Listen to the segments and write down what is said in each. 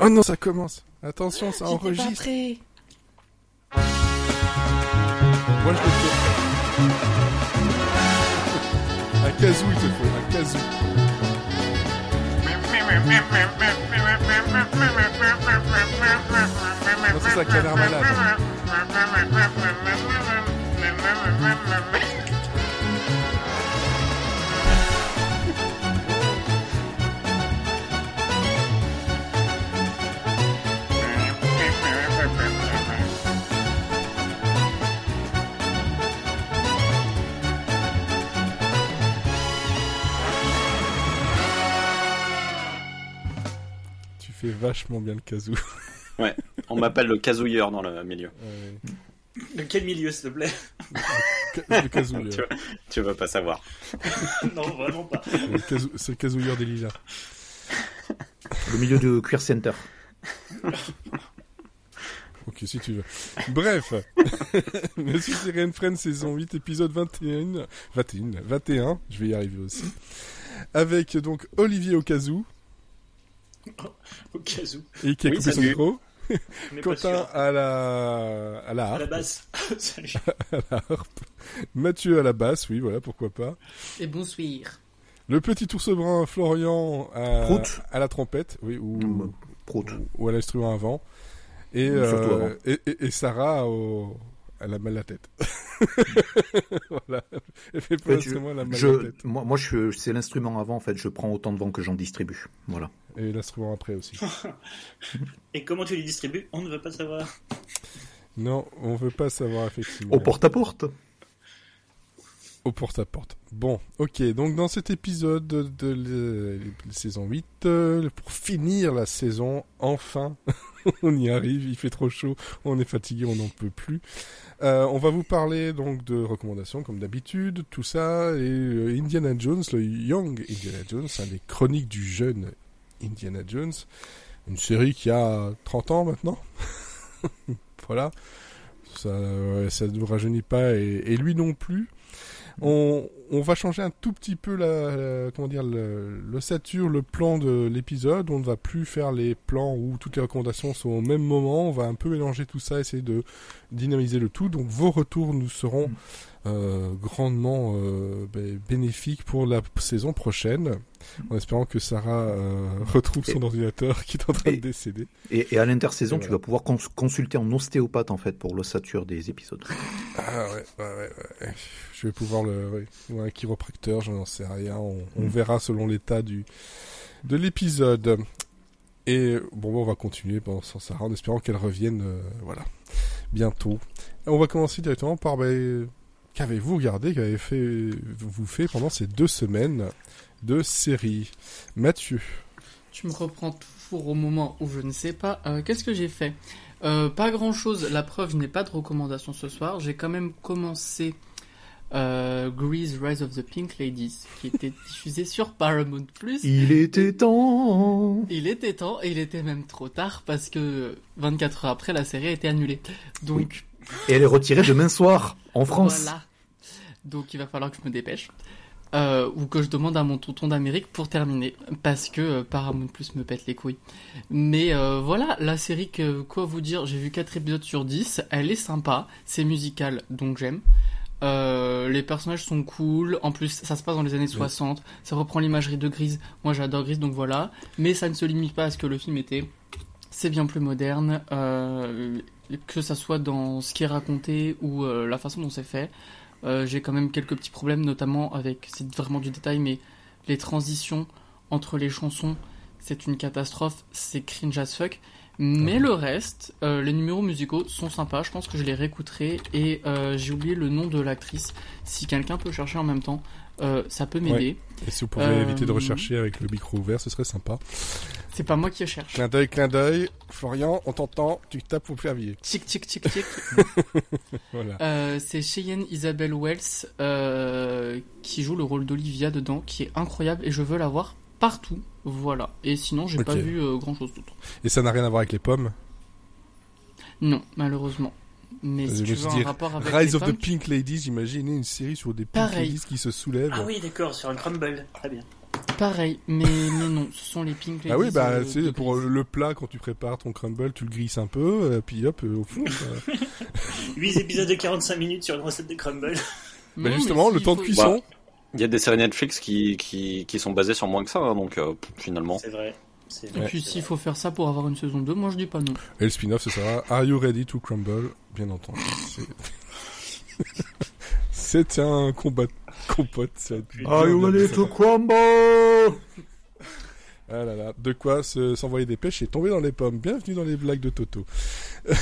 Oh non, ça commence. Attention, ça enregistre. Moi, je le tourne. Un casou, il te faut. Un casou. Ça, canard malade. Vachement bien le casou. Ouais, on m'appelle le casouilleur dans le milieu. Ouais, De quel milieu, s'il te plaît le casou, Tu, vas- tu vas pas savoir. Non, vraiment pas. c'est le casouilleur des lilas. Le milieu de Queer Center. Ok, si tu veux. Bref, Monsieur Sirène Friend, saison 8, épisode 21, 21, 21, je vais y arriver aussi. Avec donc Olivier au casou, Au cas où. et qui a Oui, coupé son micro. Quentin à la, à la À la harpe. Salut. à la harpe. Mathieu à la basse, oui, voilà, pourquoi pas. Et bonsoir. Le petit ours brun Florian à, à la trompette, oui, ou, Prout. ou à l'instrument avant. Et, Surtout euh, avant. et, et- et Sarah au, elle a mal la tête. voilà. Elle fait pas Ouais, l'instrument, elle a mal la tête. moi, moi je, c'est l'instrument avant, en fait. Je prends autant de vent que j'en distribue. Voilà. Et l'instrument après aussi. Et comment tu les distribues? On ne veut pas savoir. non, on veut pas savoir effectivement. Au porte-à-porte. Au porte-à-porte. Bon, ok, donc dans cet épisode de, la- la saison 8, euh, pour finir la saison, enfin, on y arrive, il fait trop chaud, on est fatigué, on n'en peut plus. Euh, on va vous parler donc de recommandations comme d'habitude, tout ça, et euh, Indiana Jones, le Young Indiana Jones, un des chroniques du jeune Indiana Jones, une série qui a 30 ans maintenant. voilà, ça, ne nous rajeunit pas, et lui non plus. On, on va changer un tout petit peu la, comment dire le, le sature, le plan de l'épisode. On ne va plus faire les plans où toutes les recommandations sont au même moment. On va un peu mélanger tout ça, essayer de dynamiser le tout. Donc vos retours nous seront euh, grandement euh, bénéfiques pour la saison prochaine. En espérant que Sarah euh, retrouve son Et- ordinateur qui est en train de décéder. Et, et à l'intersaison, tu vas pouvoir cons- consulter en ostéopathe, en fait, pour l'ossature des épisodes. Ah ouais, ouais, ouais, ouais. Je vais pouvoir le, ou un chiropracteur, je n'en sais rien. On, on Mm. verra selon l'état du de l'épisode. Et bon, on va continuer pendant sans Sarah en espérant qu'elle revienne, voilà, bientôt. On va commencer directement par, ben, qu'avez-vous regardé, qu'avez fait, vous fait pendant ces deux semaines de série, Mathieu. Tu me reprends toujours au moment où je ne sais pas. Euh, Qu'est-ce que j'ai fait? Euh, Pas grand chose. La preuve, je n'ai pas de recommandation ce soir. J'ai quand même commencé euh, Grease Rise of the Pink Ladies, qui était diffusé sur Paramount Plus. Il était temps. Il était temps et il était même trop tard parce que 24 heures après, la série a été annulée. Donc Et elle est retirée demain soir, en France. Voilà. Donc il va falloir que je me dépêche. Euh, ou que je demande à mon tonton d'Amérique pour terminer. Parce que euh, Paramount Plus me pète les couilles. Mais euh, voilà, la série que, quoi vous dire, j'ai vu 4 épisodes sur 10. Elle est sympa. C'est musical, donc j'aime. Les personnages sont cool. En plus, ça se passe dans les années 60. Ça reprend l'imagerie de Grise. Moi, j'adore Grise, donc voilà. Mais ça ne se limite pas à ce que le film était. C'est bien plus moderne. Que ça soit dans ce qui est raconté ou la façon dont c'est fait. Euh, J'ai quand même quelques petits problèmes, notamment avec, c'est vraiment du détail, mais les transitions entre les chansons, c'est une catastrophe, c'est cringe as fuck. Mais le reste, euh, les numéros musicaux sont sympas, je pense que je les réécouterai et euh, j'ai oublié le nom de l'actrice. Si quelqu'un peut chercher en même temps, euh, ça peut m'aider. Et si vous pouvez Euh, éviter de rechercher avec le micro ouvert, ce serait sympa. C'est pas moi qui cherche. Clin d'œil, clin d'œil. Florian, on t'entend, tu tapes au clavier. Tic tic tic tic. Voilà. Euh, c'est Cheyenne Isabelle Wells euh, qui joue le rôle d'Olivia dedans, qui est incroyable et je veux la voir partout. Voilà. Et sinon, j'ai Ok. pas vu grand chose d'autre. Et ça n'a rien à voir avec les pommes? Non, malheureusement. Mais si tu veux un rapport avec Rise of the Pink Ladies, j'imaginais une série sur des Pink. Ladies qui se soulèvent. Ah oui, d'accord, sur un crumble. Très bien. Pareil, mais, mais non, ce sont les pink Ah oui, ladies, bah euh, c'est de pour Gris. le plat quand tu prépares ton crumble, tu le grisses un peu, euh, puis hop, euh, au fond. quoi. 8 épisodes de 45 minutes sur une recette de crumble. Bah, justement, mais le temps de cuisson. Il y a des séries Netflix qui, qui, qui sont basées sur moins que ça, hein, donc euh, finalement. C'est vrai. Et puis s'il faut faire ça pour avoir une saison 2, moi je dis pas non. Et le spin-off, ce sera Are you ready to crumble? Bien entendu. C'est- un combat compote. Are you ready to crumble? Ah là là, de quoi se- s'envoyer des pêches et tomber dans les pommes. Bienvenue dans les blagues de Toto.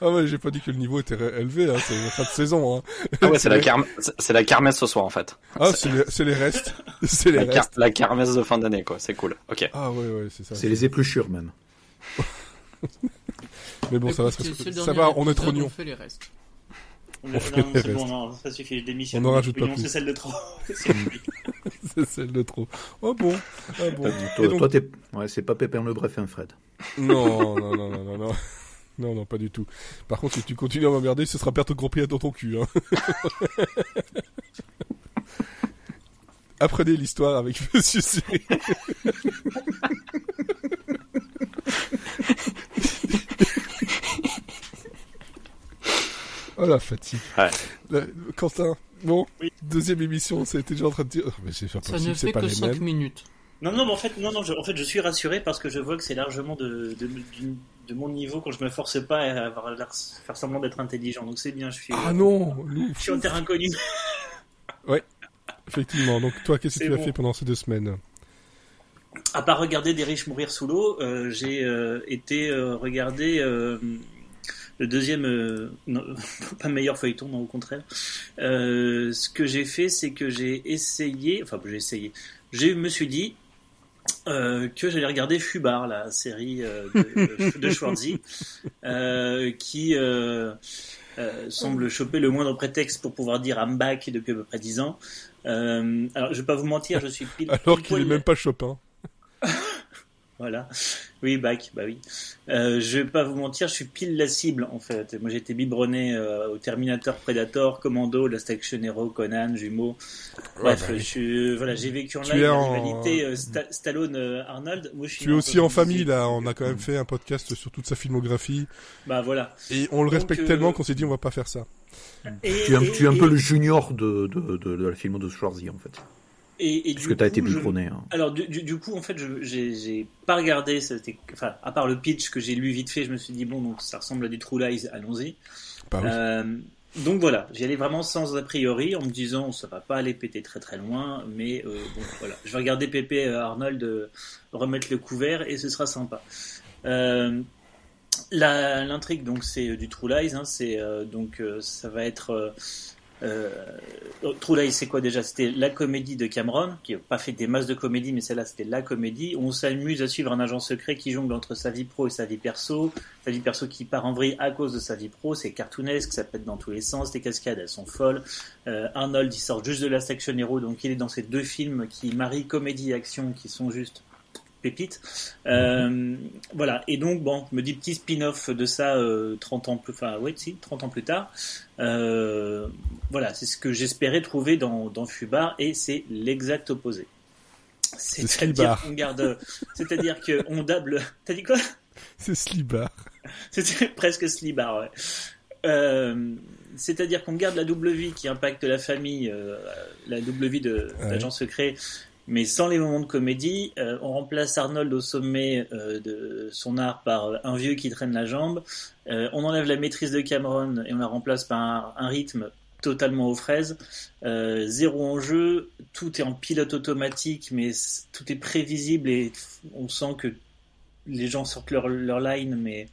ah ouais, j'ai pas dit que le niveau était élevé, hein, c'est la fin de saison. Hein. Ah ouais, c'est la, c'est la kermesse ce soir en fait. Ah, c'est les, restes. C'est les La, car- restes. la kermesse de fin d'année, quoi. C'est cool. Ok. Ah ouais, ouais, c'est ça. C'est les épluchures même. Mais bon, ça va, se- ça va, on est trop On on. fait les restes. Non, fait non, les bon, non, ça suffit, je démissionne. On en rajoute pas Non, plus. C'est celle de trop. C'est celle de trop. Oh bon. Ah bon. Et Toi, donc- toi, t'es... Ouais, c'est pas Pépin le Bref, hein, Fred. Non, non, non, non, non, non. Non, non, pas du tout. Par contre, si tu continues à m'emmerder, ce sera perte au grand prix dans ton cul. Hein. Apprenez l'histoire avec Monsieur Siri. oh la fatigue. Ouais. La- Quentin, bon, Oui. deuxième émission, ça a été déjà en train de dire. Oh, mais c'est pas Ça possible, ne c'est fait pas que les 5 mêmes. minutes. Non, non, mais en fait, non, non, je, en fait, je suis rassuré parce que je vois que c'est largement de, de, mon niveau quand je me force pas à avoir faire semblant d'être intelligent. Donc c'est bien, je suis. Ah non, Je suis en terrain connu. effectivement. Donc toi, qu'est-ce que tu as fait pendant ces deux semaines? À part regarder des riches mourir sous l'eau, euh, j'ai euh, été euh, regarder le deuxième, euh, non, pas meilleur feuilleton, non au contraire. Euh, ce que j'ai fait, c'est que j'ai essayé, enfin j'ai essayé, je me suis dit euh, que j'allais regarder Fubar, la série euh, de, de Schwarzy, euh, qui euh, euh, semble choper le moindre prétexte pour pouvoir dire I'm back depuis à peu près 10 ans. Euh, alors je vais pas vous mentir, je suis pile. Alors qu'il est poil- même pas Chopin. Voilà. Oui, back, bah oui. Euh, je vais pas vous mentir, je suis pile la cible en fait. Moi j'ai été biberonné euh, au Terminator, Predator, Commando, Last Action Hero, Conan, Jumeaux. Bref, Ouais, bah, je suis, voilà, j'ai vécu en Tu live en- rivalité euh, Sta- Stallone-Arnold. Moi je suis Tu es aussi en famille là, on a quand même fait un podcast sur toute sa filmographie Bah voilà. et on le Donc, respecte euh, tellement qu'on s'est dit on va pas faire ça. Et, Tu es, un, et- tu es un et- peu le junior de, de, de, de la film de Schwarzy, en fait. Et, et Puisque du t'as été biberonné. Hein. Alors du, du, du coup en fait je- j'ai pas regardé enfin à part le pitch que j'ai lu vite fait je me suis dit bon donc ça ressemble à du True Lies allons-y Bah oui. Euh, donc voilà j'y allais vraiment sans a priori en me disant ça va pas aller péter très très loin mais euh, bon voilà je vais regarder Pépé euh, Arnold euh, remettre le couvert et ce sera sympa euh, L'intrigue, donc, c'est du True Lies. Hein, c'est euh, donc, euh, ça va être. Euh, c'est quoi déjà? C'était la comédie de Cameron, qui n'a pas fait des masses de comédie, mais celle-là, c'était la comédie. On s'amuse à suivre un agent secret qui jongle entre sa vie pro et sa vie perso. Sa vie perso qui part en vrille à cause de sa vie pro. C'est cartoonesque, ça pète dans tous les sens. Les cascades, elles sont folles. Euh, Arnold, il sort juste de la Action Hero, donc il est dans ces deux films qui marient comédie et action, qui sont juste pépites. Euh, voilà. Et donc, bon, je me dis petit spin-off de ça euh, 30 ans plus, enfin, ouais, si, 30 ans plus tard. Euh, voilà, c'est ce que j'espérais trouver dans, dans Fubar et c'est l'exact opposé. C'est-à-dire qu'on garde, c'est-à-dire qu'on dable, t'as dit quoi? C'est Slibar. C'était presque Slibar, ouais. Euh, c'est-à-dire qu'on garde la double vie qui impacte la famille, euh, la double vie de Ouais. d'agent secret, mais sans les moments de comédie. Euh, on remplace Arnold au sommet euh, de son art par un vieux qui traîne la jambe. Euh, on enlève la maîtrise de Cameron et on la remplace par un, un rythme totalement aux fraises. Euh, zéro enjeu, tout est en pilote automatique, mais tout est prévisible et on sent que les gens sortent leur, leur line, mais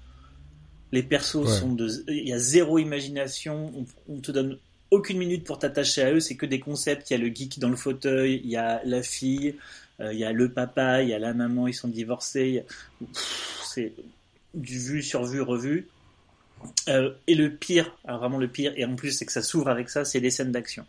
les persos Ouais. sont de. Il y a zéro imagination, on, on te donne aucune minute pour t'attacher à eux, c'est que des concepts. Il y a le geek dans le fauteuil, il y a la fille, euh, il y a le papa, il y a la maman, ils sont divorcés. a- C'est du vu sur vu, revu. Euh, et le pire, alors vraiment le pire, et en plus c'est que ça s'ouvre avec ça, c'est les scènes d'action.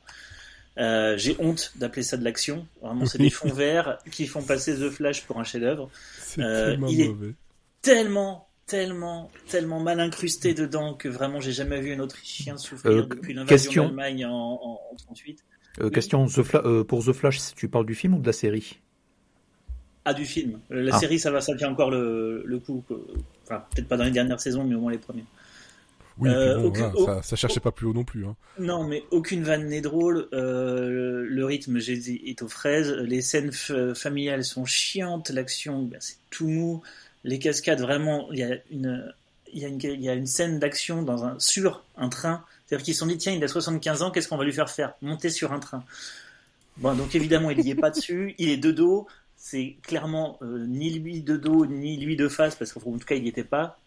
Euh, J'ai honte d'appeler ça de l'action. Vraiment, c'est des fonds verts qui font passer The Flash pour un chef-d'œuvre C'est tellement il est- mauvais. tellement, tellement, tellement mal incrusté dedans que vraiment j'ai jamais vu un Autrichien souffrir Euh, depuis l'invasion question. d'Allemagne en, en, en 38. Euh, question The Fla- euh, pour The Flash, tu parles du film ou de la série? Ah, du film. Euh, La Ah. série, ça va, ça tient encore le, le coup. Enfin, peut-être pas dans les dernières saisons, mais au moins les premières. Oui, Euh, bon, aucun- voilà, ça, ça cherchait pas plus haut non plus. Hein. Non, mais aucune vanne n'est drôle. euh, le rythme, j'ai dit, est aux fraises. Les scènes familiales sont chiantes. L'action, ben, c'est tout mou. Les cascades, vraiment, il y a une, il y a une, scène d'action dans un, sur un train. C'est-à-dire qu'ils se sont dit, tiens, il a 75 ans, qu'est-ce qu'on va lui faire faire? Monter sur un train. Bon, donc évidemment, il n'y est pas dessus. Il est de dos. C'est clairement euh, ni lui de dos, ni lui de face, parce qu'en tout cas, il n'y était pas.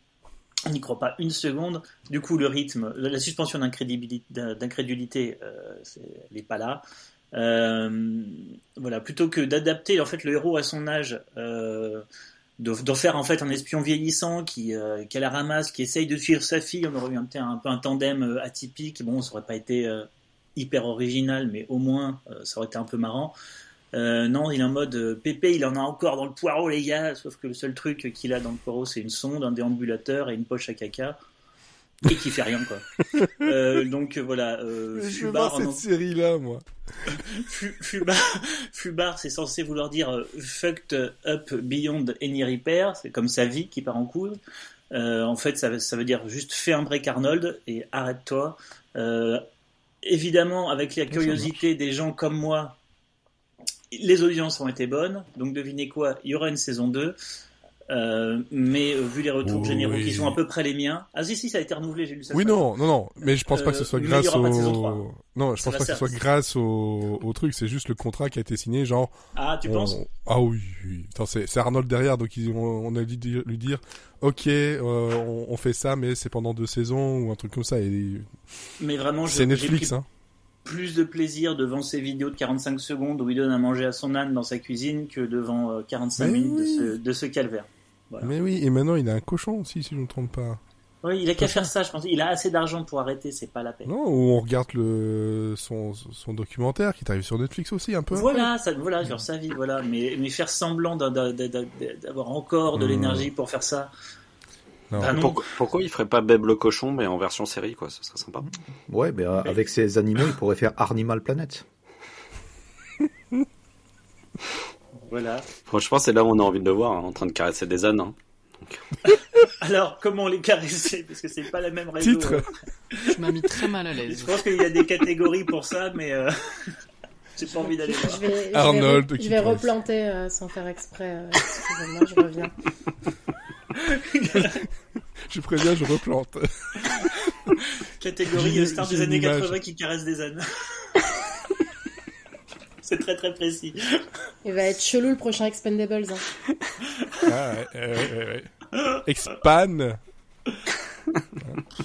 On n'y croit pas une seconde. Du coup, le rythme, la suspension d'incrédulité, euh, elle n'est pas là. Euh, voilà, plutôt que d'adapter en fait le héros à son âge, d'en faire en fait un espion vieillissant qui, euh, qui a la ramasse, qui essaye de suivre sa fille, on aurait eu un, un peu un tandem euh, atypique. Bon, ça aurait pas été euh, hyper original, mais au moins euh, ça aurait été un peu marrant. Non, il est en mode Pépé, il en a encore dans le poireau, les gars. Sauf que le seul truc qu'il a dans le poireau, c'est une sonde, un déambulateur et une poche à caca. Et qui fait rien, quoi. Euh, donc euh, voilà, euh, Je veux Fubar, voir en cette série-là, moi. Fu- Fubar, Fubar, c'est censé vouloir dire euh, fucked up beyond any repair. C'est comme sa vie qui part en couille. Euh, en fait, ça, veut- ça veut dire juste fais un break Arnold et arrête-toi. Euh, évidemment, avec la curiosité des gens comme moi, les audiences ont été bonnes. Donc devinez quoi, il y aura une saison 2. Euh, mais euh, vu les retours Oui. généraux qui sont à peu près les miens. Ah si si ça a été renouvelé, j'ai lu ça. Oui, non, non, non. Mais je pense pas que ce Euh, soit il grâce au. 3. Non, je pense pas que ce soit grâce au, au truc. C'est juste le contrat qui a été signé, genre. Ah tu on- penses? Ah oui, oui. Attends, c'est Arnold derrière, donc ils ont- on a dû lui dire, ok, euh, on, on fait ça, mais c'est pendant deux saisons ou un truc comme ça. Et Mais vraiment, je- c'est Netflix, pris hein. plus de plaisir devant ces vidéos de 45 secondes où il donne à manger à son âne dans sa cuisine que devant euh, 45 Mais minutes de, ce, de ce calvaire. Voilà. Mais oui, et maintenant il a un cochon aussi, si je ne me trompe pas. Oui, il a qu'à faire ça, je pense. Il a assez d'argent pour arrêter, c'est pas la peine. Non, ou on regarde le son, son documentaire qui t'arrive sur Netflix aussi un peu. Voilà, ça, voilà, sur sa vie, voilà. Mais, mais faire semblant d'avoir encore de Hmm. l'énergie pour faire ça. Non. Bah non. Pourquoi, pourquoi il ferait pas Beb le cochon, mais en version série, quoi Ce serait sympa. Ouais, ben, euh, avec ces animaux, il pourrait faire Animal Planet. Voilà. Franchement, c'est là où on a envie de le voir, hein, en train de caresser des ânes. hein. Alors, comment les caresser Parce que c'est pas la même raison. Titre. Tu m'as mis très mal à Je l'aise. pense qu'il y a des catégories pour ça, mais euh, j'ai pas envie d'aller Je voir. vais, je Arnold vais, je vais replanter euh, sans faire exprès. euh, Excusez-moi, je reviens. Je préviens, je replante. Catégorie star des années image. 80 qui caresse des ânes. c'est très très précis. Il va être chelou le prochain Expendables. hein. Ah, ouais, ouais, ouais, ouais. Expand. Hein,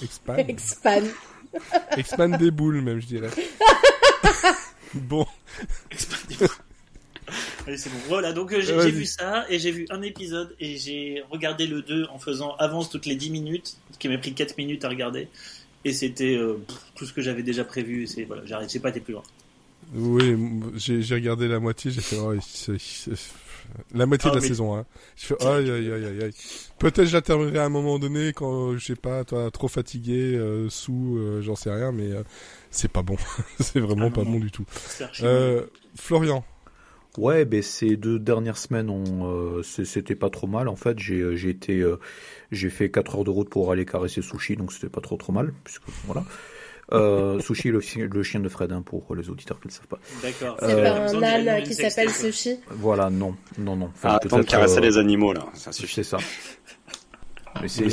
Expand. Expand. Expand des boules, même, je dirais. bon. Allez, c'est bon. Voilà, donc euh, j'ai vu ça et j'ai vu un épisode et j'ai regardé le 2 en faisant avance toutes les 10 minutes, ce qui m'a pris 4 minutes à regarder. Et c'était euh, tout ce que j'avais déjà prévu. C'est voilà, j'arrête, j'ai pas été plus loin. Oui, j'ai j'ai regardé la moitié, j'ai fait... oh, la moitié Ah, de la mais- saison, hein. Je fais aïe aïe aïe aïe aïe. Peut-être je la terminerai à un moment donné quand je sais pas, toi trop fatigué, euh, sous, euh, j'en sais rien, mais euh, c'est pas bon. c'est vraiment Ah, pas bon du tout. Euh, Florian, Ouais, ben ces deux dernières semaines, ont, euh, c'était pas trop mal. En fait, j'ai euh, j'ai été, euh, j'ai fait 4 heures de route pour aller caresser Sushi, donc c'était pas trop trop mal, puisque voilà. Euh, Sushi, le, chi- le chien de Fred, hein, pour les auditeurs qui ne le savent pas. D'accord. C'est Euh, pas un âne qui s'appelle. Sushi. Voilà, non, non, non. Enfin, Ah, attends de caresser euh, les animaux, là. Ça suffit. C'est ça. Mais c'est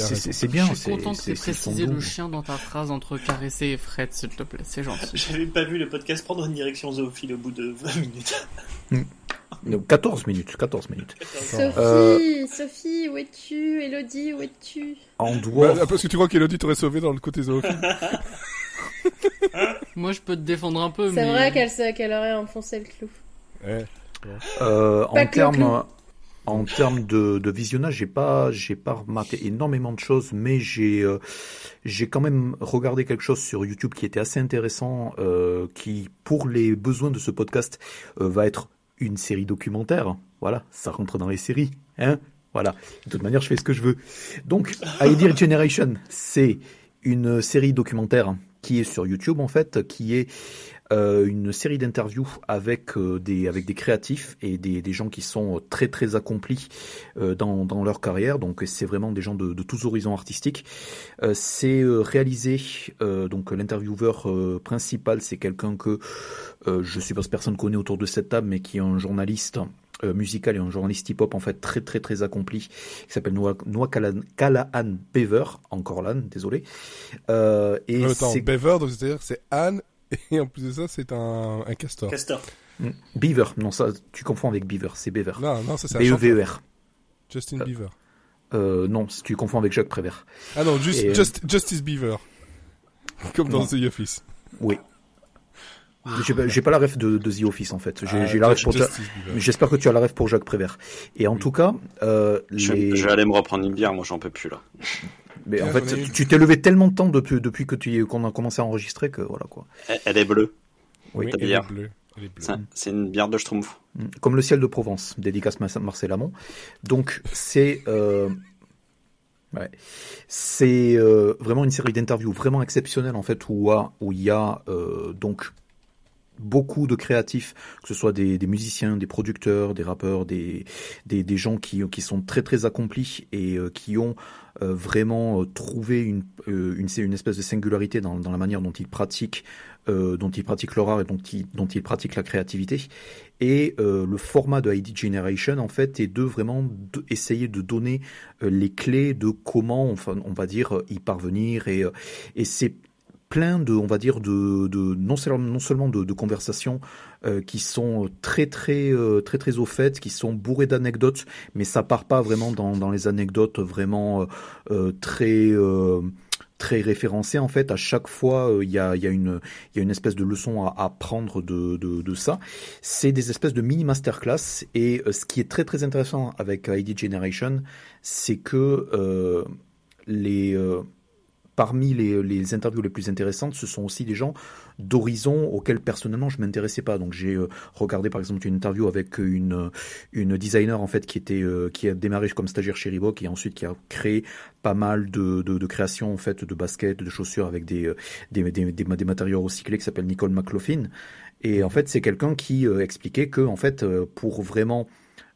bien. Je suis c'est- content que c'est son précisé le chien dans ta phrase entre caresser et Fred, s'il te plaît. C'est gentil. J'avais pas vu le podcast prendre une direction zoophile au bout de 20 minutes. Non, 14 minutes, 14 minutes. Sophie, Euh, Sophie, où es-tu? Elodie, où es-tu? En Bah, parce que tu crois qu'Elodie t'aurait sauvé dans le côté zoophile Moi, je peux te défendre un peu, C'est mais. vrai qu'elle qu'elle aurait enfoncé le clou. Ouais. Euh, en termes en termes de, de visionnage, j'ai pas j'ai pas remarqué énormément de choses, mais j'ai euh, j'ai quand même regardé quelque chose sur YouTube qui était assez intéressant, euh, qui pour les besoins de ce podcast euh, va être une série documentaire. Voilà, ça rentre dans les séries, hein. Voilà. De toute manière, je fais ce que je veux. Donc, Idea Generation, c'est une série documentaire qui est sur YouTube en fait, qui est euh, une série d'interviews avec euh, des avec des créatifs et des, des gens qui sont très très accomplis euh, dans, dans leur carrière. Donc c'est vraiment des gens de, de tous horizons artistiques. Euh, c'est euh, réalisé donc l'intervieweur principal, c'est quelqu'un que je suppose personne connaît autour de cette table, mais qui est un journaliste euh, musical et un journaliste hip-hop en fait très très très accompli qui s'appelle Noah, Noah Callahan Beaver, encore l'âne, désolé. Euh, et attends, Beaver, donc c'est-à-dire c'est Anne et en plus de ça c'est un, un castor. Castor. Mm. Beaver, non ça tu confonds avec Beaver, c'est Beaver. Non non ça c'est B-E-V-E-R. Justin euh, Beaver. Euh, non, tu confonds avec Jacques Prévert. Ah non, juste, euh, just, Justice Beaver. Comme dans The Office. Oui. J'ai pas la ref de, de, The Office en fait. J'ai ah, la ref pour. J'espère que tu as la ref pour Jacques Prévert. Et en tout cas, euh, je, les... je, vais aller me reprendre une bière. Moi, j'en peux plus là. Mais en fait, tu t'es levé tellement de temps depuis, depuis que tu qu'on a commencé à enregistrer que voilà quoi. Elle, est bleue. Oui, elle est bleue. C'est une bière de Schtroumpf. Mm. Comme le ciel de Provence, dédicace Marcel Amont. Donc c'est euh, ouais, c'est euh, vraiment une série d'interviews vraiment exceptionnelles en fait où, où il y a euh, donc beaucoup de créatifs, que ce soit des, musiciens, des producteurs, des rappeurs, des, des, gens qui, qui sont très très accomplis et euh, qui ont euh, vraiment euh, trouvé une, une, espèce de singularité dans, la manière dont ils pratiquent dont ils pratiquent leur art et dont ils, dont ils pratiquent la créativité. Et le format de ID Generation, en fait, est de vraiment essayer de donner les clés de comment, enfin, on va dire, y parvenir. Et, et c'est plein de, on va dire, de, de non, seulement, non seulement de, de conversations euh, qui sont très très euh, très très au fait, qui sont bourrées d'anecdotes, mais ça part pas vraiment dans, dans les anecdotes vraiment euh, euh très très référencées en fait. À chaque fois, il y, a, y, a une, y a une espèce de leçon à, à prendre de, de, de ça. C'est des espèces de mini masterclass et ce qui est très très intéressant avec ID Generation, c'est que les parmi les, les, interviews les plus intéressantes, ce sont aussi des gens d'horizons auxquels personnellement je m'intéressais pas. Donc j'ai euh, regardé par exemple une interview avec une une designer en fait qui était euh, qui a démarré comme stagiaire chez Reebok et ensuite qui a créé pas mal de, de, de créations en fait de baskets, de chaussures avec des euh, des, des, des, matériaux recyclés qui s'appelle Nicole McLaughlin. Et en fait c'est quelqu'un qui expliquait que en fait pour vraiment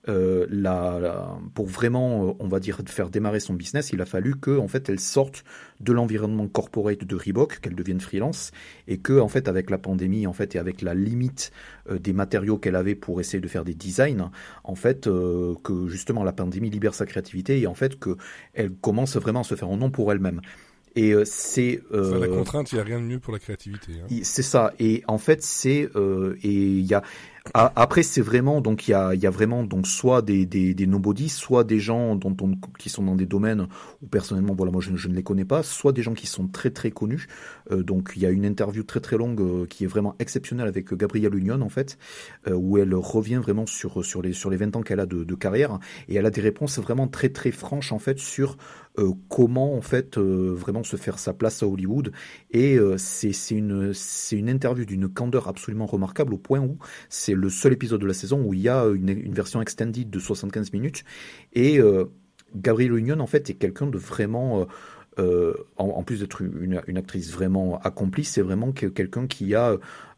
euh, la, pour vraiment, euh, on va dire, faire démarrer son business, il a fallu que, en fait, elle sorte de l'environnement corporate de Reebok, qu'elle devienne freelance, et que, en fait, avec la pandémie, en fait, et avec la limite euh, des matériaux qu'elle avait pour essayer de faire des designs, en fait, que justement la pandémie libère sa créativité et en fait que elle commence vraiment à se faire un nom pour elle-même. Et c'est la contrainte, il n'y a rien de mieux pour la créativité. Hein. C'est ça. Et en fait, c'est et il y a après, c'est vraiment donc il y a, y a vraiment donc soit des des, des nobody, soit des gens dont on, qui sont dans des domaines où personnellement voilà moi je, je ne les connais pas, soit des gens qui sont très très connus. Euh, donc il y a une interview très très longue euh, qui est vraiment exceptionnelle avec Gabrielle Union en fait, euh, où elle revient vraiment sur sur les sur les 20 ans qu'elle a de, de, carrière et elle a des réponses vraiment très très franches en fait sur euh, comment en fait vraiment se faire sa place à Hollywood et c'est c'est une une interview d'une candeur absolument remarquable au point où c'est le seul épisode de la saison où il y a une, version extended de 75 minutes. Et euh, Gabrielle Union, en fait, est quelqu'un de vraiment... Euh, euh, en, plus d'être une, une, actrice vraiment accomplie, c'est vraiment quelqu'un qui a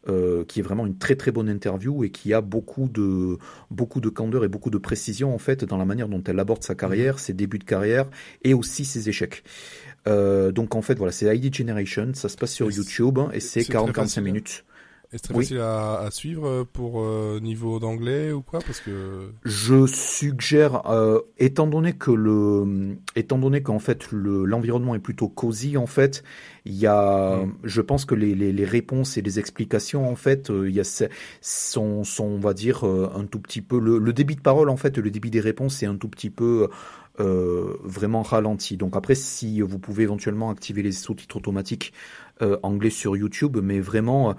euh, qui est vraiment une très très bonne interview et qui a beaucoup de beaucoup de candeur et beaucoup de précision en fait dans la manière dont elle aborde sa carrière, ses débuts de carrière et aussi ses échecs. Euh, donc en fait voilà, c'est ID Generation, ça se passe sur YouTube hein, et c'est 40-45 minutes. Est-ce très facile à, à, suivre pour euh, niveau d'anglais ou quoi Parce que je suggère, euh, étant donné que le, étant donné qu'en fait le l'environnement est plutôt cosy en fait, il y a, mm. je pense que les, les, les, réponses et les explications en fait, euh, il y a sont, sont on va dire euh, un tout petit peu le, le, débit de parole en fait, le débit des réponses est un tout petit peu euh, vraiment ralenti. Donc après, si vous pouvez éventuellement activer les sous-titres automatiques anglais sur YouTube, mais vraiment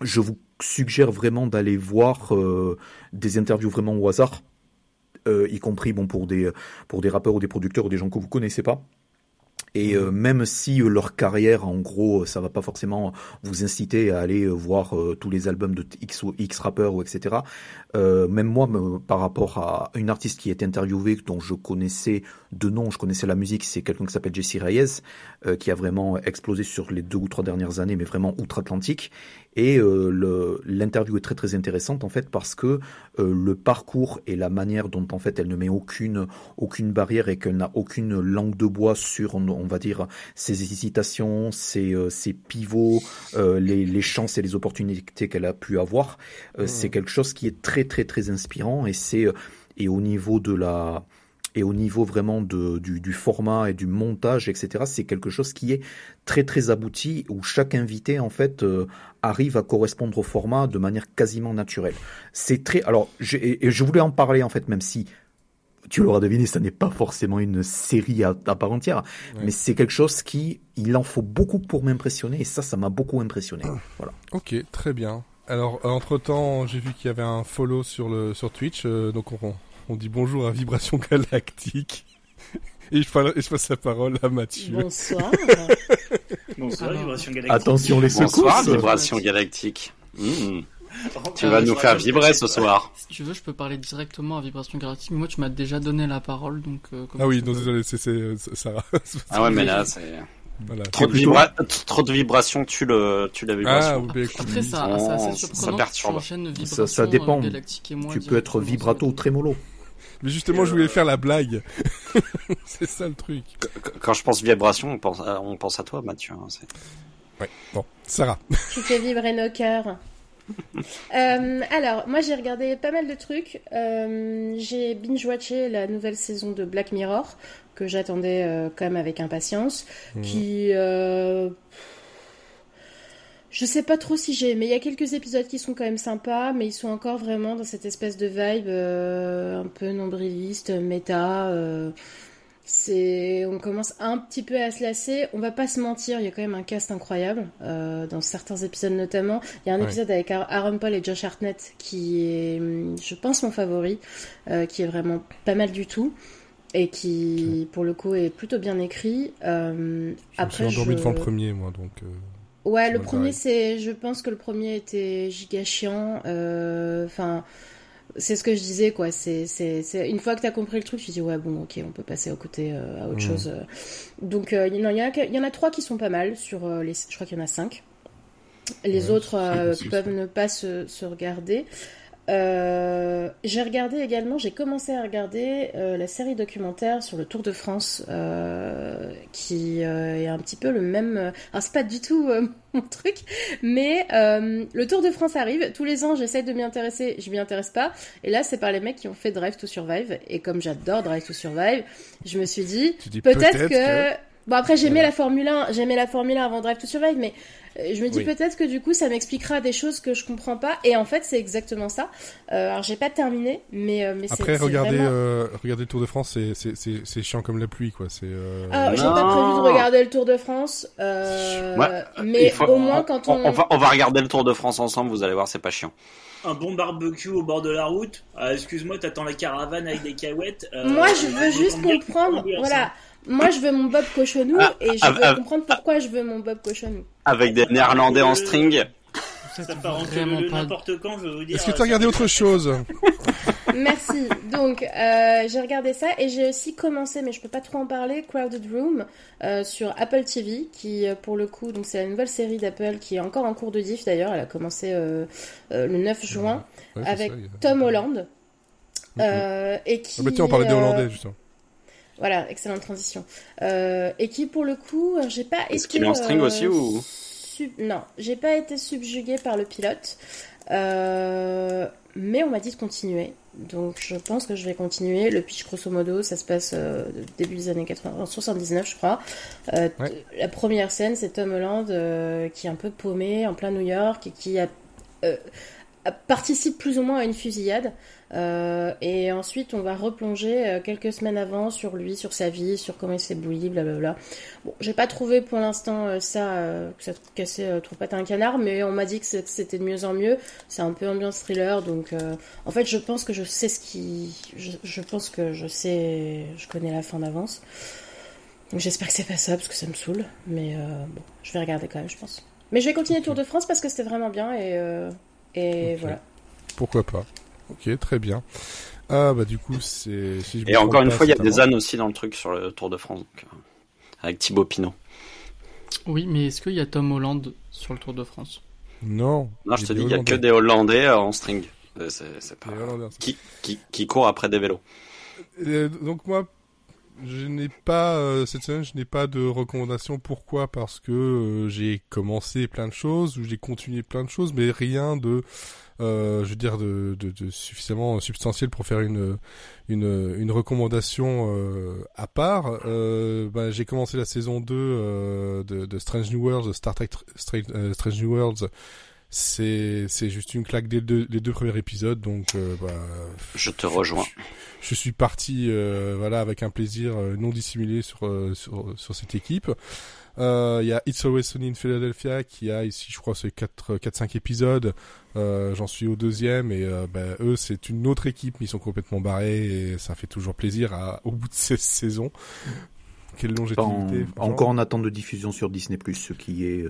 je vous suggère vraiment d'aller voir euh, des interviews vraiment au hasard, euh, y compris bon pour des pour des rappeurs ou des producteurs ou des gens que vous connaissez pas. Et euh, même si euh, leur carrière, en gros, ça va pas forcément vous inciter à aller voir euh, tous les albums de X ou X rappeurs ou etc. euh, même moi, me- par rapport à une artiste qui est interviewée, dont je connaissais de nom, je connaissais la musique, c'est quelqu'un qui s'appelle Jessie Reyes, euh, qui a vraiment explosé sur les deux ou trois dernières années, mais vraiment outre-Atlantique. Et euh, l'interview est très très intéressante en fait parce que euh, le parcours et la manière dont en fait elle ne met aucune aucune barrière et qu'elle n'a aucune langue de bois sur on, on va dire ses hésitations, ses, euh, ses pivots, euh, les, les chances et les opportunités qu'elle a pu avoir, euh, Mhm. c'est quelque chose qui est très très très inspirant et c'est euh, et au niveau de la et au niveau vraiment de, du, du format et du montage, etc., c'est quelque chose qui est très très abouti où chaque invité en fait euh, arrive à correspondre au format de manière quasiment naturelle. C'est très alors et je voulais en parler en fait même si tu l'auras deviné, ça n'est pas forcément une série à, à part entière, Ouais. mais c'est quelque chose qui il en faut beaucoup pour m'impressionner et ça ça m'a beaucoup impressionné. Voilà. Ok, très bien. Alors, entre temps, j'ai vu qu'il y avait un follow sur le sur Twitch, euh, donc on, on dit bonjour à Vibration Galactique. Et je, parle, et je passe la parole à Mathieu. Bonsoir. Bonsoir, Vibration Galactique. Attention les Bonsoir, secousses. vibration galactique. Mmh. Tu vas nous faire vibrer ce soir. Si tu veux, je peux parler directement à Vibration Galactique, mais moi tu m'as déjà donné la parole, donc... euh, Ah oui, non, désolé, c'est euh, Sarah. Ah ouais, mais là, c'est voilà. trop de, vibra... trop de vibrations, tu le, tu la Ah, oui, Après, ça, Oh, ça, ça perturbe. Ça- dépend. euh, moi Tu peux être vibrato ou trémolo. Mais justement, je voulais faire la blague. c'est ça le truc. Qu- Quand je pense vibration, on pense à, on pense à toi, Mathieu. hein, Ouais. Bon, Sarah. Tu fais vibrer nos cœurs. Euh, alors, moi j'ai regardé pas mal de trucs. Euh, j'ai binge-watché la nouvelle saison de Black Mirror, que j'attendais euh, quand même avec impatience. Mhm. Qui. Je sais pas trop si j'ai aimé. Il y a quelques épisodes qui sont quand même sympas, mais ils sont encore vraiment dans cette espèce de vibe euh, un peu nombriliste, méta. euh, c'est, on commence un petit peu à se lasser. On va pas se mentir, il y a quand même un cast incroyable euh, dans certains épisodes notamment. Il y a un Ouais. épisode avec Ar- Aaron Paul et Josh Hartnett qui est, hum, je pense, mon favori, qui est vraiment pas mal du tout et qui, pour le coup, est plutôt bien écrit. Euh, Je me suis après, endormi je- devant le premier, moi, donc. Ouais, le premier, c'est. Je pense que le premier était giga chiant. euh, Enfin, c'est ce que je disais, quoi. C'est, c'est, c'est... Une fois que t'as compris le truc, tu dis, ouais, bon, ok, on peut passer à côté euh, à autre Mhm. chose. euh. Donc, euh, il y, en a- il y en a- trois qui sont pas mal. Sur euh, les... Je crois qu'il y en a cinq. Les Ouais, autres euh, peuvent ça. ne pas se, se regarder. Euh, j'ai regardé également, j'ai commencé à regarder euh, la série documentaire sur le Tour de France, euh, qui est un petit peu le même. Alors c'est pas du tout mon truc, mais le Tour de France arrive. Tous les ans, j'essaie de m'y intéresser, je m'y intéresse pas. Et là, c'est par les mecs qui ont fait Drive to Survive. Et comme j'adore Drive to Survive, je me suis dit peut-être que... Bon après j'aimais Voilà. la Formule 1, j'aimais la Formule 1 avant Drive to Survive, mais je me dis Oui. peut-être que du coup ça m'expliquera des choses que je comprends pas. Et en fait c'est exactement ça. Euh, alors j'ai pas terminé, mais mais c'est Après, regardez, vraiment- euh, regardez le Tour de France, c'est, c'est, c'est, c'est chiant comme la pluie, quoi. C'est, euh, Ah, j'ai pas prévu de regarder le Tour de France, euh, Ouais, mais faut- au moins quand on, on va, on va regarder le Tour de France ensemble, vous allez voir, c'est pas chiant. Un bon barbecue au bord de la route. Excuse-moi, t'attends la caravane avec des cahuètes. euh, Moi, je veux juste comprendre. Voilà. Moi, je veux mon Bob Cochonou Ah, et je ah, veux ah, comprendre pourquoi je veux mon Bob Cochonou. Avec des Néerlandais en string. Ça êtes part n'importe quand, je veux vous dire. Est-ce que euh, tu as regardé ça- autre chose Merci. Donc, euh, j'ai regardé ça et j'ai aussi commencé, mais je peux pas trop en parler, Crowded Room euh, sur Apple TV, qui pour le coup, donc c'est la nouvelle série d'Apple qui est encore en cours de diff d'ailleurs. Elle a commencé euh, euh, le 9 juin Ouais, avec ça, a- Tom Holland. Mhm. euh, et qui Ah bah tiens, on parlait des Hollandais, justement. Voilà, excellente transition. Euh, et qui, pour le coup, j'ai pas Est-ce été. qu'il est en string euh, aussi, ou- sub- Non, j'ai pas été subjuguée par le pilote. Euh, mais on m'a dit de continuer. Donc je pense que je vais continuer. Le pitch, grosso modo, ça se passe euh, début des années 80, en 79, je crois. Euh, Ouais. La première scène, c'est Tom Holland euh, qui est un peu paumé en plein New York et qui a, euh, a- participe plus ou moins à une fusillade. Euh, et ensuite, on va replonger euh, quelques semaines avant sur lui, sur sa vie, sur comment il s'est bouilli, blablabla. Bon, j'ai pas trouvé pour l'instant euh, ça, euh, que ça cassait euh, trop patin un canard, mais on m'a dit que c'était de mieux en mieux. C'est un peu ambiance thriller, donc en fait, je pense que je sais ce qui. Je, je pense que je sais. Je connais la fin d'avance. J'espère que c'est pas ça parce que ça me saoule, mais bon, je vais regarder quand même, je pense. Mais je vais continuer Tour de France parce que c'était vraiment bien et, et voilà. Pourquoi pas Ok, très bien. Ah bah du coup c'est. si Et encore une pas, fois, il y a des ânes aussi dans le truc sur le Tour de France, donc, euh, avec Thibaut Pinot. Oui, mais est-ce qu'il y a Tom Holland sur le Tour de France? Non. Non, je te dis, il y a que des Hollandais euh, en string. Euh, C'est pas... Qui, qui, qui court après des vélos. Euh, donc moi, je n'ai pas euh, cette semaine, je n'ai pas de recommandation. Pourquoi? Parce que euh, j'ai commencé plein de choses ou j'ai continué plein de choses, mais rien de, euh, je veux dire, de, de, de suffisamment substantiel pour faire une une, une recommandation euh, à part. Bah, j'ai commencé la saison 2 euh, de, de Strange New Worlds, Star Trek Strange New Worlds. C'est c'est juste une claque dès deux, les deux premiers épisodes, donc euh, bah, Je te rejoins. je suis parti euh, voilà avec un plaisir euh, non dissimulé sur euh, sur, sur cette équipe. Euh, Il y a It's Always Sunny in Philadelphia qui a ici je crois c'est 4 4 5 épisodes. Euh, j'en suis au deuxième et euh, bah, eux c'est une autre équipe mais ils sont complètement barrés et ça fait toujours plaisir à, au bout de 16 saisons. Quelle En- longévité. franchement. encore en attente de diffusion sur Disney+, ce qui est...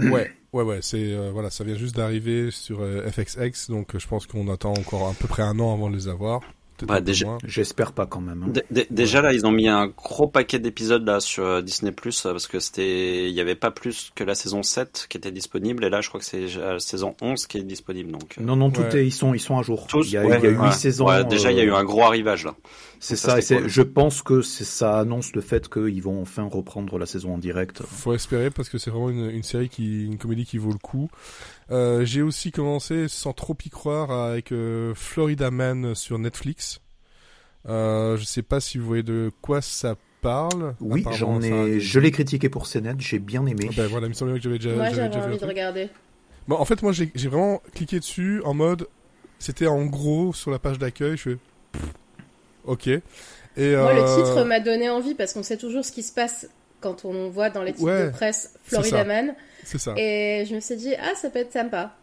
Ouais, ouais, ouais, c'est euh, voilà, ça vient juste d'arriver sur euh, FXX, donc euh, je pense qu'on attend encore à peu près un an avant de les avoir. Bah, déjà-. J'espère pas quand même. hein. Dé- dé- Déjà là, ils ont mis un gros paquet d'épisodes là sur euh, Disney Plus parce que c'était, il y avait pas plus que la saison 7 qui était disponible et là, je crois que c'est la saison 11 qui est disponible. Donc euh, Non, non, tout Ouais. est, ils sont, ils sont à jour. tous, il y a, ouais, il y a huit ouais. saisons. Ouais, déjà, il y a eu un gros arrivage là. C'est ça, ça, cool. je pense que ça annonce le fait qu'ils vont enfin reprendre la saison en direct. Faut espérer parce que c'est vraiment une, une série qui, une comédie qui vaut le coup. Euh, j'ai aussi commencé sans trop y croire avec euh, Florida Man sur Netflix. Euh, je sais pas si vous voyez de quoi ça parle. Oui, j'en ai, je l'ai critiqué pour CNET, j'ai bien aimé. Ah ben voilà, il me semblait que j'avais déjà. Moi j'avais envie de regarder. Bon, en fait, moi j'ai j'ai vraiment cliqué dessus en mode. C'était en gros sur la page d'accueil. Je fais. pff, Ok. Et, Moi le euh, titre m'a donné envie parce qu'on sait toujours ce qui se passe quand on voit dans les titres Ouais, de presse Florida ça. Man. C'est ça. Et je me suis dit, ah ça peut être sympa.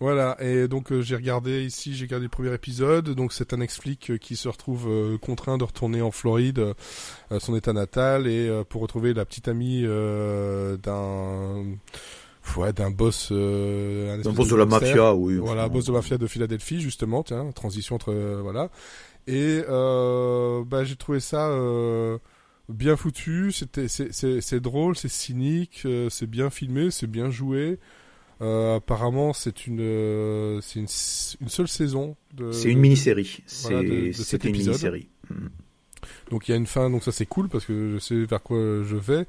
Voilà, et donc euh, j'ai regardé ici, j'ai regardé le premier épisode, donc c'est un ex-flic euh, qui se retrouve euh, contraint de retourner en Floride, euh, son état natal, et euh, pour retrouver la petite amie euh, d'un ouais, d'un boss, euh, un boss de la mafia, oui. Voilà, boss de mafia de Philadelphie, justement, tiens, transition entre euh, voilà. Et euh, bah j'ai trouvé ça euh, bien foutu, c'était c'est drôle, c'est cynique, euh, c'est bien filmé, c'est bien joué. Euh, apparemment, c'est une euh, c'est une, une seule saison de C'est une mini-série. voilà, de- cet une mini-série. Mm. Donc il y a une fin, donc ça c'est cool parce que je sais vers quoi je vais.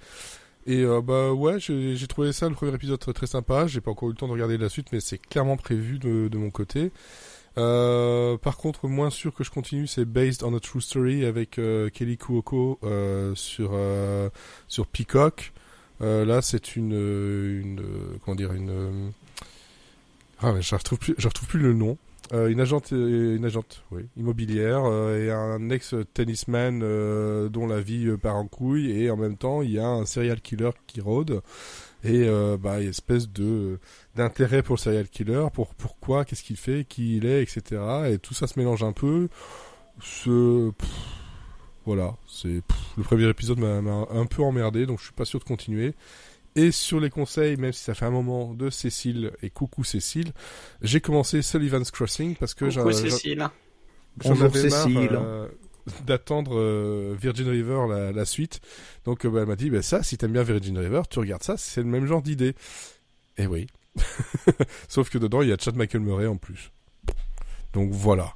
Et euh, bah ouais, j'ai j'ai trouvé ça le premier épisode très, très sympa. J'ai pas encore eu le temps de regarder la suite, mais c'est clairement prévu de, de mon côté. Euh, par contre, moins sûr que je continue, c'est Based on a True Story avec euh, Kelly Kuoko euh, sur sur Peacock. Là, c'est une une comment dire une ah mais je retrouve plus je retrouve plus le nom. Une agente, une agente, oui, immobilière et un ex-tennisman euh, dont la vie part en couille et en même temps il y a un serial killer qui rôde et euh, bah il y a une espèce de d'intérêt pour le serial killer, pour pourquoi, qu'est-ce qu'il fait, qui il est, etc. Et tout ça se mélange un peu. Ce pff, voilà, c'est le premier épisode m'a un peu emmerdé, donc je suis pas sûr de continuer. Et sur les conseils, même si ça fait un moment de Cécile et coucou Cécile, j'ai commencé Sullivan's Crossing parce que Coucou j'en- j'en- Cécile. Bonjour, marre, Cécile. euh, d'attendre euh, Virgin River la, suite. Donc euh, bah, elle m'a dit bah, ça, si t'aimes bien Virgin River, tu regardes ça, c'est le même genre d'idée. Et oui. Sauf que dedans il y a Chad Michael Murray en plus. Donc voilà.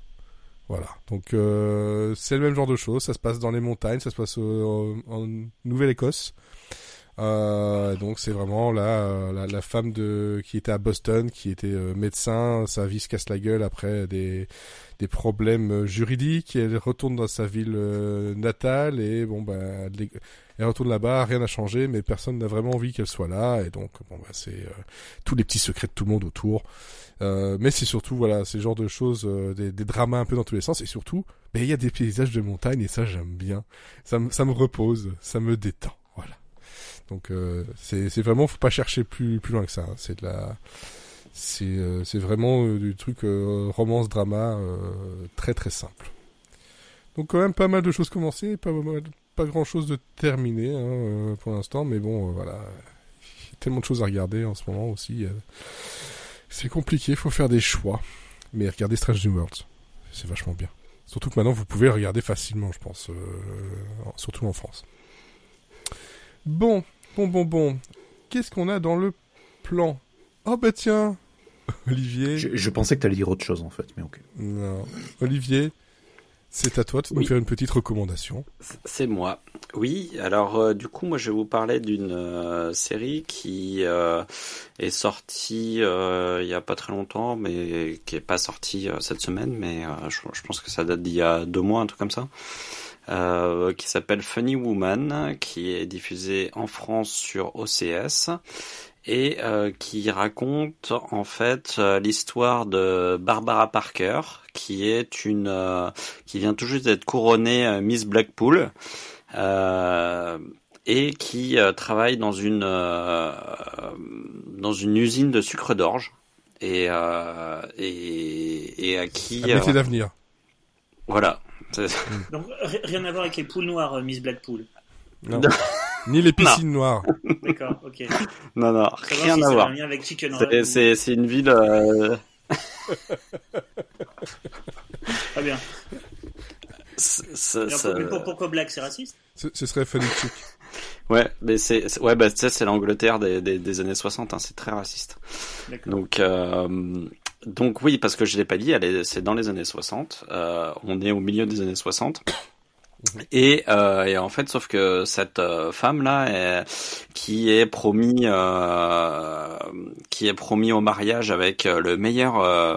Voilà. Donc euh, c'est le même genre de choses. Ça se passe dans les montagnes, ça se passe en Nouvelle-Écosse. Euh, donc c'est vraiment là euh, la, la femme de qui était à Boston, qui était euh, médecin, sa vie se casse la gueule après des des problèmes euh, juridiques. Elle retourne dans sa ville natale et bon bah elle, elle retourne là-bas, rien n'a changé, mais personne n'a vraiment envie qu'elle soit là et donc bon bah c'est euh, tous les petits secrets de tout le monde autour. Euh, mais c'est surtout voilà ces genres de choses, euh, des, des dramas un peu dans tous les sens et surtout, mais il y a des paysages de montagne et ça j'aime bien. Ça me ça me repose, ça me détend. Donc euh, c'est vraiment faut pas chercher plus plus loin que ça. C'est de la c'est euh, vraiment euh, du truc euh, romance drama très très simple. Donc quand même pas mal de choses commencées, pas pas grand chose de terminé hein, pour l'instant, mais bon, voilà. Il y a tellement de choses à regarder en ce moment aussi. c'est compliqué, faut faire des choix. Mais regardez Strange New Worlds, c'est vachement bien. Surtout que maintenant vous pouvez regarder facilement, je pense, en- surtout en France. Bon, bon, bon, bon. Qu'est-ce qu'on a dans le plan? Oh bah tiens, Olivier. Je, je pensais que tu allais dire autre chose en fait, mais ok. Non. Olivier, c'est à toi de nous faire une petite recommandation. C'est moi. Oui, alors euh, du coup, moi je vais vous parler d'une euh, série qui euh, est sortie euh, il y a pas très longtemps, mais qui est pas sortie euh, cette semaine, mais euh, je, je pense que ça date d'il y a deux mois, un truc comme ça, euh, qui s'appelle Funny Woman, qui est diffusée en France sur OCS et euh, qui raconte en fait euh, l'histoire de Barbara Parker, qui est une euh, qui vient tout juste d'être couronnée Miss Blackpool et qui travaille dans une dans une usine de sucre d'orge et et, et à qui Un métier d'avenir. voilà Donc ri- rien à voir avec les poules noires, euh, Miss Blackpool. Non. Ni les piscines noires. D'accord, ok. non rien si à ça a voir un lien avec Chicken c'est Run. c'est c'est une ville euh, Très bien. c'est- c'est- Alors, c'est- mais pour- pourquoi Black, c'est raciste? Ce, ce serait funny chic. ouais mais c'est c'est- ouais bah tu sais, c'est l'Angleterre des, des des années 60 hein, c'est très raciste D'accord. Donc, euh, donc oui, parce que je l'ai pas dit, elle est, c'est dans les années 60. Euh, on est au milieu des années 60. Et, euh, et en fait, sauf que cette euh, femme là, est- qui est promis, euh, qui est promis au mariage avec euh, le meilleur, euh,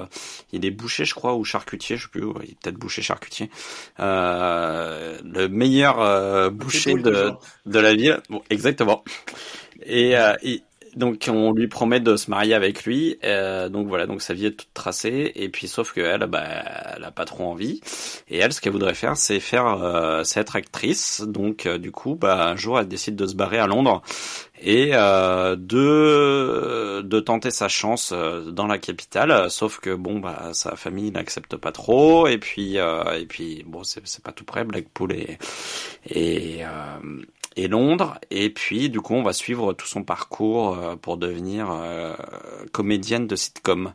il est boucher, je crois, ou charcutier, je sais plus, il est peut-être boucher charcutier, euh, le meilleur euh, boucher de, de la ville. Bon, exactement. Et, euh, et- donc on lui promet de se marier avec lui. euh, donc voilà, donc sa vie est toute tracée. Et puis sauf que elle, bah, elle a pas trop envie. Et elle, ce qu'elle voudrait faire, c'est faire, euh, c'est être actrice. Donc euh, du coup, bah, un jour, elle décide de se barrer à Londres et euh, de de tenter sa chance dans la capitale. Sauf que bon, bah, sa famille n'accepte pas trop. Et puis et puis bon, c'est pas tout près, Blackpool et et et Londres. Et puis, du coup, on va suivre tout son parcours euh, pour devenir euh, comédienne de sitcom.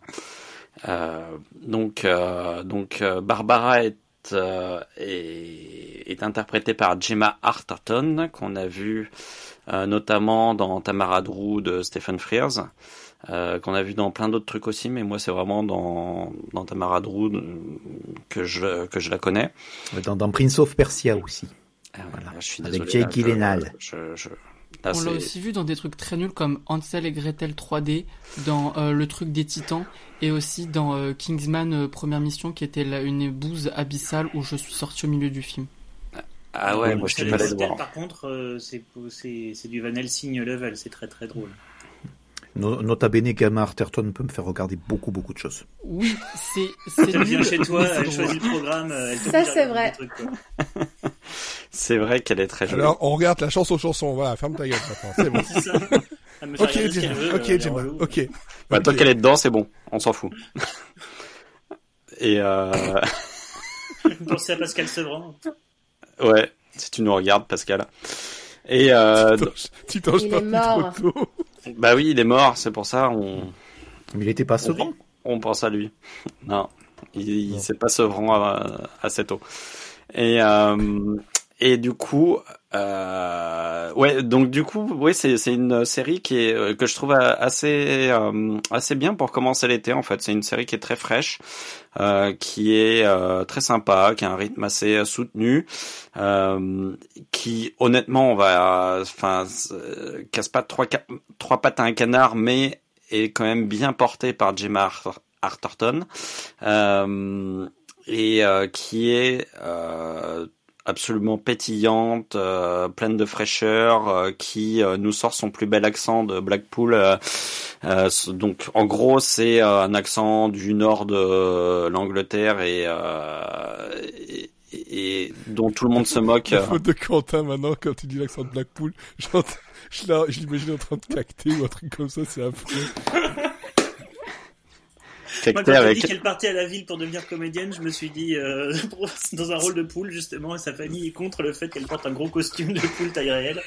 Euh, donc, donc Barbara est, est, interprétée par Gemma Arterton, qu'on a vu notamment dans Tamara Drew de Stephen Frears. Qu'on a vu dans plein d'autres trucs aussi, mais moi c'est vraiment dans, dans Tamara Drew que je, que je la connais. Dans Prince of Persia aussi. Voilà. je suis Avec désolé, Jake Gyllenhaal. Je, je, là, On l'a aussi vu dans des trucs très nuls comme Hansel et Gretel 3D, dans euh, le truc des titans, et aussi dans euh, Kingsman euh, Première Mission, qui était là, une bouse abyssale où je suis sorti au milieu du film. Ah ouais, Ouais, moi je pas par contre, euh, c'est du Van Helsing level, c'est très très drôle. No- Nota bene, Gamma Arterton peut me faire regarder beaucoup, beaucoup de choses. Oui, c'est c'est Elle vient chez toi, elle choisit le programme, euh, elle te Ça, c'est vrai. des trucs, quoi. C'est vrai qu'elle est très jolie. Alors, on regarde la chanson chanson. Voilà, ferme ta gueule maintenant. C'est bon. Ça. Ok, veut, Ok, euh. Ok. Bah, tant qu'elle est dedans, c'est bon, on s'en fout. Et euh, Pensez à Pascal Sevran. ouais, si tu nous regardes, Pascal. Et euh, Tu t'en Il pas est mort. trop tôt. Bah oui, il est mort, c'est pour ça on Mais il était pas sevran. on pense à lui. Non, il, il s'est pas sevrant à, assez tôt. Et euh, et du coup, euh, ouais, donc du coup, ouais, c'est c'est une série qui est euh, que je trouve assez euh, assez bien pour commencer l'été. En fait, c'est une série qui est très fraîche, euh, qui est euh, très sympa, qui a un rythme assez soutenu, euh, qui honnêtement, on va, enfin, euh, casse pas trois trois pattes à un canard, mais est quand même bien porté par Ar- Arterton euh, et euh, qui est euh, absolument pétillante, euh, pleine de fraîcheur, euh, qui euh, nous sort son plus bel accent de Blackpool. euh, euh, donc en gros c'est euh, un accent du nord de l'Angleterre et, et, et dont tout le monde se moque. La faute de Quentin maintenant quand tu dis l'accent de Blackpool. je l'imagine en train de cacter ou un truc comme ça, c'est affreux. Moi, quand avec... dit qu'elle partait à la ville pour devenir comédienne, je me suis dit, euh, dans un rôle de poule, justement, et sa famille est contre le fait qu'elle porte un gros costume de poule taille réelle.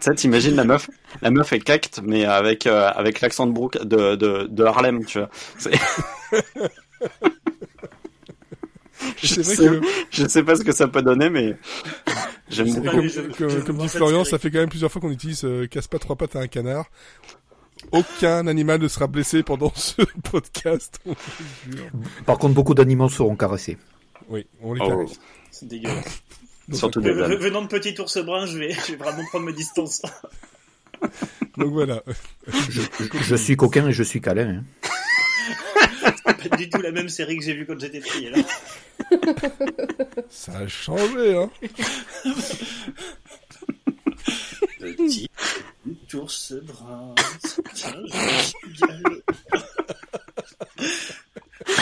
Ça, t'imagines la meuf, la meuf est cacte, mais avec, euh, avec l'accent de, Brook, de, de, de Harlem, tu vois. je, sais, que... je sais pas ce que ça peut donner, mais j'aime beaucoup. Comme, comme, dit Florian, ça fait quand même plusieurs fois qu'on utilise euh, casse pas trois pattes à un canard. Aucun animal ne sera blessé pendant ce podcast. Par contre, beaucoup d'animaux seront caressés. Oui, on les oh. caresse. C'est dégueulasse. Surtout des Venant de petit ours brun, je vais, je vais vraiment prendre mes distances. Donc voilà. Je, suis coquin et je suis câlin. Hein. C'est pas du tout la même série que j'ai vue quand j'étais petit. Ça a changé, hein. Petit ours brun, tiens,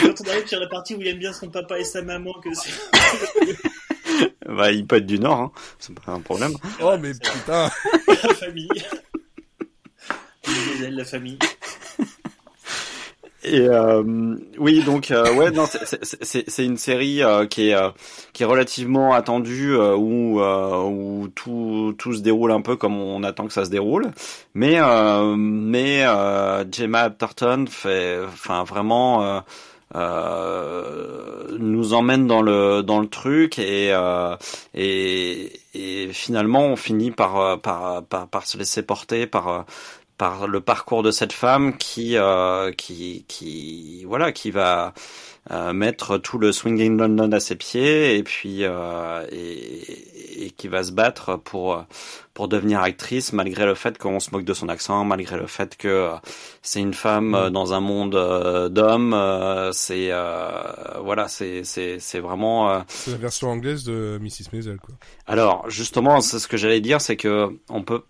Quand on arrive sur la partie où il aime bien son papa et sa maman, que c'est. bah, il peut être du Nord, hein. c'est pas un problème. Oh, mais putain La famille. la famille. Et euh, oui, donc euh, ouais, non, c'est une série euh, qui est qui est relativement attendue où où tout tout se déroule un peu comme on attend que ça se déroule, mais mais Gemma Thornton fait, enfin vraiment. nous emmène dans le dans le truc et et, et finalement on finit par par par, par se laisser porter par par le parcours de cette femme qui euh, qui qui voilà qui va euh, mettre tout le swinging London à ses pieds et puis euh, et, et, qui va se battre pour pour devenir actrice malgré le fait qu'on se moque de son accent, malgré le fait que c'est une femme mm. dans un monde d'hommes. c'est voilà, c'est c'est c'est vraiment. c'est la version anglaise de Mrs Maisel quoi. Alors justement, c'est ce que j'allais dire, c'est que on peut,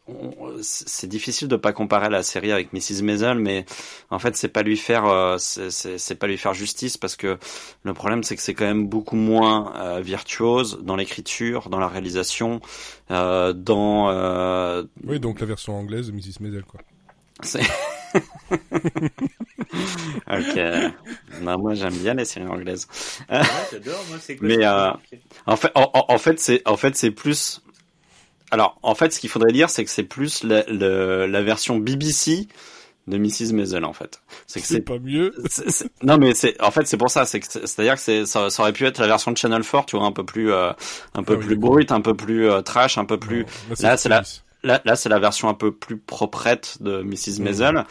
c'est difficile de pas comparer la série avec Mrs Maisel, mais en fait c'est pas lui faire, c'est pas lui faire justice parce que le problème, c'est que c'est quand même beaucoup moins euh, virtuose dans l'écriture, dans la réalisation, euh, dans. Euh... Oui, donc la version anglaise de Mrs. Maisel, quoi. C'est. ok. Non, moi j'aime bien les séries anglaises. Ouais, j'adore. Moi, c'est Mais euh, en fait, en, en fait, c'est en fait c'est plus. Alors, en fait, ce qu'il faudrait dire, c'est que c'est plus la, la version BBC de Mrs. Maisel en fait. C'est que c'est pas mieux. non mais c'est en fait c'est pour ça, c'est c'est-à-dire que c'est ça, ça, aurait pu être la version de Channel 4, tu vois, un peu plus euh, un peu ah plus brute, un peu plus euh, trash, un peu plus là c'est la là, là c'est la version un peu plus proprette de Mrs. Maisel.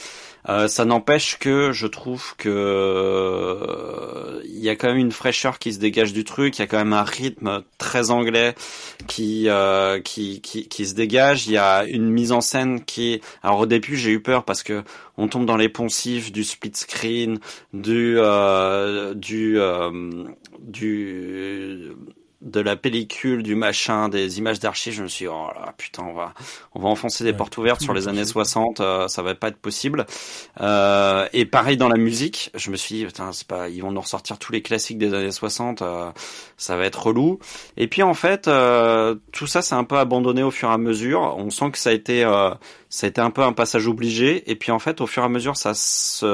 Euh, ça n'empêche que je trouve que euh, il y a quand même une fraîcheur qui se dégage du truc. Il y a quand même un rythme très anglais qui, euh, qui, qui qui se dégage. Il y a une mise en scène qui. Alors au début j'ai eu peur parce que on tombe dans les poncifs du split screen, du du du de la pellicule, du machin, des images d'archives, je me suis dit, oh là, putain, on va, on va enfoncer des portes ouvertes sur les années 60, euh, ça va pas être possible. Euh, et pareil dans la musique, je me suis dit, putain, c'est pas, ils vont nous ressortir tous les classiques des années 60, euh, ça va être relou. Et puis en fait, euh, tout ça, c'est un peu abandonné au fur et à mesure. On sent que ça a été, ça a été un peu un passage obligé. Et puis en fait, au fur et à mesure, ça se,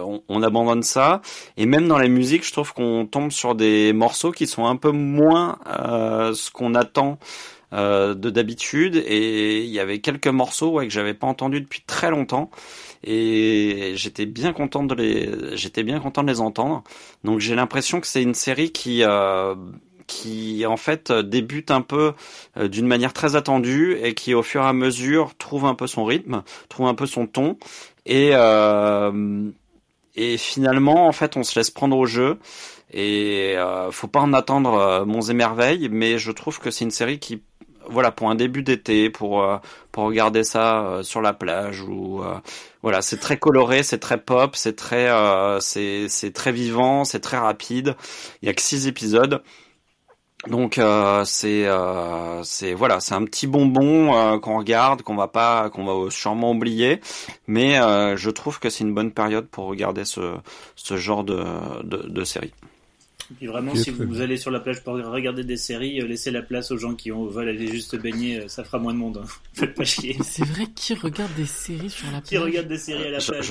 on, on abandonne ça. Et même dans la musique, je trouve qu'on tombe sur des morceaux qui sont un peu moins euh, ce qu'on attend euh, de d'habitude. Et il y avait quelques morceaux que j'avais pas entendu depuis très longtemps. Et j'étais bien content de les j'étais bien content de les entendre. Donc j'ai l'impression que c'est une série qui euh, qui en fait débute un peu d'une manière très attendue et qui au fur et à mesure trouve un peu son rythme trouve un peu son ton. Et et finalement en fait on se laisse prendre au jeu et euh, faut pas en attendre euh, monts et merveilles, mais je trouve que c'est une série qui, voilà, pour un début d'été, pour euh, pour regarder ça euh, sur la plage ou voilà, c'est très coloré, c'est très pop, c'est très c'est c'est très vivant, c'est très rapide. Il y a que six épisodes. Donc c'est c'est voilà c'est un petit bonbon qu'on regarde qu'on va pas qu'on va sûrement oublier mais je trouve que c'est une bonne période pour regarder ce ce genre de de, de série. Puis vraiment, si vous bien. allez sur la plage pour regarder des séries, euh, laissez la place aux gens qui ont, veulent aller juste se baigner, euh, ça fera moins de monde. hein. Faites pas chier. C'est vrai, qui regarde des séries sur la Qui plage regarde des séries à la Je- plage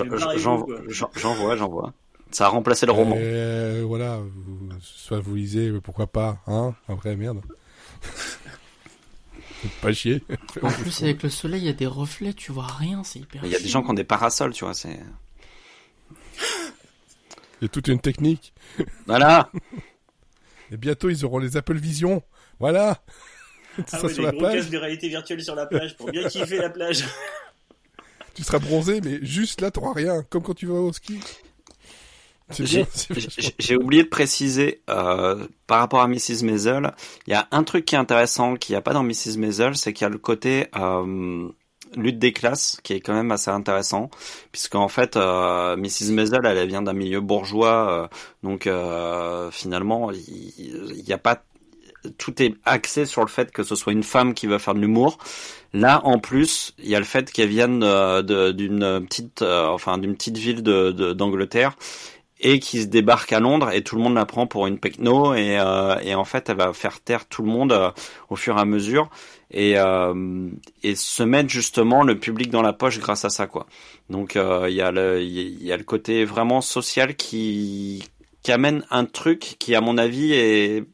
J'en vois, j'en vois. Ça a remplacé le roman. Euh, voilà, vous- soit vous lisez, mais pourquoi pas, hein Après, merde. Faites pas chier. En plus, avec le soleil, il y a des reflets, tu vois rien, c'est hyper Il y a des gens qui ont des parasols, tu vois. C'est Il y a toute une technique. voilà. Et bientôt, ils auront les Apple Vision. Voilà. Tout Ah ça ouais, sur la gros plage. de réalité virtuelle sur la plage pour bien kiffer la plage. Tu seras bronzé, mais juste là, t'auras rien. Comme quand tu vas au ski. Vachement- j'ai oublié de préciser euh, par rapport à Mrs. Maisel, il y a un truc qui est intéressant qu'il n'y a pas dans Mrs. Maisel, c'est qu'il y a le côté euh, lutte des classes qui est quand même assez intéressant, puisqu'en fait euh, Mrs. Maisel, elle, vient d'un milieu bourgeois, euh, donc euh, finalement il n'y a pas tout est axé sur le fait que ce soit une femme qui va faire de l'humour. Là, en plus, il y a le fait qu'elle vienne euh, d'une petite, enfin d'une petite ville d'Angleterre et qui se débarque à Londres et tout le monde la prend pour une pecno et, et en fait elle va faire taire tout le monde au fur et à mesure et, euh, et se mettre justement le public dans la poche grâce à ça quoi. Donc euh, il y a le y a le côté vraiment social qui qui amène un truc qui à mon avis est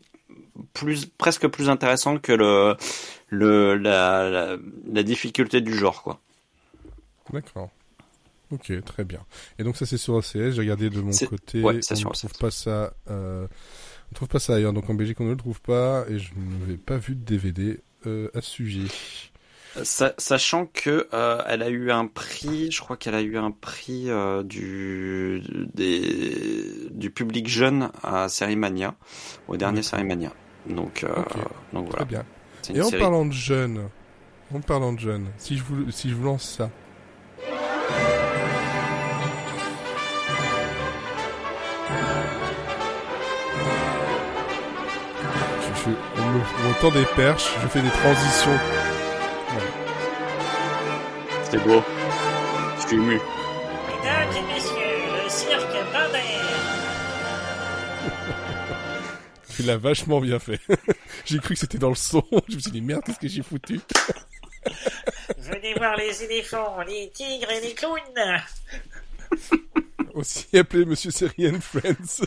plus presque plus intéressant que le le la, la, la difficulté du genre quoi. D'accord. Ok, très bien. Et donc ça c'est sur OCS. J'ai regardé de mon côté. ouais, on ne trouve pas ça. Euh... On trouve pas ça ailleurs. Donc en Belgique on ne le trouve pas et je n'avais pas vu de DVD euh, à ce sujet. Sa- Sachant que euh, elle a eu un prix, je crois qu'elle a eu un prix euh, du des, du public jeune à Sérimania, au dernier Sérimania. Donc euh, donc Très voilà. bien. C'est Et en série. parlant de jeunes, en parlant de jeunes, si je vous si je vous lance ça. Me, on me tend des perches, je fais des transitions. C'est beau. Je suis ému. Mesdames et messieurs, le cirque Bander. Tu l'as vachement bien fait. j'ai cru que c'était dans le son. Je me suis dit merde, qu'est-ce que j'ai foutu? Venez voir les éléphants, les tigres et les clowns. Aussi appelé Monsieur Serian Friends.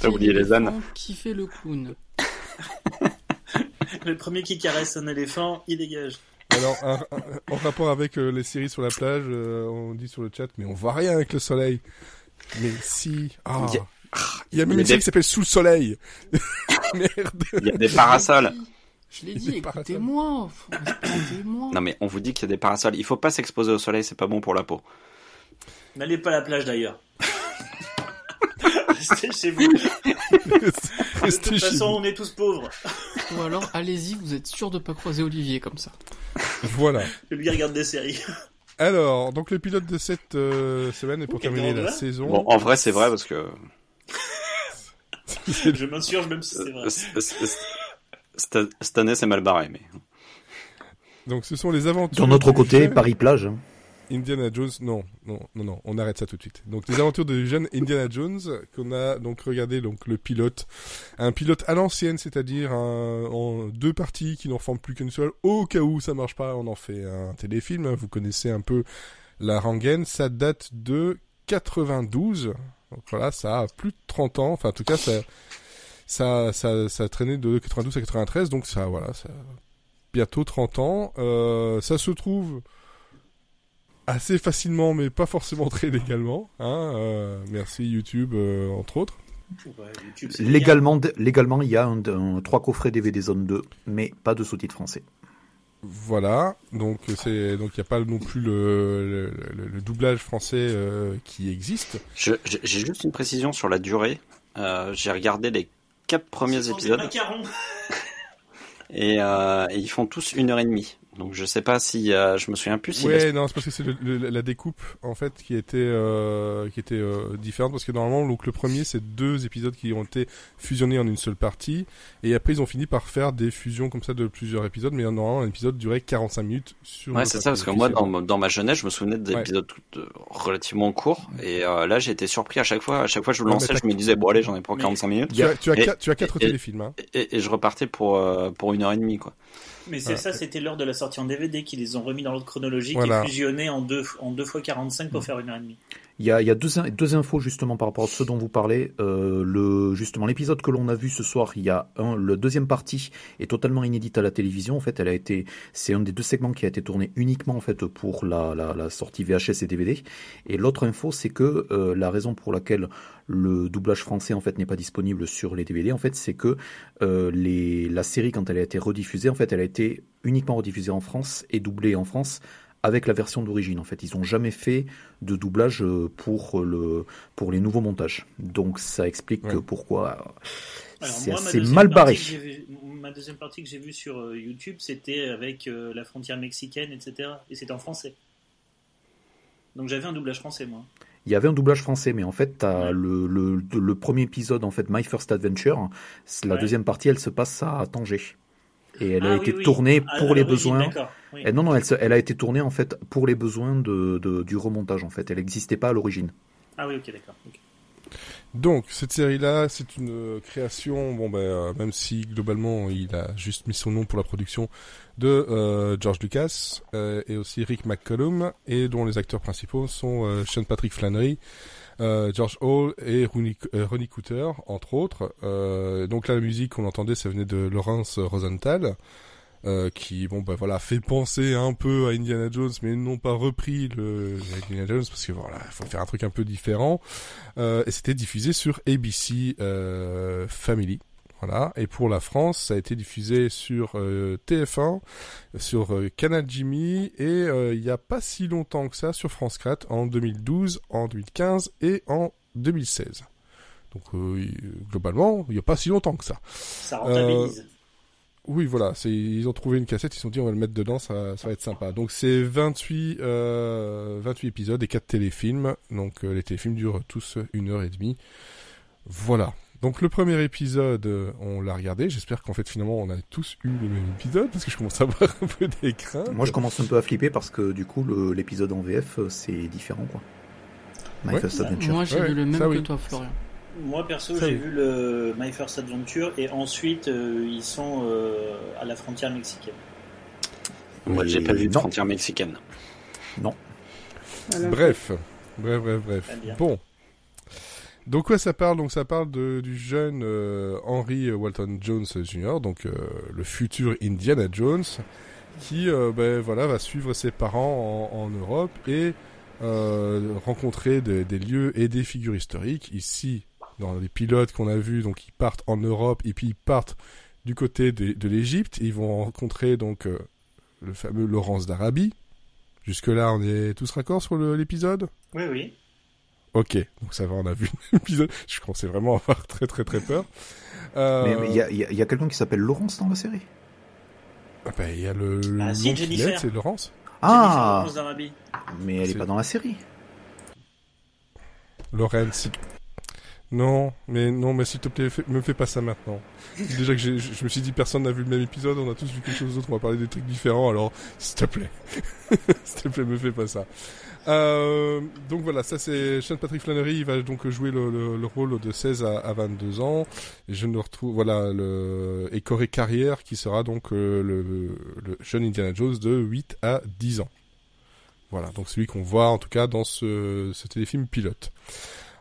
T'as oublié les ânes. Qui fait le clown Le premier qui caresse un éléphant, il dégage. Alors, un- un- en rapport avec euh, les séries sur la plage, euh, on dit sur le chat, mais on voit rien avec le soleil. Mais si. Ah. Il y a- Il y a même il y a une série des- qui s'appelle Sous le soleil. Merde. Il y a des parasols. Je l'ai Il dit, écoutez-moi. Respectez-moi. Non mais on vous dit qu'il y a des parasols. Il faut pas s'exposer au soleil, c'est pas bon pour la peau. N'allez pas à la plage d'ailleurs. Restez chez vous. De toute chez façon, vous. on est tous pauvres. Ou alors, allez-y, vous êtes sûr de pas croiser Olivier comme ça. Voilà. Le gars regarde des séries. Alors, donc le pilote de cette euh, semaine est pour terminer la saison. Bon, en vrai c'est vrai parce que Je m'insurge même si c'est vrai. cette année c'est mal barré mais. Donc ce sont les aventures. D'un autre du côté, jeune Paris plage. hein. Indiana Jones, non, non, non, non, on arrête ça tout de suite. Donc les aventures du jeune Indiana Jones qu'on a donc regardé donc le pilote, un pilote à l'ancienne, c'est-à-dire en deux parties qui n'en forment plus qu'une seule. Au cas où ça marche pas, on en fait un téléfilm. Vous connaissez un peu la rengaine. Ça date de 92. Donc voilà, ça a plus de 30 ans. Enfin en tout cas ça, ça, ça, traîné de 92 à 93. Donc ça, voilà, ça bientôt 30 ans. Euh, ça se trouve assez facilement, mais pas forcément très légalement. Hein, euh, merci YouTube, euh, entre autres. Ouais, YouTube. Légalement, légalement, il y a un, un- trois coffrets DVD Zone 2, mais pas de sous-titres français. Voilà, donc c'est donc il n'y a pas non plus le, le, le- le doublage français euh, qui existe. J'ai juste une précision sur la durée. Euh, J'ai regardé les quatre premiers épisodes et, euh, et ils font tous une heure et demie. Donc je sais pas si euh, je me souviens plus si Ouais, non, c'est parce que c'est la découpe en fait qui était euh, qui était euh, différente parce que normalement donc le premier c'est deux épisodes qui ont été fusionnés en une seule partie et après ils ont fini par faire des fusions comme ça de plusieurs épisodes mais normalement un épisode durait 45 minutes sur Ouais, c'est ça, parce que moi, dans, dans ma jeunesse, je me souvenais d'épisodes euh, relativement courts, et euh, là, j'ai été surpris à chaque fois. À chaque fois que je le lançais, je me disais, bon, allez, j'en ai pour Mais- 45 minutes, tu as tu as, Et- quatre- tu as quatre et- téléfilms hein. et, et je repartais pour euh, pour une heure et demie, quoi. Mais c'est Voilà. ça, c'était lors de la sortie en DVD qu'ils les ont remis dans l'ordre chronologique Voilà. et fusionnés en deux, en deux fois 45 pour faire une heure et demie. Il y a, deux, in- deux infos justement par rapport à ce dont vous parlez. Euh, justement, l'épisode que l'on a vu ce soir, il y a le deuxième partie est totalement inédite à la télévision. En fait, elle a été, c'est un des deux segments qui a été tourné uniquement en fait pour la, sortie VHS et DVD. Et l'autre info, c'est que euh, la raison pour laquelle le doublage français en fait n'est pas disponible sur les DVD, en fait, c'est que euh, la série quand elle a été rediffusée, en fait, elle a été uniquement rediffusée en France et doublée en France avec la version d'origine. En fait, ils ont jamais fait de doublage euh, pour le pour les nouveaux montages. Donc ça explique Ouais. pourquoi euh, c'est assez mal barré. Ma deuxième partie que j'ai vue sur euh, YouTube, c'était avec euh, la frontière mexicaine, etc. Et c'était en français. Donc j'avais un doublage français, moi. Il y avait un doublage français, mais en fait, t'as le, le, le premier épisode, en fait, My First Adventure, la Ouais. deuxième partie, elle se passe à Tanger. Et elle a Ah, été oui, tournée À- pour à les besoins. d'accord, oui. Et non, non, elle, a été tournée en fait pour les besoins de, de- du remontage. En fait, elle n'existait pas à l'origine. Ah oui, ok, d'accord. Donc cette série là c'est une euh, création bon ben euh, même si globalement il a juste mis son nom pour la production de euh, George Lucas euh, et aussi Rick McCallum et dont les acteurs principaux sont euh, Sean Patrick Flannery euh, George Hall et Ronnie, euh, Ronnie Cooter, entre autres. Euh, donc là, la musique qu'on entendait, ça venait de Lawrence Rosenthal, euh, qui, bon, bah voilà, fait penser un peu à Indiana Jones, mais n'ont pas repris le Indiana Jones parce que voilà, il faut faire un truc un peu différent. Euh, et c'était diffusé sur ABC euh, Family. Voilà. Et pour la France, ça a été diffusé sur euh, TF1, sur euh, Canal Jimmy et euh, il n'y a pas si longtemps que ça sur France 4 en 2012, en 2015 et en 2016. Donc euh, globalement, il n'y a pas si longtemps que ça. Ça rentabilise. Oui, voilà, ils ont trouvé une cassette, ils se sont dit on va le mettre dedans, ça, ça va être sympa. Donc c'est 28, euh, 28 épisodes et 4 téléfilms. Donc euh, les téléfilms durent tous une heure et demie. Voilà. Donc le premier épisode, euh, on l'a regardé. J'espère qu'en fait finalement on a tous eu le même épisode parce que je commence à avoir un peu des craintes. Moi, je commence un peu à flipper parce que du coup, l'épisode en VF, euh, c'est différent, quoi. My Ouais. First Adventure. Moi, j'ai Ouais, vu le même ça, que oui. toi, Florian. Moi perso, j'ai oui. vu le My First Adventure et ensuite euh, ils sont euh, à la frontière mexicaine. Moi, j'ai pas vu de frontière mexicaine. Non. Bref, bref, bref, bref. Bon. Donc quoi ça parle Donc ça parle de, du jeune euh, Henry Walton Jones Jr., donc euh, le futur Indiana Jones, qui euh, ben, voilà va suivre ses parents en, en Europe et euh, rencontrer des, des lieux et des figures historiques. Ici, dans les pilotes qu'on a vus, donc ils partent en Europe et puis ils partent du côté de, de l'Égypte. Ils vont rencontrer donc euh, le fameux Laurence d'Arabie. Jusque là, on est tous raccords sur l'épisode? Oui, oui. Ok, donc ça va, on a vu l'épisode. Je commençais vraiment à avoir très très très peur. Euh, Mais mais il y a, y a- y a quelqu'un qui s'appelle Laurence dans la série ah bah, il y a le, le Ah, nom si, Jennifer. c'est Laurence. Ah Jennifer. Mais elle est pas dans la série. Laurence. Non, mais non, mais s'il te plaît, fais- me fais pas ça maintenant. Déjà que je me suis dit personne n'a vu le même épisode, on a tous vu quelque chose d'autre, on va parler des trucs différents, alors s'il te plaît, s'il te plaît, me fais pas ça. Euh, donc voilà, ça c'est Sean Patrick Flannery, il va donc jouer le, le- le rôle de 16 à, à 22 ans. Et je ne retrouve voilà le et Corey Carrière qui sera donc euh, le, le jeune Indiana Jones de 8 à 10 ans. Voilà, donc celui qu'on voit en tout cas dans ce, ce téléfilm pilote.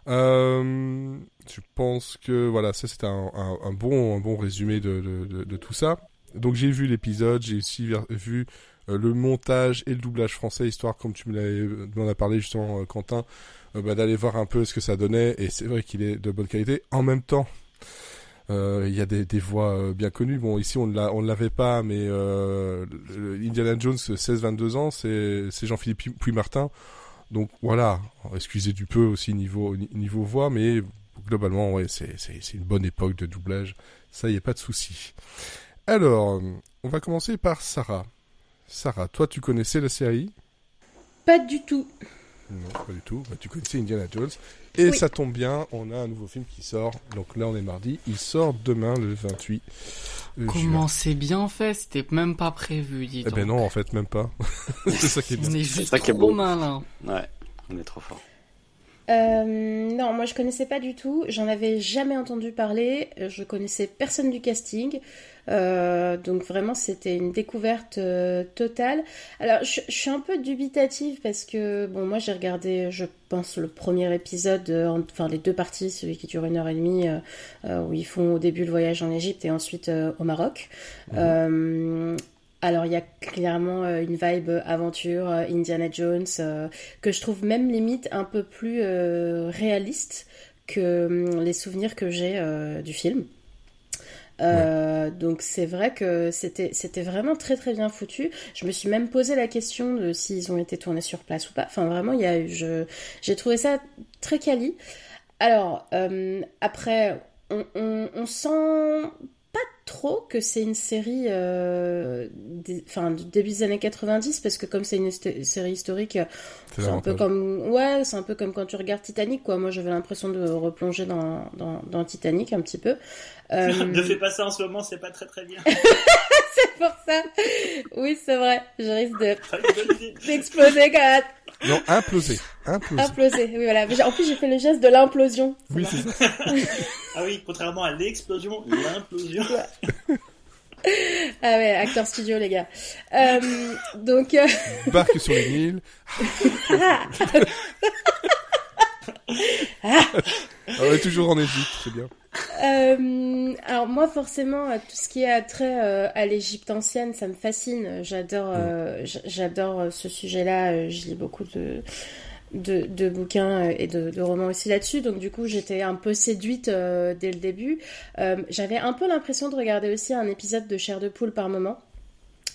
Euh, je pense que voilà, ça c'est un, un, bon un bon résumé de, de, de, tout ça. Donc j'ai vu l'épisode, j'ai aussi vu le montage et le doublage français, histoire comme tu l'avais m'en as parlé justement euh, Quentin, euh, bah, d'aller voir un peu ce que ça donnait. Et c'est vrai qu'il est de bonne qualité. En même temps, euh, il y a des, des voix euh, bien connues. Bon, ici on ne l'a- on l'avait pas, mais euh, Indiana Jones 16-22 ans, c'est Jean-Philippe Puy-Martin. Donc voilà, excusez du peu aussi niveau ni- niveau voix, mais globalement ouais, c'est une bonne époque de doublage. Ça y est pas de souci. Alors, on va commencer par Sarah. Sarah, toi, tu connaissais la série? Pas du tout. Non, pas du tout. Bah, tu connaissais Indiana Jones. Et Oui. ça tombe bien, on a un nouveau film qui sort. Donc là, on est mardi. Il sort demain, le 28 juin. Comment c'est bien fait? C'était même pas prévu, dis Eh donc. ben non, en fait, même pas. c'est ça qui est bien. On est juste ça qui est trop beau. malin. Ouais, on est trop fort. Euh, non, moi je connaissais pas du tout. J'en avais jamais entendu parler. Je connaissais personne du casting. Euh, donc vraiment, c'était une découverte euh, totale. Alors, je, je suis un peu dubitative parce que bon, moi j'ai regardé, je pense, le premier épisode, euh, en- enfin les deux parties, celui qui dure une heure et demie, où ils font au début le voyage en Égypte et ensuite au Maroc. Euh, alors, il y a clairement euh, une vibe aventure, euh, Indiana Jones, euh, que je trouve même limite un peu plus euh, réaliste que hum, les souvenirs que j'ai euh, du film. Euh, Donc c'est vrai que c'était c'était vraiment très très bien foutu. Je me suis même posé la question de s'ils ont été tournés sur place ou pas. Enfin vraiment il y a je j'ai trouvé ça très quali. Alors euh, après on, on, on sent pas trop que c'est une série euh, des- enfin du début des années 90 parce que comme c'est une histo- série historique C'est c'est un peu comme ouais, c'est un peu comme quand tu regardes Titanic quoi. Moi, j'avais l'impression de replonger dans, dans, dans Titanic un petit peu. Euh, ne fais pas ça en ce moment, c'est pas très très bien. c'est pour ça. Oui, c'est vrai. Je risque de d'exploser quand même. Non, imploser. Imploser. Imploser. Oui, voilà. En plus, j'ai fait le geste de l'implosion. Oui, c'est ça. Ah oui, contrairement à l'explosion, l'implosion. Ah ouais, acteur studio les gars. Euh, donc euh, Barque sur les Nils. Est toujours en Égypte, c'est bien. Euh, alors moi forcément euh, tout ce qui a trait euh, à l'Égypte ancienne ça me fascine. J'adore euh, j- j'adore ce sujet-là. Euh, je lis beaucoup de de, de bouquins et de, de romans aussi là-dessus. Donc du coup j'étais un peu séduite euh, dès le début. J'avais un peu l'impression de regarder aussi un épisode de Chair de poule par moment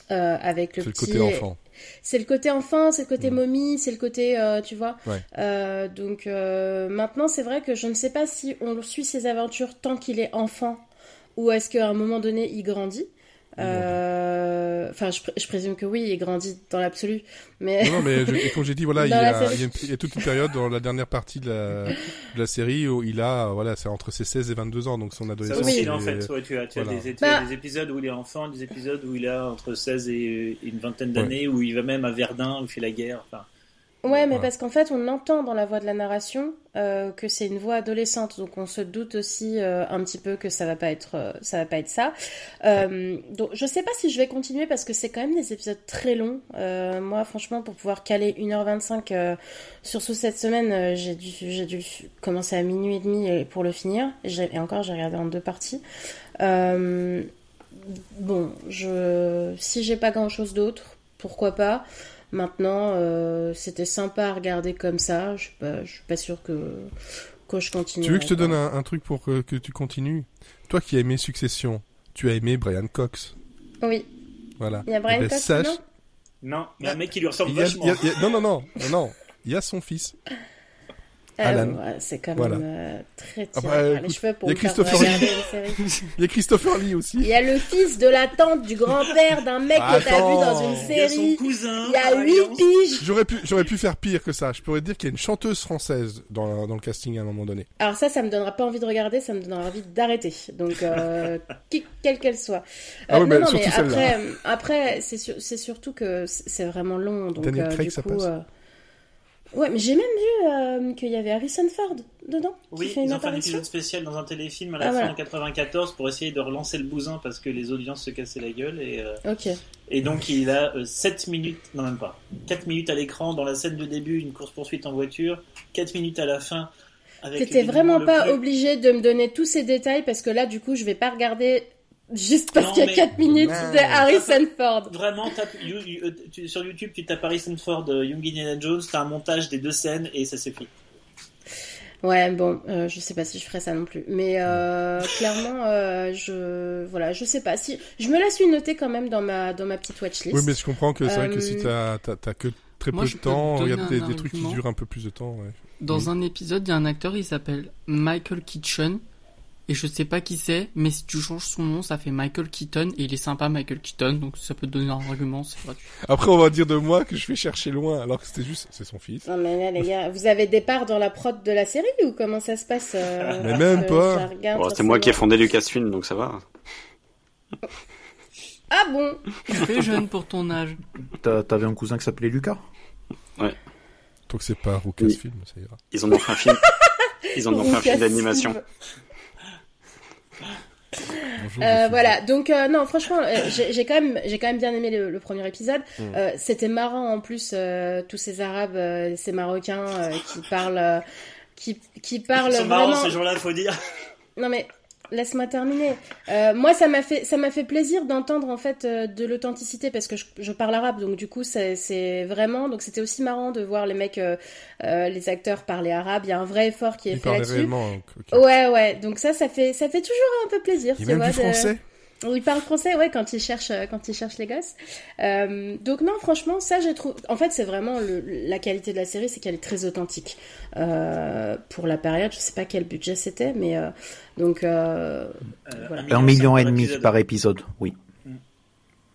avec le C'est le petit côté enfant. C'est le côté enfant, c'est le côté Mm. momie, c'est le côté, euh, tu vois. Ouais. Euh, donc euh, maintenant, c'est vrai que je ne sais pas si on suit ses aventures tant qu'il est enfant ou est-ce qu'à un moment donné, il grandit. Euh, Enfin, je, pr- je présume que oui, il grandit dans l'absolu. Mais Non, non, mais je- et comme j'ai dit, voilà, il y, a, série. il, y a une- il y a toute une période dans la dernière partie de la, de la série où il a, voilà, c'est entre ses 16 et 22 ans, donc son Ça adolescence. aussi, il en est- fait. Ouais, tu as, tu as des, tu as Bah. des épisodes où il est enfant, des épisodes où il a entre 16 et une vingtaine d'années, où il va même à Verdun, où il fait la guerre. Enfin, Ouais, mais parce qu'en fait, on entend dans la voix de la narration euh, que c'est une voix adolescente, donc on se doute aussi euh, un petit peu que ça va pas être euh, ça va pas être ça. Donc je sais pas si je vais continuer parce que c'est quand même des épisodes très longs. Moi, franchement, pour pouvoir caler 1h25 euh, sur ce cette semaine, j'ai dû j'ai dû commencer à minuit et demi pour le finir. Et, encore, j'ai regardé en deux parties. Bon, je si j'ai pas grand chose d'autre, pourquoi pas. Maintenant, euh, c'était sympa à regarder comme ça. Je suis pas, je suis pas sûre que que je continue. Tu veux que je te donne un, un truc pour que, que tu continues? Toi qui as aimé Succession, tu as aimé Brian Cox. Oui, Voilà. il y a Brian Eh ben, Cox sache- dedans? Non, il y a un mec qui lui ressemble il y a- vachement. il y a- il y a- non, non, non, non, non. Il y a son fils. Ah, Alan. ouais, c'est quand Voilà. même euh, très Ah tiré bah, par les écoute, cheveux pour il y a me faire Christopher regarder une série. Il y a Christopher Lee aussi. Il y a le fils de la tante du grand-père d'un mec que t'as vu dans une Il y a son série. cousin. Il y a par 8 alliance. piges. J'aurais pu, j'aurais pu faire pire que ça. Je pourrais te dire qu'il y a une chanteuse française dans, dans le casting à un moment donné. Alors ça, ça me donnera pas envie de regarder, ça me donnera envie d'arrêter. Donc, euh, qui- quelle qu'elle soit. Ah non, non, surtout mais après, euh, après c'est sur- c'est surtout que c'est vraiment long. Donc, Daniel euh, Craig, du ça coup, passe. Euh, ouais, mais j'ai même vu euh, qu'il y avait Harrison Ford dedans, qui Oui, fait une ils ont fait un épisode spécial dans un téléfilm à la Ah, fin voilà. en 94 pour essayer de relancer le bousin parce que les audiences se cassaient la gueule et, euh, et donc il a 7 minutes, non même pas, 4 minutes à l'écran dans la scène de début, une course poursuite en voiture, 4 minutes à la fin. T'étais vraiment pas obligé de me donner tous ces détails parce que là, du coup, je vais pas regarder juste parce qu'il y a mais- 4 minutes Non. de Harrison Ford. Vraiment, tape, you- you- euh, tu- sur YouTube, tu tapes Harrison Ford, euh, Young Indiana Jones, t'as un montage des deux scènes et ça suffit. Ouais, bon, euh, je sais pas si je ferais ça non plus, mais euh, clairement, euh, je voilà, je sais pas si je me la suis notée quand même dans ma dans ma petite watchlist. Oui, mais je comprends que c'est vrai que si t'as, t'as, t'as que très Moi, peu de temps, te donner regarde des, des trucs qui durent un peu plus de temps. Ouais. Dans Oui. un épisode, il y a un acteur, il s'appelle Michael Kitchen. Et je sais pas qui c'est, mais si tu changes son nom, ça fait Michael Keaton et il est sympa Michael Keaton, donc ça peut te donner un argument, c'est gratuit. Après, on va dire de moi que je vais chercher loin, alors que c'était juste, c'est son fils. Non mais là les gars, vous avez des parts dans la prod de la série ou comment ça se passe euh, Mais même que pas. Bon, c'est moi qui ai fondé Lucasfilm, donc ça va. Ah bon? Tu fais jeune pour ton âge. T'as- T'avais un cousin qui s'appelait Lucas? Tant que c'est pas Lucasfilm, ça ira. Ils ont fait un film. Ils ont fait un film d'animation. Bonjour, Euh, voilà, donc euh, non, franchement, euh, j'ai quand même, j'ai quand même bien aimé le, le premier épisode. Mm. C'était marrant en plus, tous ces Arabes, ces Marocains qui parlent, qui, qui parlent Ils sont marrants ces gens-là, faut dire. Non mais laisse-moi terminer. Euh, moi, ça m'a fait, ça m'a fait plaisir d'entendre en fait euh, de l'authenticité parce que je, je parle arabe, donc du coup, c'est c'est vraiment. Donc c'était aussi marrant de voir les mecs, euh, euh, les acteurs parler arabe. Il y a un vrai effort qui est Il fait là-dessus. réellement. hein. Ouais, ouais. Donc ça, ça fait, ça fait toujours un peu plaisir. Il y a même vois, du français. Il parle français, ouais, quand il cherche, euh, quand il cherche les gosses. Euh, donc non, franchement, ça, j'ai trouvé. En fait, c'est vraiment le, la qualité de la série, c'est qu'elle est très authentique euh, pour la période. Je sais pas quel budget c'était, mais euh, donc Voilà. Un million et demi par épisode, oui,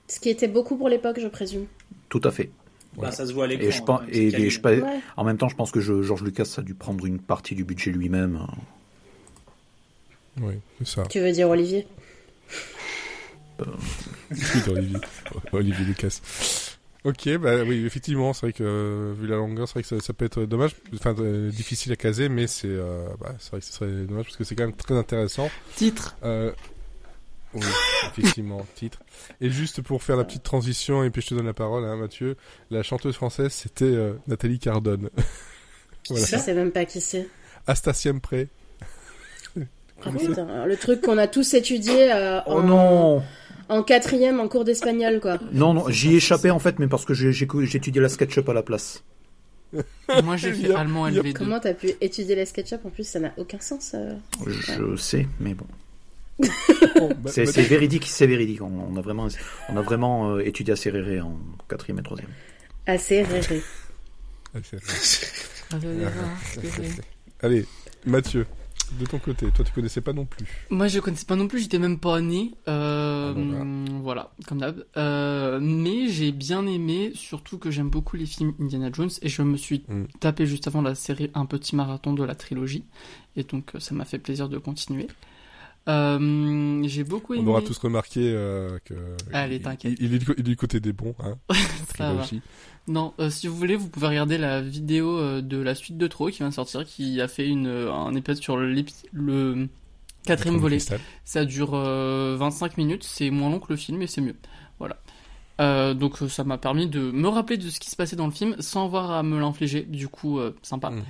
ce qui était beaucoup pour l'époque, je présume. tout à fait. Bah, ça se voit à l'écran. Et je hein, pense, et, et je. Ouais. en même temps, je pense que je- George Lucas a dû prendre une partie du budget lui-même. Oui, c'est ça. Tu veux dire Olivier? Oui, d'Olivier. Olivier Lucas. Ok, bah oui, effectivement, c'est vrai que euh, vu la longueur, c'est vrai que ça, ça peut être dommage, enfin euh, difficile à caser, mais c'est euh, bah, c'est vrai que ce serait dommage parce que c'est quand même très intéressant. Titre. Euh, oui, effectivement, titre. Et juste pour faire la petite transition, et puis je te donne la parole, hein, Mathieu, la chanteuse française, c'était euh, Nathalie Cardone. voilà. Je sais même pas qui c'est. Astaciem Pré. Ah, putain, le truc qu'on a tous étudié euh, Oh en, non en quatrième en cours d'espagnol, quoi. Non, non, j'y ai échappé en fait, mais parce que étudié la SketchUp à la place. Moi j'ai fait allemand il y a- LV2. Comment t'as pu étudier les SketchUp En plus, ça n'a aucun sens. euh. Je sais, mais bon. Bon, bah, C'est bah, c'est véridique, c'est véridique. On, on a vraiment, on a vraiment euh, étudié à Serréré en quatrième et troisième. Assez réré. vrai. Allez, Mathieu, de ton côté, toi tu connaissais pas non plus. Moi je connaissais pas non plus, j'étais même pas né. Euh, Ah bon, voilà, comme d'hab. Euh, mais j'ai bien aimé, surtout que j'aime beaucoup les films Indiana Jones et je me suis Mm. tapé juste avant la série un petit marathon de la trilogie et donc euh, ça m'a fait plaisir de continuer. Euh, j'ai beaucoup aimé. On aura tous remarqué euh, que. Allez, t'inquiète. Il, il est du, il est du côté des bons, hein. Ça va. trilogie. Non, euh, si vous voulez, vous pouvez regarder la vidéo euh, de la suite de Trop qui vient de sortir, qui a fait une, un épisode sur l'épi- le quatrième volet. Ça dure euh, 25 minutes, c'est moins long que le film et c'est mieux. Voilà. Donc ça m'a permis de me rappeler de ce qui se passait dans le film sans avoir à me l'infliger, du coup sympa. Mhm.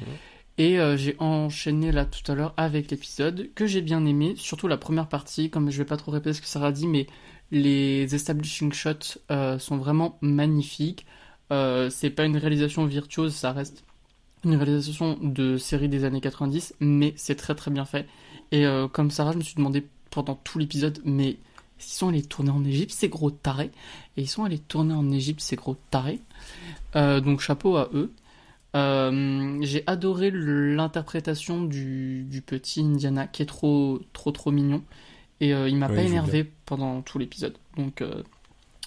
Et euh, j'ai enchaîné là tout à l'heure avec l'épisode que j'ai bien aimé, surtout la première partie, comme je vais pas trop répéter ce que Sarah a dit, mais les establishing shots euh, sont vraiment magnifiques. Euh, c'est pas une réalisation virtuose, ça reste une réalisation de série des années 90, mais c'est très très bien fait. Et euh, comme Sarah, je me suis demandé pendant tout l'épisode, mais ils sont allés tourner en Égypte, ces gros tarés? Et ils sont allés tourner en Égypte, ces gros tarés? Donc chapeau à eux. Euh, j'ai adoré l'interprétation du, du petit Indiana qui est trop trop trop mignon et euh, il m'a Ouais, pas énervé pendant tout l'épisode donc euh,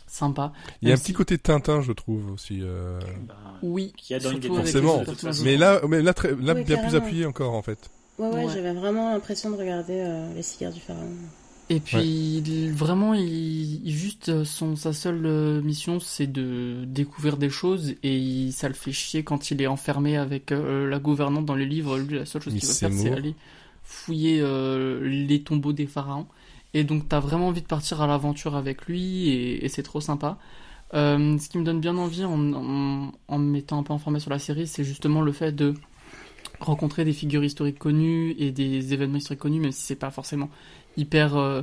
sympa Il y a un petit côté Tintin, je trouve aussi. euh, Bah, oui Qu'il y a dans Forcément. Mais là, mais là, très, là Oui, bien plus appuyé encore en fait. Ouais, ouais, Ouais. j'avais vraiment l'impression de regarder euh, Les cigares du pharaon. Et puis il- vraiment, il, juste euh, son sa seule euh, mission, c'est de découvrir des choses et il- ça le fait chier quand il est enfermé avec euh, la gouvernante dans les livres. Lui, la seule chose Il qu'il veut faire, c'est aller fouiller euh, les tombeaux des pharaons. Et donc t'as vraiment envie de partir à l'aventure avec lui et, et c'est trop sympa. Euh, ce qui me donne bien envie en, en, en me mettant un peu informé sur la série, c'est justement le fait de rencontrer des figures historiques connues et des événements historiques connus, même si c'est pas forcément hyper euh,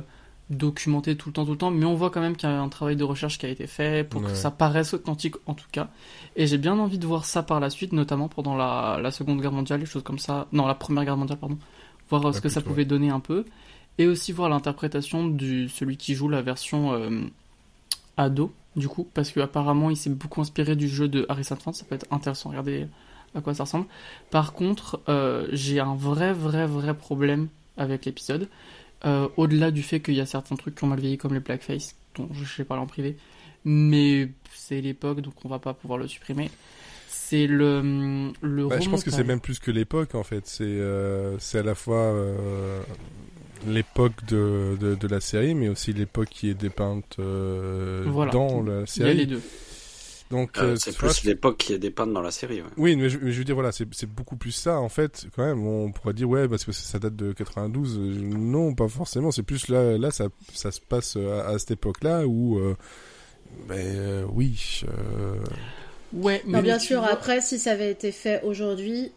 documenté tout le temps, tout le temps, mais on voit quand même qu'il y a un travail de recherche qui a été fait pour Ouais. que ça paraisse authentique en tout cas. Et j'ai bien envie de voir ça par la suite, notamment pendant la, la Seconde Guerre mondiale, les choses comme ça. Non, la Première Guerre mondiale, pardon. Voir euh, ce que ça pouvait donner un peu. Et aussi voir l'interprétation du celui qui joue la version euh, ado, du coup, parce qu'apparemment il s'est beaucoup inspiré du jeu de Harrison Ford, ça peut être intéressant, regardez à quoi ça ressemble. Par contre, euh, j'ai un vrai, vrai, vrai problème avec l'épisode. Euh, Au-delà du fait qu'il y a certains trucs qui ont mal vieilli comme les blackface, dont je sais parler en privé, mais c'est l'époque donc on va pas pouvoir le supprimer. C'est le le Bah, je pense que c'est même plus que l'époque en fait. C'est euh, à la fois euh, l'époque de, de, de la série, mais aussi l'époque qui est dépeinte Voilà. dans la Il y a les série. deux. Donc Euh, euh, c'est vois, plus l'époque qui est dépeinte dans la série. Ouais. Oui, mais je, mais je veux dire, voilà, c'est c'est beaucoup plus ça, en fait, quand même. On pourrait dire, ouais, parce que ça date de 92. Euh, Non, pas forcément. C'est plus là, là ça, ça se passe à, à cette époque-là où, euh, ben euh, oui. euh, Ouais, mais Non, bien sûr, vois- après, si ça avait été fait aujourd'hui,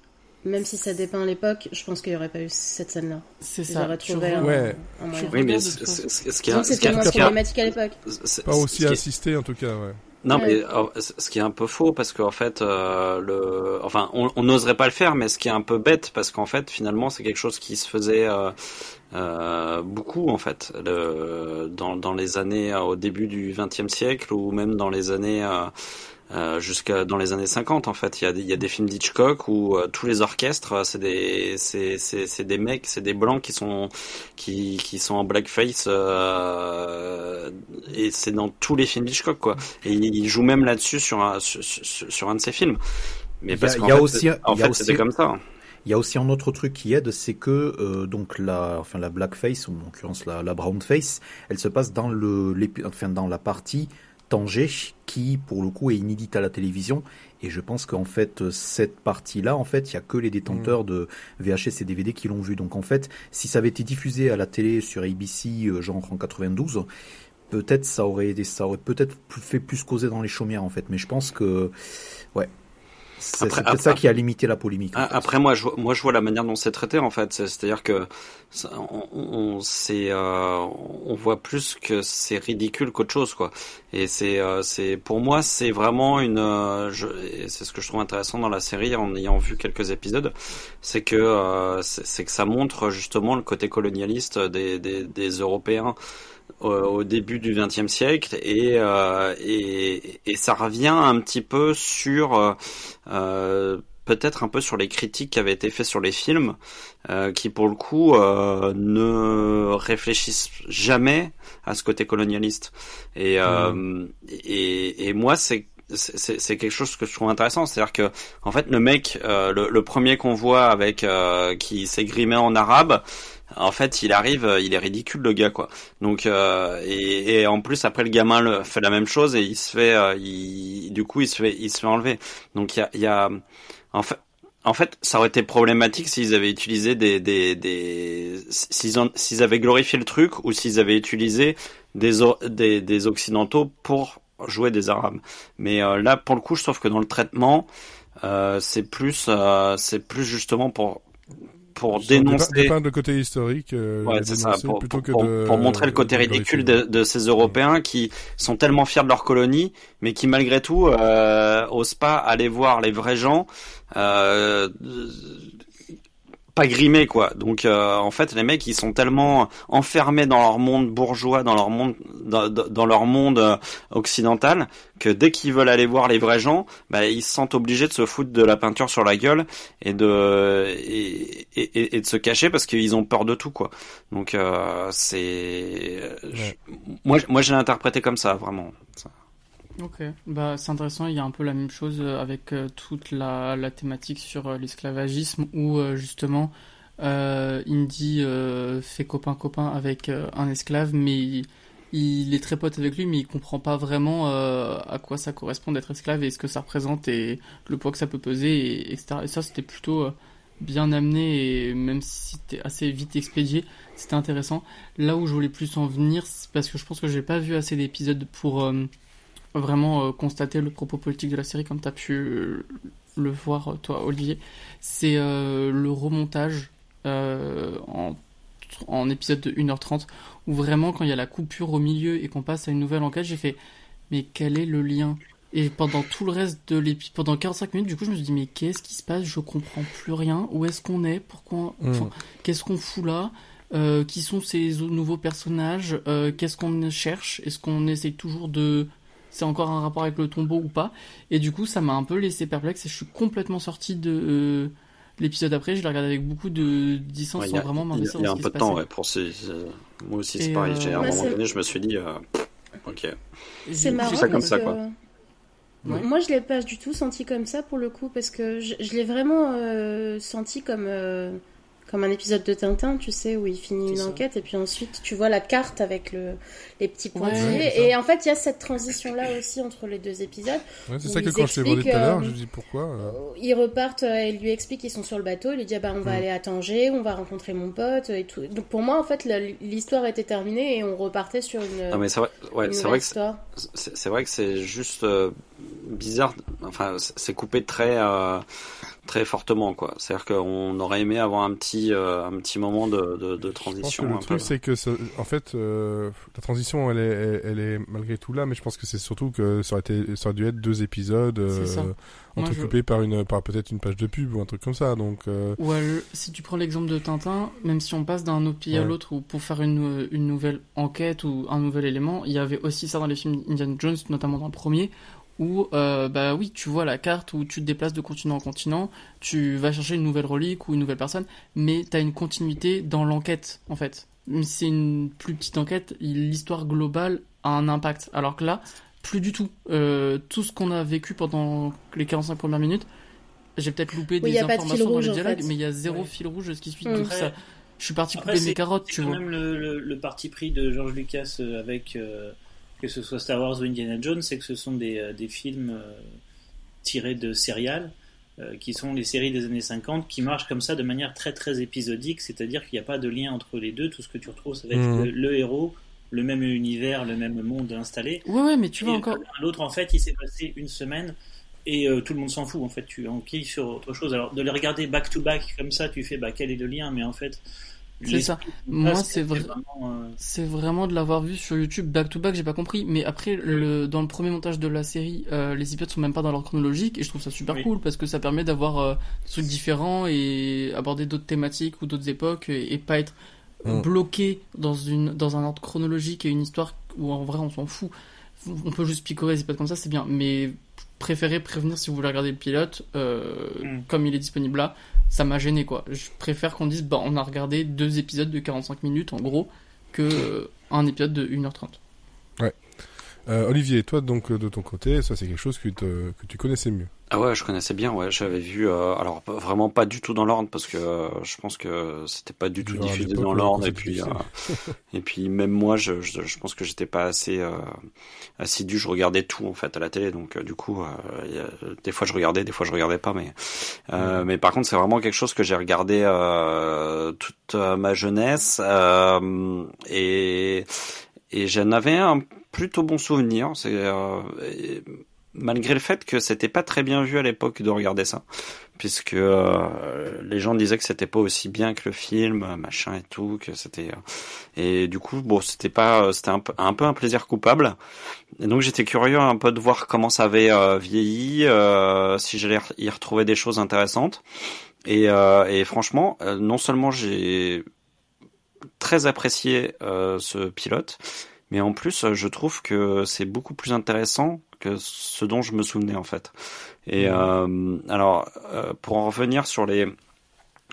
même si ça dépeint l'époque, je pense qu'il n'y aurait pas eu cette scène-là. c'est ça. tu trouvé un, Ouais. un moyen. Oui, mais ce qui est problématique à l'époque. c'est- pas aussi assisté, en tout cas, ouais. Non, mais euh, ce qui est un peu faux, parce qu'en fait, euh, le, enfin, on n'oserait pas le faire, mais ce qui est un peu bête, parce qu'en fait, finalement, c'est quelque chose qui se faisait euh, euh, beaucoup, en fait, le, dans, dans les années euh, au début du XXe siècle, ou même dans les années euh, jusqu'à dans les années 50 en fait il y a des, il y a des films d'Hitchcock où euh, tous les orchestres euh, c'est des c'est des mecs c'est des blancs qui sont qui qui sont en blackface euh, et c'est dans tous les films d'Hitchcock quoi. Et il, il joue même là-dessus sur un sur, sur, sur un de ses films. Mais Il y a- parce qu'en fait, aussi- en fait c'était comme ça. Il y a aussi un autre truc qui aide, c'est que euh, donc la, enfin la blackface ou en l'occurrence la, la brownface, elle se passe dans le, enfin dans la partie Tanger qui pour le coup est inédite à la télévision. Et je pense qu'en fait cette partie-là en fait il y a que les détenteurs de VHS et DVD qui l'ont vu. Donc en fait si ça avait été diffusé à la télé sur ABC euh, genre en 92 peut-être ça aurait été ça aurait peut-être fait plus causer dans les chaumières en fait. Mais je pense que ouais c'est peut-être ça qui a limité la polémique en fait. Après, moi, je, moi, je vois la manière dont c'est traité, en fait. C'est- C'est-à-dire que ça- on, on, euh, on voit plus que c'est ridicule qu'autre chose, quoi. Et c'est, euh, c'est, pour moi, c'est vraiment une. euh, c'est ce que je trouve intéressant dans la série, en ayant vu quelques épisodes, c'est que, euh, c'est c'est que ça montre justement le côté colonialiste des, des, des Européens au, au début du XXe siècle et, euh, et et ça revient un petit peu sur euh, euh, peut-être un peu sur les critiques qui avaient été faites sur les films euh, qui pour le coup euh, ne réfléchissent jamais à ce côté colonialiste. Et euh, et, et moi c'est c'est c'est quelque chose que je trouve intéressant, c'est-à-dire que en fait le mec, euh, le, le premier qu'on voit avec euh, qui s'est grimé en arabe, en fait il arrive, euh, il est ridicule le gars quoi. Donc euh, et, et en plus après le gamin le, fait la même chose et il se fait, euh, il, du coup il se fait, il se fait enlever. Donc il y a, y a en fait. En fait, ça aurait été problématique s'ils avaient utilisé des, des, des s'ils avaient glorifié le truc ou s'ils avaient utilisé des, des, des occidentaux pour jouer des arabes. Mais euh, là, pour le coup, je trouve que dans le traitement, euh, c'est plus, euh, c'est plus justement pour pour dénoncer. Dépeindre le côté historique, euh, Ouais, ça, pour, plutôt pour, que pour- de. pour montrer le côté de ridicule de, de ces Européens qui sont tellement fiers de leur colonie, mais qui malgré tout euh, osent pas aller voir les vrais gens, euh, pas grimés quoi. Donc euh, en fait, les mecs ils sont tellement enfermés dans leur monde bourgeois, dans leur monde, dans, leur monde euh, occidental, que dès qu'ils veulent aller voir les vrais gens, bah, ils se sentent obligés de se foutre de la peinture sur la gueule et de et, et, et- et de se cacher parce qu'ils ont peur de tout quoi. Donc euh, c'est moi moi je l'ai interprété comme ça vraiment. Ça. Ok, bah c'est intéressant, il y a un peu la même chose euh, avec euh, toute la, la thématique sur euh, l'esclavagisme où justement Indy fait copain-copain avec un esclave mais il, est très pote avec lui mais il comprend pas vraiment à quoi ça correspond d'être esclave et ce que ça représente et le poids que ça peut peser et, etc. Et ça c'était plutôt bien amené et même si c'était assez vite expédié, c'était intéressant. Là où je voulais plus en venir, c'est parce que je pense que j'ai pas vu assez d'épisodes pour... vraiment euh, constater le propos politique de la série comme tu as pu euh, le voir euh, toi Olivier. C'est le remontage en, en épisode de 1h30 où vraiment quand il y a la coupure au milieu et qu'on passe à une nouvelle enquête j'ai fait mais quel est le lien? Et pendant tout le reste de l'épisode pendant 45 minutes du coup je me suis dit mais qu'est-ce qui se passe? Je comprends plus rien. Où est-ce qu'on est? Pourquoi Mm. enfin, qu'est-ce qu'on fout là? Euh, qui sont ces nouveaux personnages? Euh, qu'est-ce qu'on cherche? Est-ce qu'on essaye toujours de c'est encore un rapport avec le tombeau ou pas. Et du coup, ça m'a un peu laissé perplexe et je suis complètement sorti de, euh, l'épisode après, je l'ai regardé avec beaucoup de distance Ouais, il y sans a, vraiment il y a- m'investir il y a dans un peu de temps, ouais, pour ces, ces- moi aussi c'est pareil. euh, J'ai- à un Ouais, moment donné, je me suis dit, euh, ok. C'est marrant. ça comme parce ça, que- quoi. Ouais. Moi, je l'ai pas du tout senti comme ça pour le coup, parce que je, je l'ai vraiment euh, senti comme euh, comme un épisode de Tintin, tu sais, où il finit une ça. enquête et puis ensuite tu vois la carte avec le les petits Ouais, pointillés. ça. et en fait, il y a cette transition là aussi entre les deux épisodes. Ouais, c'est ça que quand je t'ai demandé tout à expliquent, l'heure, euh, je me dis pourquoi. euh, Ils repartent, euh, il lui explique qu'ils sont sur le bateau, il lui dit ah bah on va Mm. aller à Tanger, on va rencontrer mon pote et tout. Donc pour moi en fait l'histoire était terminée et on repartait sur une, Non mais c'est vrai, ouais, c'est que c'est- histoire. c'est c'est vrai que c'est juste euh, bizarre. Enfin, c'est coupé très euh, très fortement quoi. C'est-à-dire qu'on aurait aimé avoir un petit euh, un petit moment de, de, de Je pense que transition. le un truc, c'est que, ça- en fait, euh, la transition, elle est, elle, elle est malgré tout là, mais je pense que c'est surtout que ça aurait, été, ça aurait dû être deux épisodes euh, entrecoupés par une, par peut-être une page de pub ou un truc comme ça. Donc, euh, Ou alors, si tu prends l'exemple de Tintin, même si on passe d'un autre pays à Ouais. l'autre ou pour faire une, une nouvelle enquête ou un nouvel élément, il y avait aussi ça dans les films Indiana Jones, notamment dans le premier, où euh, bah oui, tu vois la carte où tu te déplaces de continent en continent, tu vas chercher une nouvelle relique ou une nouvelle personne, mais tu as une continuité dans l'enquête en fait. Même c'est une plus petite enquête, l'histoire globale a un impact. Alors que là, plus du tout. Euh, tout ce qu'on a vécu pendant les 45 premières minutes, j'ai peut-être loupé Oui, des pas de fil informations dans rouge, les en dialogues, fait. mais il y a zéro Ouais. fil rouge ce qui suit. Mm. Donc ça, je suis parti Après, couper mes c'est- carottes, C'est tu quand vois. même le, le- le parti pris de George Lucas euh, avec euh, que ce soit Star Wars ou Indiana Jones, c'est que ce sont des, euh, des films euh, tirés de serial euh, qui sont les séries des années 50 qui marchent comme ça de manière très très épisodique, c'est-à-dire qu'il n'y a pas de lien entre les deux. Tout ce que tu retrouves, ça va être Mhm. le, le héros, le même univers, le même monde installé. Ouais, ouais, mais tu vois encore. L'autre, en fait, il s'est passé une semaine et euh, tout le monde s'en fout. En fait, tu enquilles sur autre chose. Alors, de les regarder back to back comme ça, tu fais bah, quel est le lien? Mais en fait, C'est ça. Moi, passe, c'est vrai- vraiment, euh, C'est vraiment de l'avoir vu sur YouTube back to back, j'ai pas compris. Mais après, le, dans le premier montage de la série, euh, les épisodes sont même pas dans l'ordre chronologique et je trouve ça super Oui. cool parce que ça permet d'avoir euh, des trucs différents et aborder d'autres thématiques ou d'autres époques et, et pas être Mm. bloqué dans une dans un ordre chronologique et une histoire où en vrai on s'en fout. On peut juste picorer les épisodes comme ça, c'est bien. Mais préférez prévenir si vous voulez regarder le pilote, euh, Mm. comme il est disponible là. Ça m'a gêné quoi. Je préfère qu'on dise bah on a regardé deux épisodes de 45 minutes en gros que euh, un épisode de 1h30. Euh, Olivier, toi, donc, euh, de ton côté, ça, c'est quelque chose que, te- que tu connaissais mieux. Ah ouais, je connaissais bien. Ouais, j'avais vu. euh, alors vraiment pas du tout dans l'ordre parce que euh, je pense que c'était pas du tout diffusé dans l'ordre et puis et puis même moi, je, je, je pense que j'étais pas assez assidu. Je regardais tout en fait à la télé, donc du coup, il y a- des fois je regardais, des fois je regardais pas, mais mais par contre c'est vraiment quelque chose que j'ai regardé toute ma jeunesse et et j'en avais un plutôt bon souvenir. C'est euh, malgré le fait que c'était pas très bien vu à l'époque de regarder ça, puisque euh, les gens disaient que c'était pas aussi bien que le film, machin et tout, que c'était euh, et du coup bon c'était pas c'était un peu un peu un plaisir coupable. Et donc j'étais curieux un peu de voir comment ça avait euh, vieilli, euh, si j'allais y retrouver des choses intéressantes. Et, euh, et franchement, euh, non seulement j'ai très apprécié euh, ce pilote, mais en plus, euh, je trouve que c'est beaucoup plus intéressant que ce dont je me souvenais en fait. Et euh, alors, euh, pour en revenir sur les,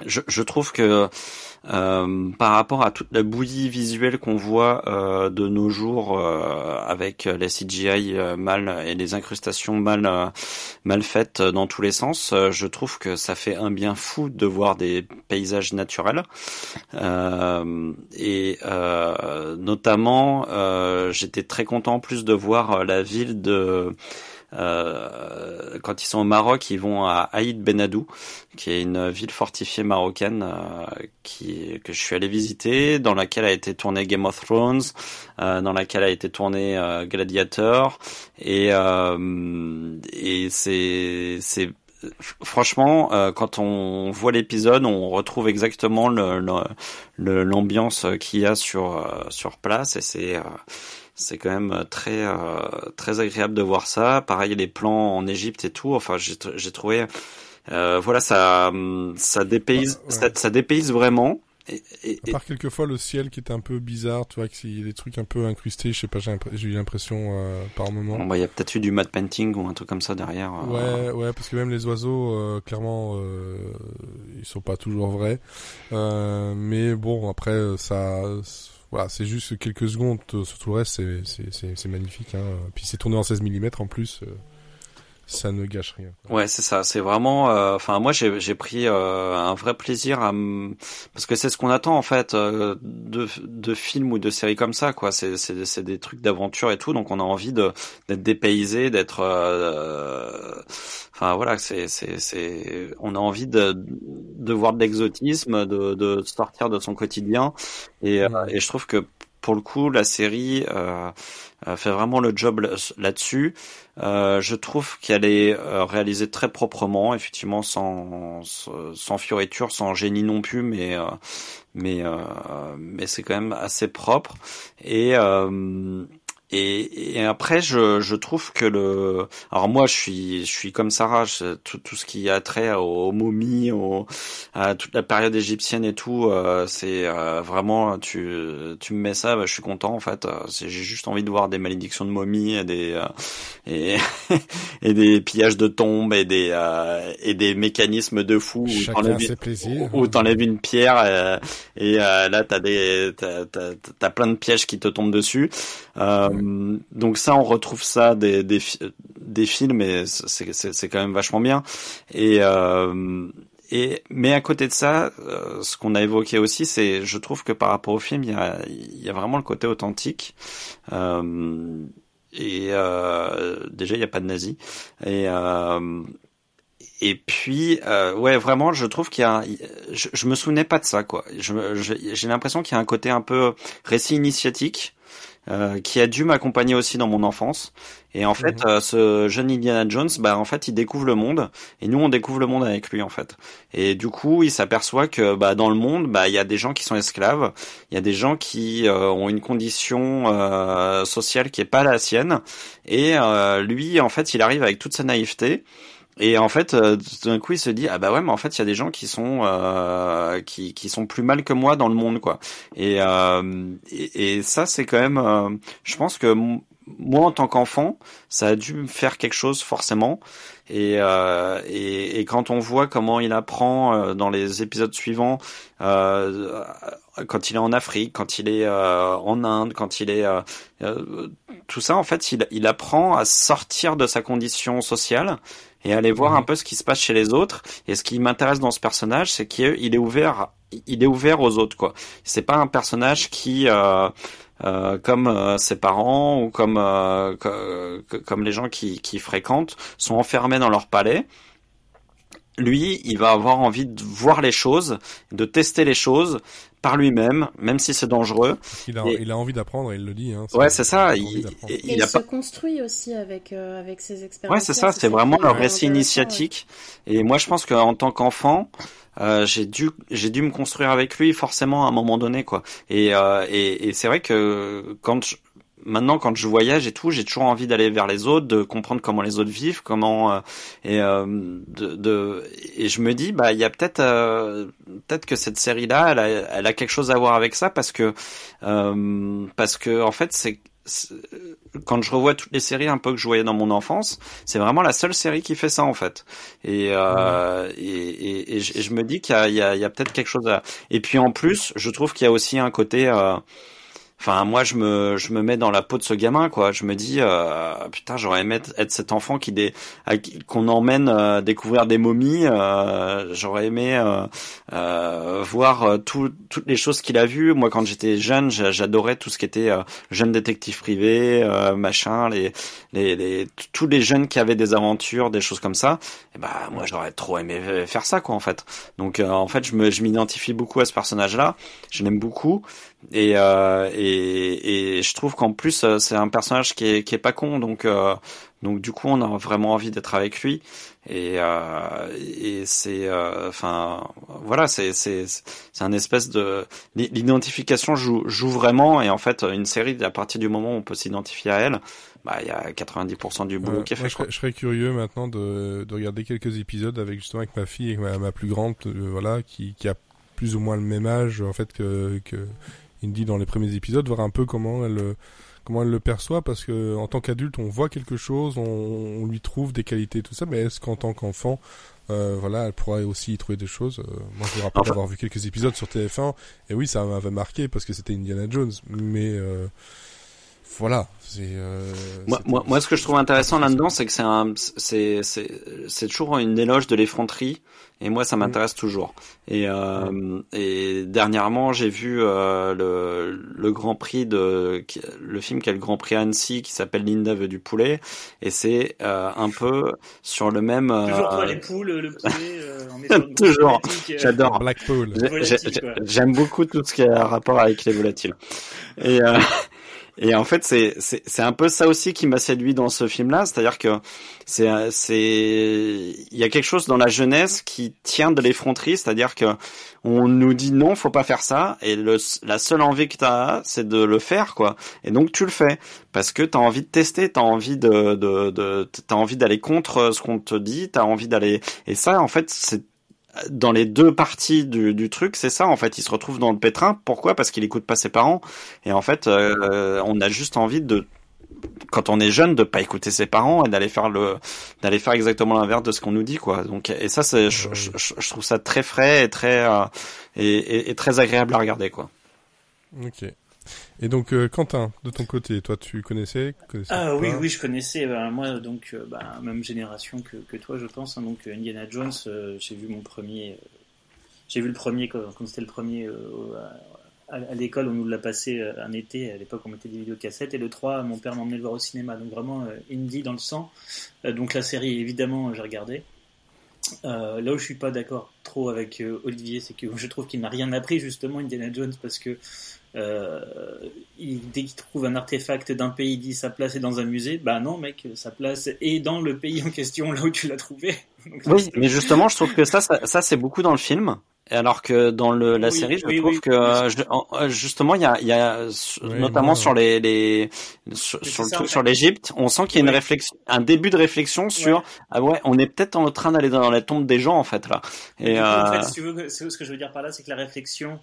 je, je trouve que euh, par rapport à toute la bouillie visuelle qu'on voit euh, de nos jours euh, avec les CGI euh, mal et les incrustations mal euh, mal faites dans tous les sens, euh, je trouve que ça fait un bien fou de voir des paysages naturels. Et notamment j'étais très content en plus de voir la ville de euh, quand ils sont au Maroc, ils vont à Aïd Benadou, qui est une ville fortifiée marocaine euh, qui que je suis allé visiter, dans laquelle a été tourné Game of Thrones, euh, dans laquelle a été tourné euh, Gladiator, et euh, et c'est franchement, euh, quand on voit l'épisode, on retrouve exactement le- le- le- l'ambiance qu'il y a sur euh, sur place, et c'est euh, c'est quand même très euh, très agréable de voir ça. Pareil les plans en Égypte et tout. Enfin, j'ai j'ai trouvé euh, voilà ça hum, ça dépayse Ouais, ouais. Ça, ça dépayse vraiment. et, et, À part quelquefois le ciel qui était un peu bizarre, tu vois, qu'il y a des trucs un peu incrustés, je sais pas, j'ai eu l'impression euh, par moment. bon, bah, il y a peut-être eu du matte painting ou un truc comme ça derrière. euh. Ouais, ouais, parce que même les oiseaux, euh, clairement, euh, ils sont pas toujours vrais. Euh, mais bon, après, euh, ça, voilà, c'est juste quelques secondes. Sur tout le reste, c'est magnifique. Hein. Puis c'est tourné en 16 mm en plus, euh, ça ne gâche rien. quoi. Ouais, c'est ça. C'est vraiment. euh, Enfin, moi, j'ai j'ai pris euh, un vrai plaisir à m- parce que c'est ce qu'on attend en fait euh, de de films ou de séries comme ça, quoi. C'est c'est c'est des trucs d'aventure et tout, donc on a envie de d'être dépaysé, d'être. euh, Enfin voilà, c'est c'est c'est. On a envie de de voir de l'exotisme, de de sortir de son quotidien, et euh, Ouais. et je trouve que pour le coup, la série euh, euh, fait vraiment le job là- là-dessus. Euh, je trouve qu'elle est euh, réalisée très proprement, effectivement, sans, sans fioriture, sans génie non plus, mais euh, mais mais c'est quand même assez propre. Et et, et après, je, je trouve que le, alors moi, je suis, je suis comme Sarah, je- tout, tout ce qui a trait aux, momies, aux, à toute la période égyptienne et tout, euh, c'est euh, vraiment, tu, tu me mets ça, bah, je suis content en fait. Euh, c'est- J'ai juste envie de voir des malédictions de momies et des, euh, et, et des pillages de tombes et des, euh, et des mécanismes de fou où t'enlèves plaisirs. où t'enlèves une pierre euh, et euh, là t'as des t'as, t'as, t'as plein de pièges qui te tombent dessus euh, donc ça on retrouve ça des des, des films et c'est quand même vachement bien. Et euh, et mais à côté de ça euh, ce qu'on a évoqué aussi c'est je trouve que par rapport au film il y a il y a vraiment le côté authentique. Euh, et euh, déjà il y a pas de nazis. Et euh, et puis, euh, ouais, vraiment, je trouve qu'il y a, je, je me souvenais pas de ça, quoi. J'ai l'impression qu'il y a un côté un peu récit initiatique euh, qui a dû m'accompagner aussi dans mon enfance. Et en fait, euh, ce jeune Indiana Jones, bah en fait, il découvre le monde, et nous, on découvre le monde avec lui, en fait. Et du coup, il s'aperçoit que bah dans le monde, bah il y a des gens qui sont esclaves, il y a des gens qui euh, ont une condition euh, sociale qui est pas la sienne, et euh, lui, en fait, il arrive avec toute sa naïveté. Et en fait, euh, tout d'un coup, il se dit ah bah ouais, mais en fait, il y a des gens qui sont euh, qui qui sont plus mal que moi dans le monde, quoi. Et euh, et, et ça, c'est quand même, euh, je pense que moi, en tant qu'enfant, ça a dû me faire quelque chose forcément. Et, euh, et et quand on voit comment il apprend euh, dans les épisodes suivants, euh, quand il est en Afrique, quand il est euh, en Inde, quand il est euh, euh, tout ça, en fait, il, il apprend à sortir de sa condition sociale et aller voir un peu ce qui se passe chez les autres. Et ce qui m'intéresse dans ce personnage, c'est qu'il est ouvert, il est ouvert aux autres, quoi. C'est pas un personnage qui, euh, comme euh, ses parents ou comme euh, comme les gens qui, qui fréquentent, sont enfermés dans leur palais. Lui, il va avoir envie de voir les choses, de tester les choses par lui-même, même si c'est dangereux. Il a, Et- il a envie d'apprendre, il le dit. Hein, Ouais, c'est ça. il Il, d'apprendre. il- Et il il a se pas construit aussi avec, euh, avec ses expériences. Ouais, c'est ça, c'est vraiment qui le est récit initiatique. Et moi, je pense qu'en tant qu'enfant, euh, j'ai dû, j'ai dû me construire avec lui forcément à un moment donné, quoi. Et, euh, et, et c'est vrai que quand je- maintenant, quand je voyage et tout, j'ai toujours envie d'aller vers les autres, de comprendre comment les autres vivent, comment euh, et euh, de, de et je me dis, bah, il y a peut-être, euh, peut-être que cette série-là, elle a, elle a quelque chose à voir avec ça parce que euh, parce que en fait, c'est quand je revois toutes les séries un peu que je voyais dans mon enfance, c'est vraiment la seule série qui fait ça en fait. Et euh, et, et, et je, et je me dis qu'il y a, il y a, a peut-être quelque chose à. Et puis en plus, je trouve qu'il y a aussi un côté. euh, Enfin, moi, je me, je me mets dans la peau de ce gamin, quoi. Je me dis, euh, putain, j'aurais aimé être- cet enfant qui qu'on emmène euh, découvrir des momies. euh, j'aurais aimé euh, euh, voir euh, tout- toutes les choses qu'il a vues. Moi, quand j'étais jeune, j'a- j'adorais tout ce qui était jeune détective privé, machin, les, les, les, tous les jeunes qui avaient des aventures, des choses comme ça. Et bah, moi, j'aurais trop aimé faire ça, quoi, en fait. Donc, en fait, je me, je m'identifie beaucoup à ce personnage-là. Je l'aime beaucoup. Et, euh, et, et je trouve qu'en plus euh, c'est un personnage qui est, qui est pas con donc euh, donc du coup on a vraiment envie d'être avec lui et euh, et c'est euh, enfin voilà c'est c'est c'est un espèce de l'identification joue joue vraiment et en fait une série à partir du moment où on peut s'identifier à elle bah il y a 90% du boulot qui est fait je, quoi. serais, je serais curieux maintenant de, de regarder quelques épisodes avec justement avec ma fille et ma, ma plus grande, euh, voilà, qui, qui a plus ou moins le même âge en fait que, que Indy dans les premiers épisodes, voir un peu comment elle euh, comment elle le perçoit parce que en tant qu'adulte on voit quelque chose, on, on lui trouve des qualités tout ça, mais est-ce qu'en tant qu'enfant euh, voilà, elle pourrait aussi y trouver des choses. Euh, moi, je me rappelle Enfin- d'avoir vu quelques épisodes sur TF1, et oui, ça m'avait marqué parce que c'était Indiana Jones, mais euh, voilà, c'est. Euh, Moi, moi, moi, ce que je trouve intéressant là-dedans, c'est que c'est un, c'est, c'est, c'est toujours une éloge de l'effronterie, et moi, ça m'intéresse toujours. Et, euh, et dernièrement, j'ai vu euh, le, le Grand Prix de, le film qui est le Grand Prix Annecy, qui s'appelle Linda veut du poulet, et c'est euh, un peu sur le même. euh, Toujours toi les poules, le poulet, euh, Toujours. J'adore. Blackpool. J'aime beaucoup tout ce qui a rapport avec les volatiles. Et, euh, et en fait, c'est c'est un peu ça aussi qui m'a séduit dans ce film-là, c'est-à-dire que c'est c'est il y a quelque chose dans la jeunesse qui tient de l'effronterie, c'est-à-dire que on nous dit non, faut pas faire ça, et le, la seule envie que t'as, c'est de le faire, quoi. Et donc tu le fais parce que t'as envie de tester, t'as envie de de, de t'as envie d'aller contre ce qu'on te dit, t'as envie d'aller et ça, en fait, c'est dans les deux parties du, du truc, c'est ça en fait. Il se retrouve dans le pétrin. Pourquoi? Parce qu'il écoute pas ses parents. Et en fait, euh, on a juste envie de, quand on est jeune, de pas écouter ses parents et d'aller faire le, d'aller faire exactement l'inverse de ce qu'on nous dit, quoi. Donc, et ça, c'est, je, je, je- trouve ça très frais et très euh, et, et- et très agréable à regarder, quoi. Ok. Et donc, euh, Quentin, de ton côté, toi, tu connaissais, connaissais Ah oui, oui, je connaissais. bah, moi, donc, euh, bah, même génération que, que toi, je pense. hein, donc, euh, Indiana Jones, euh, j'ai vu mon premier. j'ai vu le premier quand, quand c'était le premier à, à l'école. On nous l'a passé un été. À l'époque, on mettait des vidéocassettes. Et le 3, mon père m'emmenait le voir au cinéma. Donc, vraiment, indie dans le sang. Donc, la série, évidemment, j'ai regardé. Euh, là où je suis pas d'accord trop avec euh, Olivier, c'est que je trouve qu'il n'a rien appris justement Indiana Jones parce que euh, il- dès qu'il trouve un artefact d'un pays, il dit sa place est dans un musée. Bah non, mec, sa place est dans le pays en question, là où tu l'as trouvé. Donc, Oui, mais justement, je trouve que ça, ça, ça, c'est beaucoup dans le film. Alors que dans le, la Oui, série, je oui, trouve oui. que euh, je- euh, justement, il y a, il y a notamment sur les, les sur, sur le sur l'Égypte, on sent qu'il y a une réflexion, un début de réflexion sur Ouais. ah ouais, on est peut-être en train d'aller dans la tombe des gens en fait là. Et coup, en euh, fait, si tu veux, ce ce que je veux dire par là, c'est que la réflexion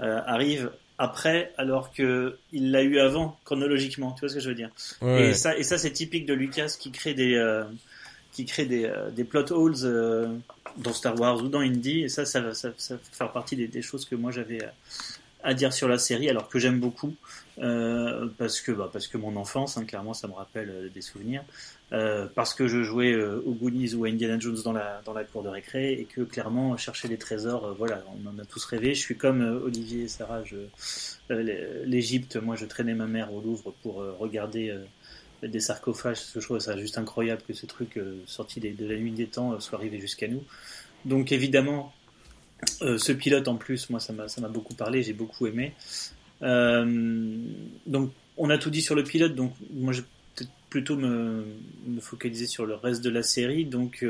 euh, arrive après, alors que il l'a eu avant, chronologiquement. Tu vois ce que je veux dire? Ouais. Et ça, et ça c'est typique de Lucas qui crée des, euh, qui crée des, euh, des plot holes euh, dans Star Wars ou dans Indie. Et ça, ça, va- ça, ça faire partie des, des choses que moi j'avais à, à dire sur la série, alors que j'aime beaucoup euh, parce que, bah, parce que mon enfance, hein, clairement, ça me rappelle euh, des souvenirs. Euh, parce que je jouais euh, aux Goonies ou à Indiana Jones dans la, dans la cour de récré et que clairement chercher les trésors, euh, voilà, on en a tous rêvé. Je suis comme euh, Olivier et Sarah, euh, l'Égypte, moi je traînais ma mère au Louvre pour euh, regarder euh, des sarcophages, parce que je trouve ça juste incroyable que ce truc euh, sorti de la nuit des temps euh, soit arrivé jusqu'à nous. Donc évidemment, euh, ce pilote en plus, moi ça m'a beaucoup parlé, j'ai beaucoup aimé. Donc on a tout dit sur le pilote, donc moi je vais peut-être plutôt me, me focaliser sur le reste de la série, donc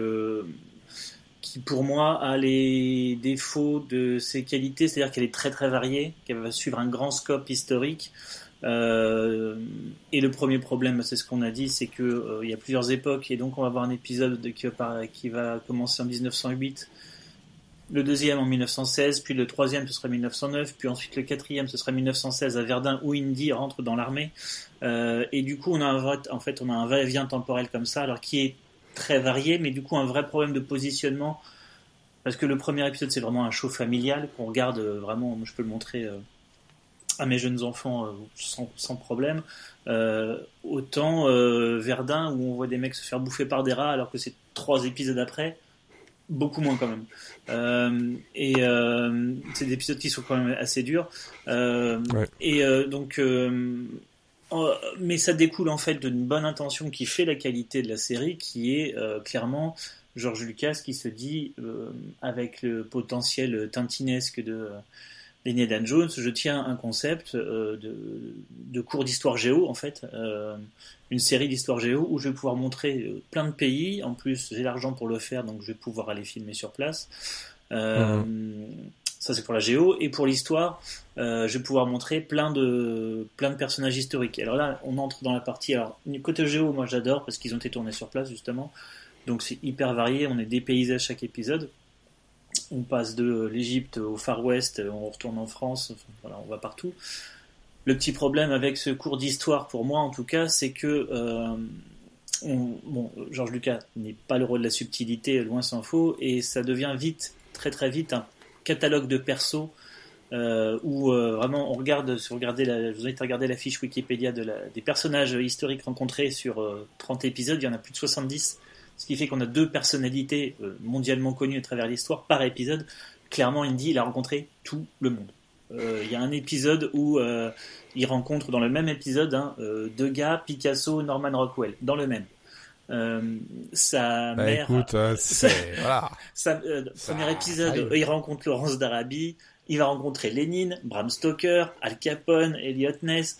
qui pour moi a les défauts de ses qualités, c'est-à-dire qu'elle est très très variée, qu'elle va suivre un grand scope historique. Euh, et le premier problème, c'est ce qu'on a dit, c'est que euh, y a plusieurs époques, et donc on va avoir un épisode de- qui, va, commencer en 1908, le deuxième en 1916, puis le troisième ce sera 1909, puis ensuite le quatrième ce sera 1916 à Verdun où Indy rentre dans l'armée. Euh, et du coup, on a un vrai, en fait, on a un va-et-vient temporel comme ça, alors qui est très varié, mais du coup un vrai problème de positionnement. Parce que le premier épisode, c'est vraiment un show familial qu'on regarde vraiment, je peux le montrer à mes jeunes enfants euh, sans, sans problème. Euh, autant euh, Verdun, où on voit des mecs se faire bouffer par des rats, alors que c'est trois épisodes après, beaucoup moins quand même. Euh, et c'est des épisodes qui sont quand même assez durs. Ouais. Et donc, mais ça découle en fait d'une bonne intention qui fait la qualité de la série, qui est clairement George Lucas qui se dit, avec le potentiel tintinesque de euh, d'Indiana Jones, je tiens un concept euh, de, de cours d'histoire géo, en fait, euh, une série d'histoire géo où je vais pouvoir montrer euh, plein de pays. En plus, j'ai l'argent pour le faire, donc je vais pouvoir aller filmer sur place. Euh, Ça, c'est pour la géo. Et pour l'histoire, euh, je vais pouvoir montrer plein de, plein de personnages historiques. Alors là, on entre dans la partie. Alors, côté géo, moi j'adore parce qu'ils ont été tournés sur place, justement. Donc c'est hyper varié, on est dépaysé à chaque épisode. On passe de l'Égypte au Far West, on retourne en France, on va partout. Le petit problème avec ce cours d'histoire, pour moi en tout cas, c'est que euh, Georges Lucas n'est pas le rôle de la subtilité, loin s'en faut, et ça devient vite, très très vite, un catalogue de persos euh, où euh, vraiment on regarde, si vous regardez vous regarder la fiche Wikipédia des personnages historiques rencontrés sur euh, 30 épisodes, il y en a plus de 70, ce qui fait qu'on a deux personnalités euh, mondialement connues à travers l'histoire par épisode. Clairement, Indy, il a rencontré tout le monde. Euh, Il y a un épisode où euh, il rencontre dans le même épisode hein, deux gars, Picasso, Norman Rockwell, dans le même. Euh, sa Bah mère, écoute, euh, c'est... voilà. sa- euh, Ça premier épisode, il rencontre Laurence d'Arabie, il va rencontrer Lénine, Bram Stoker, Al Capone, Elliot Ness.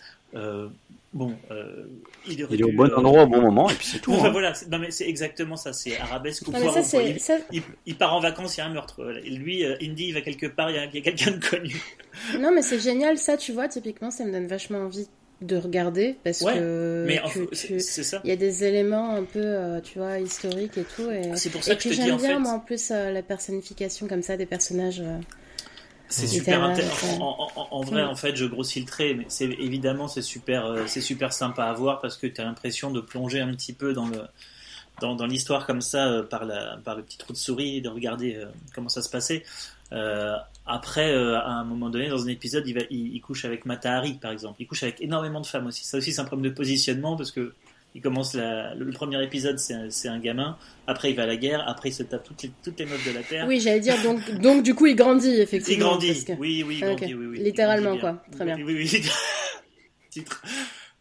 Bon, euh, il, est au bon euh, endroit au bon moment et puis c'est tout. Enfin, hein. voilà, c'est- non mais c'est exactement ça, c'est arabesque ou quoi. Il, ça- il- il part en vacances, il y a un meurtre. voilà. Et lui, euh, Indy, il va quelque part, il y a, quelqu'un de connu. Non, mais c'est génial, ça, tu vois, typiquement, ça me donne vachement envie de regarder parce Ouais, que mais il y a des éléments un peu, euh, tu vois, historiques et tout. Et, C'est pour ça et que dis j'aime en bien, fait. moi, en plus, euh, la personnification comme ça des personnages. C'est super intéressant. En, en- en vrai, en fait, je grossis le trait, mais c'est évidemment c'est super, euh, c'est super sympa à voir parce que tu as l'impression de plonger un petit peu dans le dans, dans l'histoire comme ça euh, par la par le petit trou de souris et de regarder euh, comment ça se passait. Après, à un moment donné, dans un épisode, il, va, il, il couche avec Mata Hari, par exemple. Il couche avec énormément de femmes aussi. Ça aussi, c'est un problème de positionnement parce que il commence la, le premier épisode, c'est un, gamin. Après, il va à la guerre. Après, il se tape toutes les, toutes les meufs de la terre. Oui, j'allais dire, donc, donc du coup, il grandit, Il effectivement. grandit. parce que- Oui, oui, il Ah, grandit, oui, oui. Il Littéralement, grandit quoi. Très bien. Oui, oui, oui. Titre.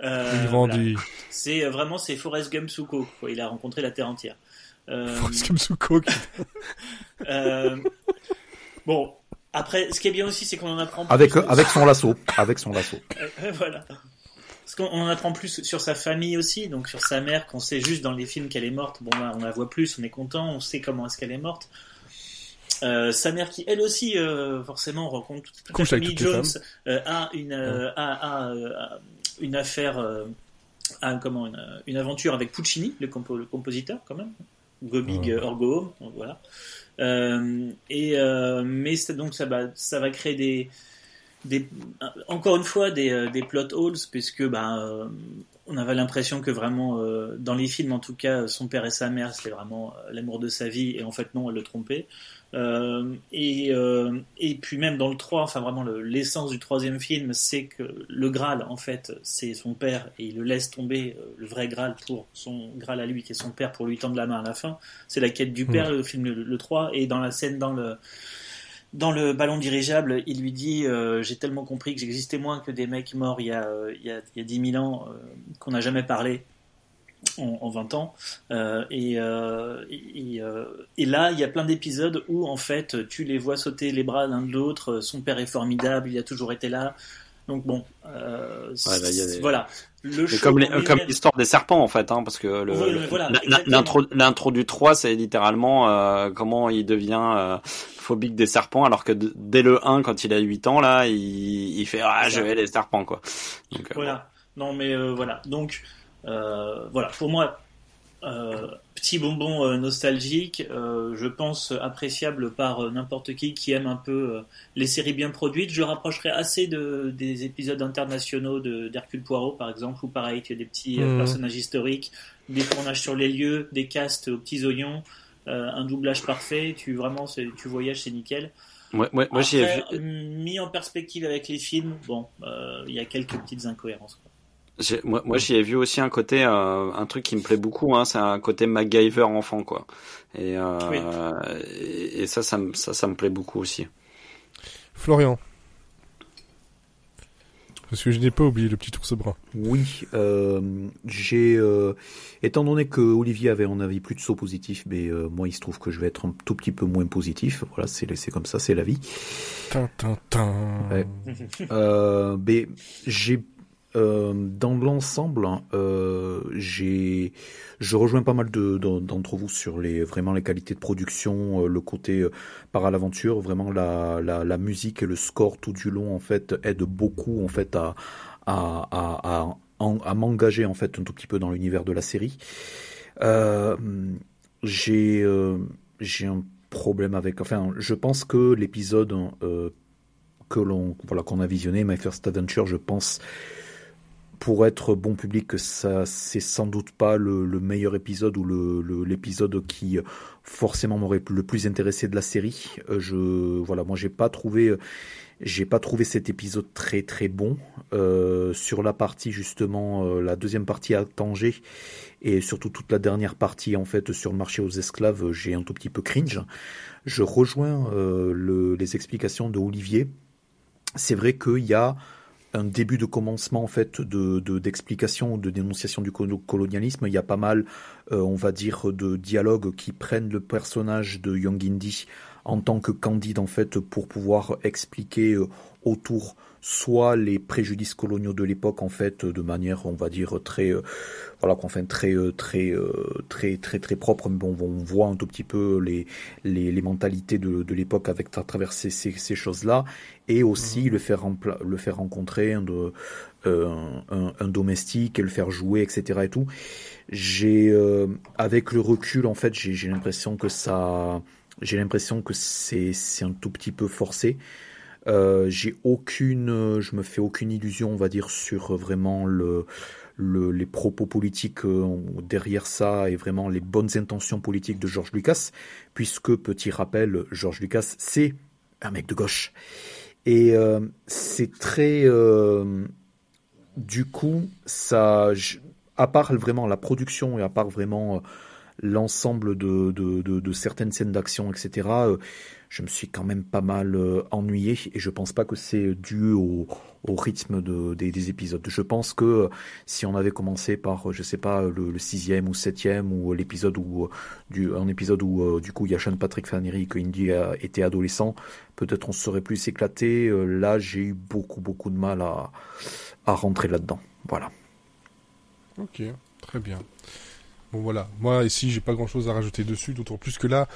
Euh, Il voilà. grandit. C'est euh, vraiment c'est Forrest Gump Suko. Quoi. Il a rencontré la terre entière. Euh, comme Suko. qui- euh, bon. Après, ce qui est bien aussi, c'est qu'on en apprend Avec, plus. avec son lasso. Avec son lasso. Euh, voilà. Parce qu'on on en apprend plus sur sa famille aussi, donc sur sa mère, qu'on sait juste dans les films qu'elle est morte. Bon, là, on la voit plus, on est content, on sait comment est-ce qu'elle est morte. Euh, sa mère qui, elle aussi, euh, forcément, rencontre toute, la famille toutes les Jones, euh, a une, a, a, a une affaire, a, comment, une, une aventure avec Puccini, le, compo- le compositeur, quand même. Go Big Ouais. or Go Home, voilà. Et mais donc ça va, ça va créer des, des encore une fois des, euh, des plot holes puisque bah, euh, on avait l'impression que vraiment euh, dans les films en tout cas son père et sa mère c'était vraiment euh, l'amour de sa vie et en fait non elle le trompait. Euh, et, euh, et puis même dans le 3 enfin vraiment le- l'essence du troisième film c'est que le Graal en fait c'est son père et il le laisse tomber le vrai Graal pour son Graal à lui qui est son père pour lui tendre la main à la fin. C'est la quête du père le film le, le 3 et dans la scène dans le dans le ballon dirigeable, il lui dit euh, J'ai tellement compris que j'existais moins que des mecs morts il y a, euh, il y a, il y a 10 000 ans, euh, qu'on n'a jamais parlé en, en 20 ans. Euh, et, et, et là, il y a plein d'épisodes où, en fait, tu les vois sauter les bras l'un de l'autre. Son père est formidable, il a toujours été là. Donc, bon, euh, Ouais, des- voilà. Le Mais show comme l'histoire des serpents en fait, hein, parce que voilà, l'intro du 3 c'est littéralement euh, comment il devient phobique des serpents alors que d- dès le 1 quand il a 8 ans là il, il fait ah je vais les serpents quoi. Donc, euh, Voilà. Non, mais euh, voilà. Donc, euh, voilà. Pour moi, euh, petit bonbon euh, nostalgique, euh, je pense appréciable par euh, n'importe qui qui aime un peu euh, les séries bien produites. Je rapprocherai assez de, des épisodes internationaux de d'Hercule Poirot, par exemple, où pareil, tu as des petits euh, Mhm. personnages historiques, des tournages sur les lieux, des castes aux petits oignons. Euh, un doublage parfait, tu vraiment, tu voyages, c'est nickel. Ouais, ouais, moi j'y ai Après, vu, mis en perspective avec les films, bon, euh, il y a quelques petites incohérences. quoi. moi, moi j'y ai vu aussi un côté, euh, un truc qui me plaît beaucoup, hein, c'est un côté MacGyver enfant quoi. Et, euh, Oui. et, et ça, ça, me- ça, ça me plaît beaucoup aussi. Florian. Parce que je n'ai pas oublié le petit ours brun. Oui, euh, j'ai, euh, étant donné que Olivier avait un avis plutôt positif, mais euh, moi il se trouve que je vais être un tout petit peu moins positif. Voilà, c'est c'est comme ça, c'est la vie. Tin, tin, tin. Ouais. Euh, mais j'ai dans l'ensemble, hein, euh, je rejoins pas mal de, de- d'entre vous sur les vraiment les qualités de production, euh, le côté euh, par à l'aventure, vraiment la, la, musique et le score tout du long en fait aide beaucoup en fait à à, à, à, en- à m'engager en fait un tout petit peu dans l'univers de la série. Euh, j'ai euh, un problème avec. Enfin, je pense que l'épisode euh, que l'on voilà qu'on a visionné, My First Adventure, je pense pour être bon public, ça c'est sans doute pas le, le meilleur épisode ou le le- l'épisode qui euh, forcément m'aurait le plus intéressé de la série. Euh, je voilà, moi j'ai pas trouvé euh, j'ai pas trouvé cet épisode très très bon Euh, sur la partie justement euh, la deuxième partie à Tanger et surtout toute la dernière partie en fait sur le marché aux esclaves, j'ai un tout petit peu cringe. Je rejoins euh, le- les explications de Olivier. C'est vrai qu'il y a un début de commencement en fait de de- d'explication ou de dénonciation du colo- colonialisme. Il y a pas mal, euh, on va dire, de dialogues qui prennent le personnage de Young Indy en tant que candide en fait pour pouvoir expliquer euh, autour soit les préjudices coloniaux de l'époque en fait de manière on va dire très euh, voilà fait très euh, très euh, très très très propre. Mais bon on voit un tout petit peu les les, les mentalités de, de l'époque avec à travers ces, ces, ces choses là et aussi le faire le faire rencontrer un, de, euh, un, un domestique et le faire jouer etc et tout. J'ai euh, avec le recul en fait j'ai j'ai l'impression que ça j'ai l'impression que c'est c'est un tout petit peu forcé euh, j'ai aucune, je me fais aucune illusion, on va dire, sur vraiment le, le, les propos politiques euh, derrière ça et vraiment les bonnes intentions politiques de George Lucas, puisque petit rappel, George Lucas, c'est un mec de gauche et euh, c'est très, euh, du coup, ça, à part vraiment la production et à part vraiment l'ensemble de, de, de, de certaines scènes d'action, etc. je me suis quand même pas mal euh, ennuyé et je pense pas que c'est dû au, rythme de, des, des épisodes. Je pense que euh, si on avait commencé par, euh, je sais pas, le, sixième ou septième ou l'épisode où, du, un épisode où du coup il y a Sean Patrick Flannery que Indy a- était adolescent, peut-être on serait plus éclaté. Là, j'ai eu beaucoup beaucoup de mal à, à rentrer là-dedans. Voilà. Ok, très bien. Bon voilà, moi ici j'ai pas grand chose à rajouter dessus, d'autant plus que là,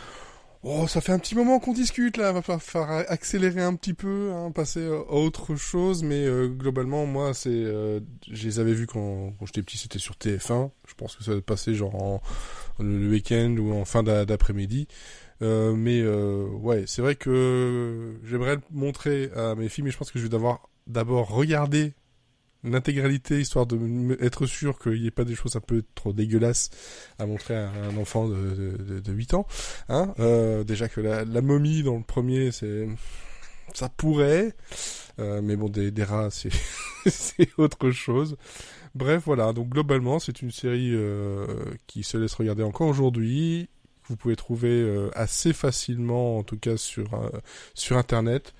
oh ça fait un petit moment qu'on discute là, va falloir accélérer un petit peu, hein, passer à autre chose, mais euh, globalement moi c'est, euh, je les avais vus quand, j'étais petit, c'était sur TF1, je pense que ça va passer genre en, le week-end ou en fin d'a- d'après-midi. Euh, mais euh, ouais, c'est vrai que j'aimerais le montrer à mes filles, mais je pense que je vais d'abord regarder l'intégralité histoire de être sûr qu'il n'y ait pas des choses un peu trop dégueulasses à montrer à un enfant de, de, de, de 8 ans. Hein euh, déjà que la, momie dans le premier, c'est ça pourrait, euh, mais bon des, rats c'est autre chose. Bref voilà, donc globalement c'est une série euh, qui se laisse regarder encore aujourd'hui. Vous pouvez trouver assez facilement, en tout cas sur sur internet.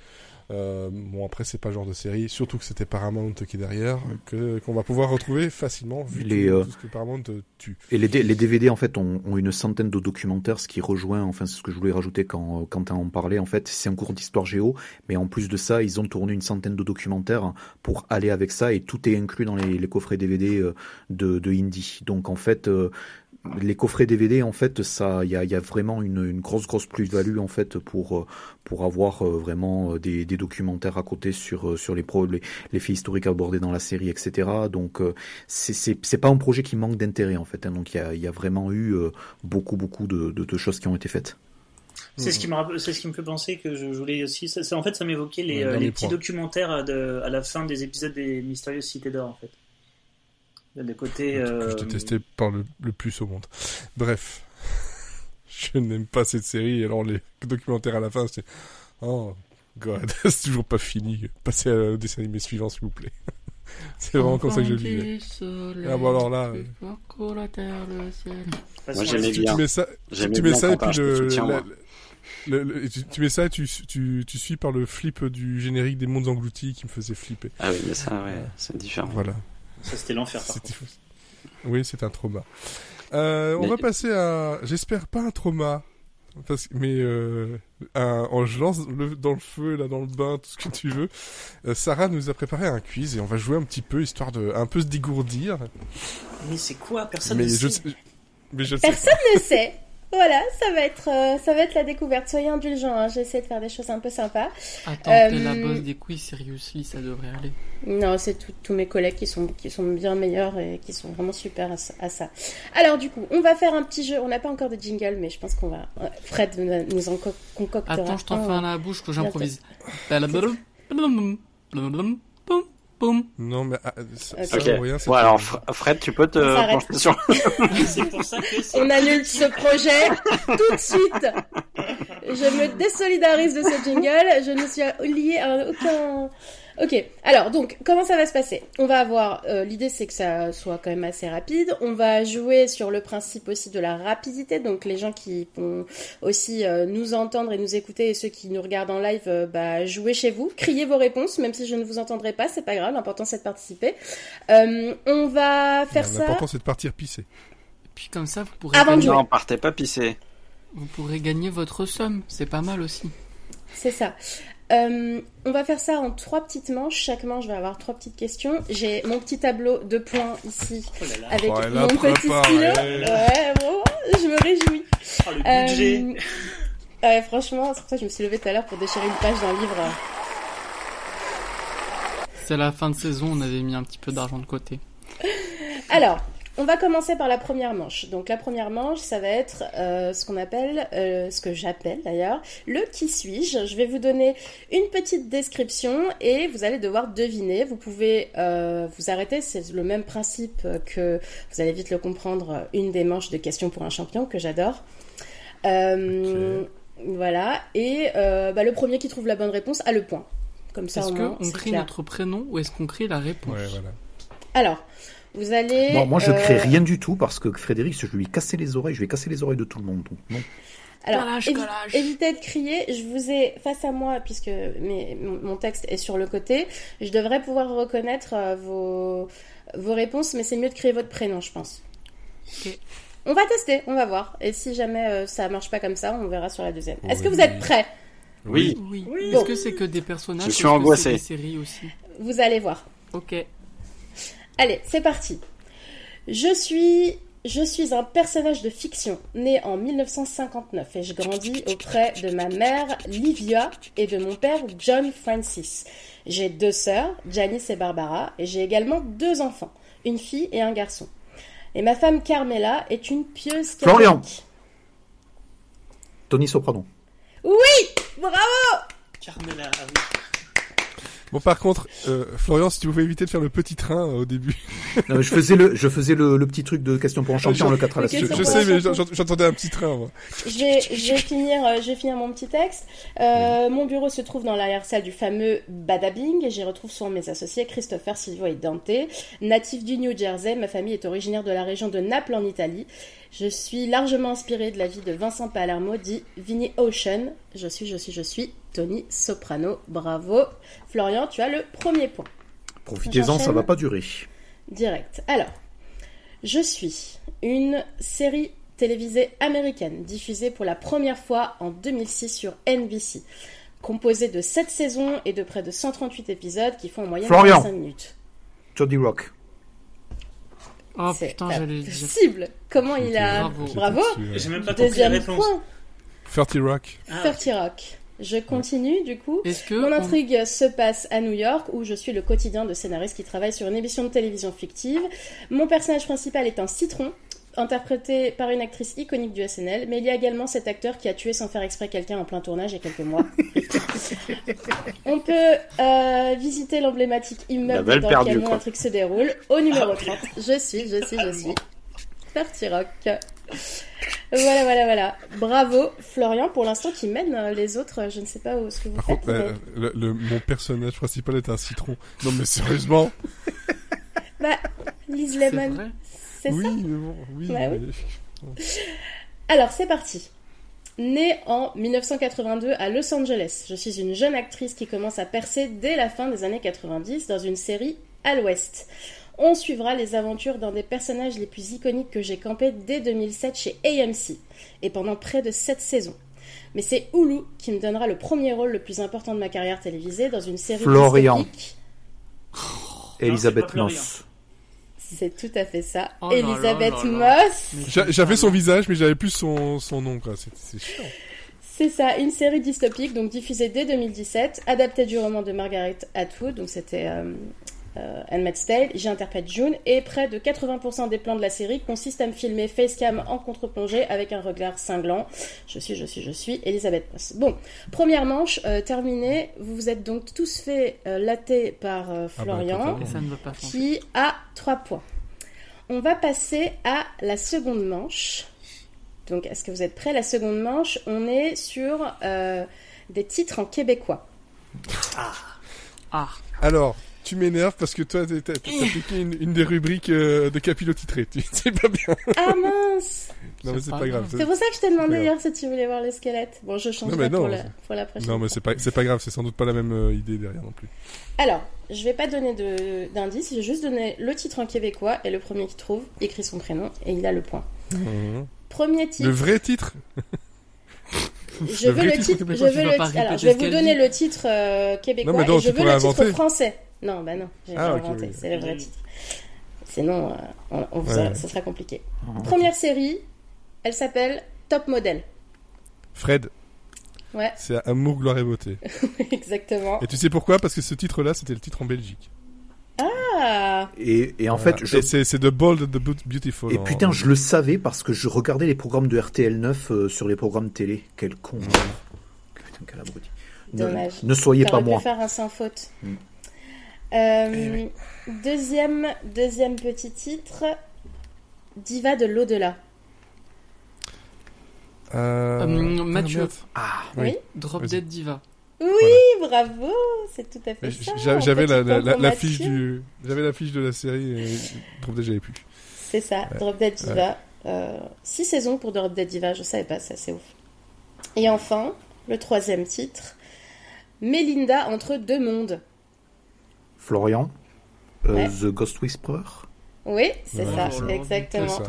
Euh, bon après c'est pas le genre de série, surtout que c'était Paramount qui est derrière, que qu'on va pouvoir retrouver facilement vu Les, tout, euh, tout ce que Paramount euh, tue. Et les, les DVD en fait ont, ont une centaine de documentaires, ce qui rejoint, enfin c'est ce que je voulais rajouter quand Quentin en parlait. En fait, c'est un cours d'histoire géo, mais en plus de ça, ils ont tourné une centaine de documentaires pour aller avec ça, et tout est inclus dans les, les coffrets DVD de, de Indie. Donc en fait, euh, les coffrets DVD, en fait, ça, il y a, il y a vraiment une, une grosse grosse plus-value en fait pour euh, pour avoir euh, vraiment euh, des, des documentaires à côté sur sur les pro les, les faits historiques abordés dans la série, etc. Donc euh, c'est pas un projet qui manque d'intérêt en fait. hein. donc il y a il y a vraiment eu euh, beaucoup beaucoup de, de, de choses qui ont été faites. C'est ce qui me c'est ce qui me fait penser que je, je voulais aussi. ça- ça- en fait, ça m'évoquait les, euh, petits documentaires à, de- à la fin des épisodes des Mystérieuses Cités d'Or, en fait. Il y a des côtés. que euh, je détestais par le, le plus au monde. Bref, je n'aime pas cette série. Alors les documentaires à la fin, c'est oh god, c'est toujours pas fini. Passez au dessin animé suivant, s'il vous plaît. c'est vraiment comme ça que je le vivais. Ah bon alors là, euh, Moi, j'aimais tu, bien. tu mets ça, tu mets ça et puis le, le- le- tu, tu mets ça et tu, tu, tu suis par le flip du générique des mondes engloutis qui me faisait flipper. Ah oui, mais ça, ouais, c'est différent. Voilà. Ça, c'était l'enfer, par. Oui, c'est un trauma. Euh, on Mais- va passer à, j'espère pas un trauma, parce mais euh, un, en je lance le, dans le feu, là, dans le bain, tout ce que tu veux. Euh, Sarah nous a préparé un quiz et on va jouer un petit peu histoire de un peu se dégourdir. Mais c'est quoi? Personne mais ne je, sait. sais- mais je sais Personne ne sait. Voilà, ça va être, euh, ça va être la découverte. Soyez indulgents, hein, j'essaie de faire des choses un peu sympas. Attends, Euh, t'es la boss des quiz, seriously, ça devrait aller. Non, c'est tous mes collègues qui sont, qui sont bien meilleurs et qui sont vraiment super à, ça- à ça. Alors du coup, on va faire un petit jeu. On n'a pas encore de jingle, mais je pense qu'on va... euh, Fred nous- en co- concoctera Attends, je t'en fais un à la bouche que j'improvise. Boum. Non, mais ah, ça, Ok. ça rien, c'est Bon, pas- alors Fr- Fred, tu peux te pencher sur. C'est pour ça que c'est On annule ce projet tout de suite. Je me désolidarise de ce jingle. Je ne suis liée à aucun. Ok. Alors donc comment ça va se passer? On va avoir euh, l'idée c'est que ça soit quand même assez rapide. On va jouer sur le principe aussi de la rapidité. Donc les gens qui vont aussi euh, nous entendre et nous écouter et ceux qui nous regardent en live, euh, bah jouez chez vous, criez vos réponses même si je ne vous entendrai pas, c'est pas grave. L'important c'est de participer. Euh, on va faire ça. L'important, c'est de partir pisser. Puis comme ça, vous pourrez, Avant de gagner. Non, partez pas pisser. vous pourrez gagner votre somme. C'est pas mal aussi. C'est ça. Euh, on va faire ça en trois petites manches. Chaque manche va avoir trois petites questions. J'ai mon petit tableau de points ici Oh là là. avec Oh, mon petit stylo. Ouais, bon, je me réjouis. Oh, le budget. Euh, ouais, franchement, c'est pour ça que je me suis levée tout à l'heure pour déchirer une page d'un livre. C'est la fin de saison, on avait mis un petit peu d'argent de côté. Alors, on va commencer par la première manche. Donc la première manche, ça va être euh, ce qu'on appelle, euh, ce que j'appelle d'ailleurs, le qui suis-je. Je vais vous donner une petite description et vous allez devoir deviner. Vous pouvez euh, vous arrêter, c'est le même principe que vous allez vite le comprendre. Une des manches de questions pour un champion que j'adore. Euh, Voilà. Et euh, bah, le premier qui trouve la bonne réponse a le point. Comme ça Est-ce qu'on clair. notre prénom ou est-ce qu'on crie la réponse? Ouais, voilà. Alors, vous allez. Moi, moi, je crée euh, rien du tout parce que Frédéric, je lui ai cassé les oreilles, je vais casser les oreilles de tout le monde. Donc, non. Alors, Collage, évi- collage. évitez de crier. Je vous ai face à moi, puisque mes- mon texte est sur le côté. Je devrais pouvoir reconnaître euh, vos, vos réponses, mais c'est mieux de crier votre prénom, je pense. Ok. On va tester, on va voir. Et si jamais euh, ça marche pas comme ça, on verra sur la deuxième. Est-ce que vous êtes prêts? Oui. Oui. Oui. Est-ce que c'est que des personnages Je suis ou est-ce que angoissé. c'est des séries aussi? Vous allez voir. Ok. Allez, c'est parti. Je suis, je suis un personnage de fiction né en 1959 et je grandis auprès de ma mère Livia et de mon père John Francis. J'ai deux sœurs, Janice et Barbara, et j'ai également deux enfants, une fille et un garçon. Et ma femme Carmela est une pieuse Florian. catholique. Tony Soprano. Bravo Carmela, oui. Bon, par contre, euh, Florian, si tu pouvais éviter de faire le petit train euh, au début. Je faisais le, je faisais le, le petit truc de question pour un champion, le 4 à la Je, suite. je sais, mais j'en- j'entendais un petit train, moi. Je vais, je vais finir, euh, je vais finir mon petit texte. Euh, Mon bureau se trouve dans l'arrière-salle du fameux Badabing et j'y retrouve souvent mes associés Christopher, Silvio et Dante. Natif du New Jersey, ma famille est originaire de la région de Naples en Italie. Je suis largement inspirée de la vie de Vincent Palermo, dit Vinnie Ocean. Je suis, je suis, je suis Tony Soprano. Bravo. Florian, tu as le premier point. Profitez-en, ça va pas durer. Direct. Alors, je suis une série télévisée américaine diffusée pour la première fois en 2006 sur NBC, composée de 7 saisons et de près de 138 épisodes qui font en moyenne Florian. 5 minutes. Jody Rock. Oh C'est putain, j'allais dire. impossible. Comment il a Bravo. Bravo. J'ai même pas compris la Deuxième réponse. point. 30 Rock. Ah, 30 Rock. Je continue du coup. Que Mon on- intrigue se passe à New York où je suis le quotidien de scénariste qui travaille sur une émission de télévision fictive. Mon personnage principal est un citron, interprété par une actrice iconique du SNL, mais il y a également cet acteur qui a tué sans faire exprès quelqu'un en plein tournage il y a quelques mois. On peut euh, visiter l'emblématique immeuble dans lequel mon intrigue se déroule au numéro 30. Je suis, je suis, je suis. Parti rock. Voilà, voilà, voilà. Bravo, Florian, pour l'instant qui mène euh, les autres. Je ne sais pas où ce que vous Par faites. contre, euh, le, le- mon personnage principal est un citron. Non, mais sérieusement Bah, Liz c'est Lemon, c'est Oui, ça mais bon, oui. Bah oui. Alors, c'est parti. Née en 1982 à Los Angeles, je suis une jeune actrice qui commence à percer dès la fin des années 90 dans une série à l'ouest. On suivra les aventures d'un des personnages les plus iconiques que j'ai campé dès 2007 chez AMC, et pendant près de 7 saisons. Mais c'est Hulu qui me donnera le premier rôle le plus important de ma carrière télévisée dans une série Florian. dystopique. Elisabeth. Moss. C'est tout à fait ça. Oh Elisabeth là là là. Moss. J'avais son visage, mais j'avais plus son, son nom, c'est chiant. C'est ça, une série dystopique, donc diffusée dès 2017, adaptée du roman de Margaret Atwood, donc c'était euh, euh, Handmaid's Tale, j'interprète June, et près de 80% des plans de la série consistent à me filmer facecam en contre-plongée avec un regard cinglant. Je suis, je suis, je suis Elisabeth Moss. Bon, première manche euh, terminée, vous vous êtes donc tous fait euh, latter par euh, Ah bah, Florian, qui a 3 points. On va passer à la seconde manche. Donc, est-ce que vous êtes prêts? La seconde manche, on est sur euh, des titres en québécois. Ah, Alors, tu m'énerves parce que toi, t'as piqué une, une des rubriques euh, de capillotitré. Tu C'est pas bien. Ah mince Non, mais C'est pas pas grave. C'est pour ça que je t'ai demandé hier si tu voulais voir le squelette. Bon, je changerai Non, mais non, pour, la, pour la prochaine Non, mais c'est pas, c'est pas grave. C'est sans doute pas la même euh, idée derrière non plus. Alors, je vais pas donner d'indice, je vais juste donner le titre en québécois et le premier qui trouve écrit son prénom et il a le point. Premier titre. Le vrai titre? Je veux le titre Je veux le. Alors, je vais vous donner le titre euh, québécois Non, mais non, et je veux pourrais le titre français. Non, bah non, j'ai Ah, pas ok, inventé. oui. C'est le vrai titre. Sinon, euh, on, on vous Ouais. ça sera compliqué. Ah, Première série, elle s'appelle Top Model. Fred. Ouais. C'est Amour, gloire et beauté. Exactement. Et tu sais pourquoi? Parce que ce titre-là, c'était le titre en Belgique. Ah, Et, et en Voilà. fait, je... Et c'est c'est The Bold and the Beau- Beautiful. Et putain, en- je le savais parce que je regardais les programmes de RTL9 euh, sur les programmes télé. Quel con. Putain, quel abruti. Ne- Dommage. Ne, soyez pas moi. faire un sans faute. Mm. Euh, deuxième, deuxième petit titre, Diva de l'au-delà. Euh... Hum, ah, Mathieu. Ah, Oui. Drop. Dead Diva. Oui, bravo, c'est tout à fait ça. J'avais la, la, la, fiche du, j'avais la fiche de la série et Drop Dead, j'avais plus. C'est ça, Drop Dead Diva. Euh, six saisons pour Drop Dead Diva, je savais pas, ça c'est ouf. Et enfin, le troisième titre, Mélinda entre deux mondes. Florian, euh, Ouais. The Ghost Whisperer. Oui, c'est Ouais, ça, exactement. Ça.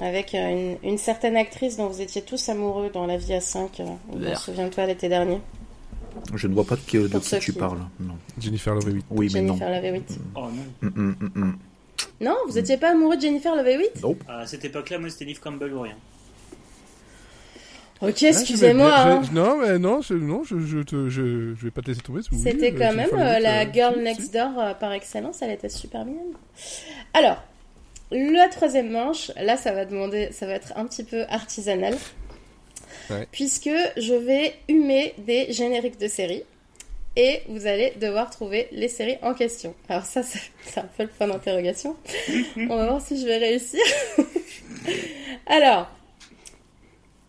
Avec euh, une, une certaine actrice dont vous étiez tous amoureux dans La vie à 5. Merde. Souviens-toi l'été dernier. Je ne vois pas de qui, de qui tu qui- parles. Non. Jennifer Love Hewitt. Oui, mais non. Jennifer Love Hewitt. Oh non. Mm, mm, mm, mm. Non, vous étiez pas amoureux de Jennifer Love Hewitt? Nope. À cette époque-là, moi, c'était Neve Campbell ou rien. Ok, excusez-moi. hein. Non, mais non, je, non, je, je, te, je, je vais pas te laisser tomber. C'était euh, quand même euh, la Hewitt, girl si, next si. door euh, par excellence, elle était super mignonne. Alors, la troisième manche, là ça va demander, ça va être un petit peu artisanal. Ouais. Puisque je vais humer des génériques de séries et vous allez devoir trouver les séries en question. Alors ça, c'est un peu le point d'interrogation. On va voir si je vais réussir. Alors,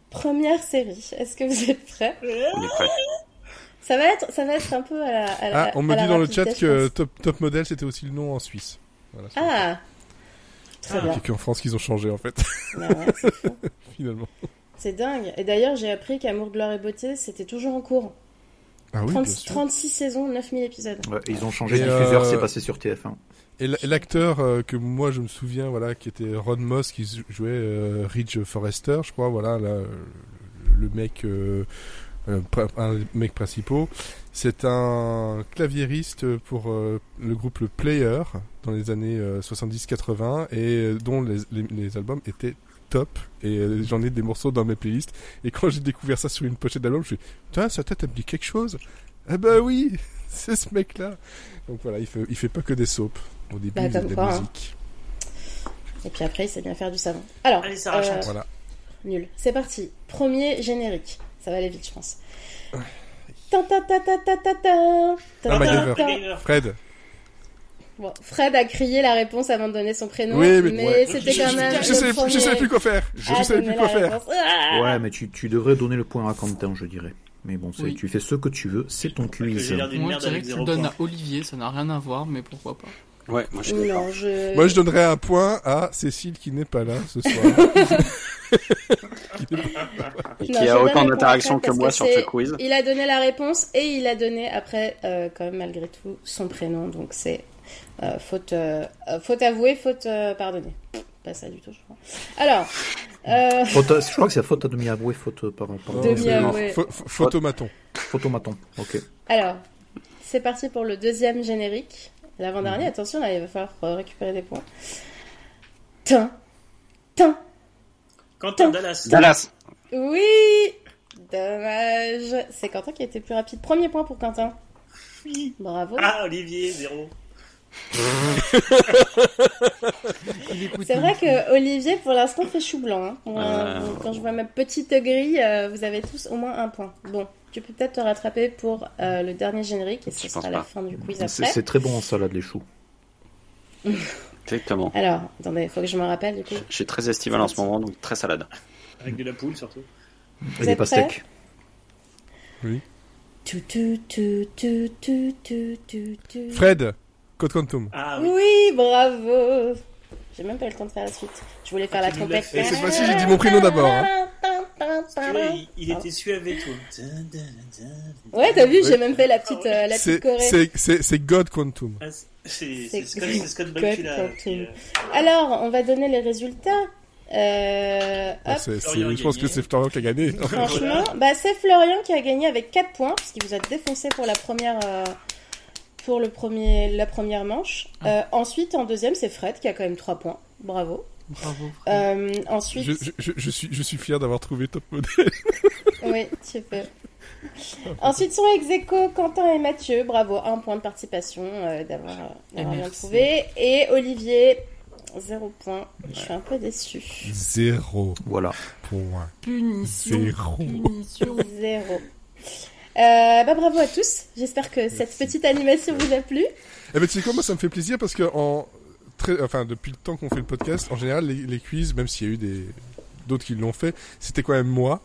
première série, est-ce que vous êtes prêts? On est prêt. ça va être, ça va être un peu à la. à la- Ah, on me dit dans le chat que. Top, Top Model c'était aussi le nom en Suisse. Voilà, Ah, très Ah, bien. C'est qu'en France qu'ils ont changé en fait, Bah ouais, finalement. C'est dingue. Et d'ailleurs, j'ai appris qu'Amour, Gloire et Beauté, c'était toujours en cours. Ah oui, 30 bien sûr. 36 saisons, 9000 épisodes. Ouais, ils ont changé Et, de diffuseur, euh, c'est passé sur TF1. Et l'acteur euh, que moi je me souviens, voilà, qui était Ron Moss, qui jou- jouait euh, Ridge Forrester, je crois, voilà, là, le mec, euh, un des mecs principaux, c'est un claviériste pour le groupe Le Player dans les années euh, 70-80 et dont les, albums étaient top et j'en ai des morceaux dans mes playlists. Et quand j'ai découvert ça sur une pochette d'album je me suis putain sa tête elle me dit quelque chose. Ah bah oui c'est ce mec là donc voilà il fait, il fait pas que des soaps au début Bah, de quoi, la hein. Et puis après, il sait bien faire du savon. Alors, Allez, Sarah, chante. voilà nul. C'est parti. Premier générique. Ça va aller vite, je pense. Fred Bon, Fred a crié la réponse avant de donner son prénom, Oui, mais- mais, ouais. c'était je, quand je- même. je le sais, je premier savais plus quoi faire je, à savais donner plus quoi la faire réponse. Ah Ouais, mais tu, tu devrais donner le point à Quentin, je dirais. Mais bon, c'est- Oui. tu fais ce que tu veux, c'est ton Que quiz. j'ai l'air d'une Moi, je merde dirais avec que tu zéro le donnes point. à Olivier, ça n'a rien à voir, mais pourquoi pas. Ouais, moi je. Non, je. moi je donnerais un point à Cécile qui n'est pas là ce soir qui a autant après que moi que sur ce quiz. Il a donné la réponse et il a donné après, euh, quand même malgré tout, son prénom. Donc c'est euh, faute, euh, faute avouée, faute euh, pardonnée. Pas ça du tout, je crois. Alors, euh, Faute à- je crois que c'est faute à demi-avoué, faute par par- Demi- C'est- avoué. pho- pho- photomaton Photomaton. Ok. alors, c'est parti pour le deuxième générique. L'avant-dernier, attention, là, il va falloir euh, récupérer des points. Tin. Tin. Quentin Dallas. Dallas. Oui Dommage. C'est Quentin qui a été plus rapide. Premier point pour Quentin. Bravo. Ah, Olivier, zéro. C'est vrai que Olivier, pour l'instant, fait chou blanc. hein. Moi, Ah. Quand je vois ma petite grille, euh, vous avez tous au moins un point. Bon, tu peux peut-être te rattraper pour euh, le dernier générique et ce sera la fin du quiz C'est après. c'est très bon en salade, les choux. Exactement. Alors, attendez, il faut que je me rappelle du coup. Je suis très estival en ce moment, donc très salade. Avec de la poule, surtout. Vous Et des pastèques. Tu. Fred, Code Quantum. Ah oui. Oui, bravo. J'ai même pas eu le temps de faire la suite. Je voulais faire Ah, la trompette. cette fois-ci, j'ai dit mon prénom d'abord, hein. Tu vois, il, il était suave et tout. Ouais, t'as vu, j'ai même fait la petite, euh, la C'est petite choré. c'est- c'est- c'est God Quantum. Ah, c'est- C'est C'est c'est Scott, Scott Bakula. Quantum. qui, euh, Alors, on va donner les résultats. Euh, Ah, hop, c'est- c'est- Florian a je pense que c'est Florian qui a gagné. franchement, bah, c'est Florian qui a gagné avec 4 points, puisqu'il vous a défoncé pour la première, euh, pour le premier, la première manche. Euh, ensuite, en deuxième, c'est Fred qui a quand même 3 points. Bravo. Bravo. Euh, ensuite, Je, je- je- je suis, je suis fier d'avoir trouvé Top Model. oui, super. Ensuite sont ex aequo Quentin et Mathieu. Bravo, un point de participation euh, d'avoir euh, d'avoir bien trouvé. Et Olivier, zéro point. Je suis un peu déçue. Zéro Voilà. point. Punition. Zéro. Punition. Zéro. Euh, bah, bravo à tous. J'espère que cette petite animation vous a plu. Eh ben, tu sais quoi, moi, ça me fait plaisir parce que en très, enfin, depuis le temps qu'on fait le podcast, en général, les, les quiz, même s'il y a eu des, d'autres qui l'ont fait, c'était quand même moi.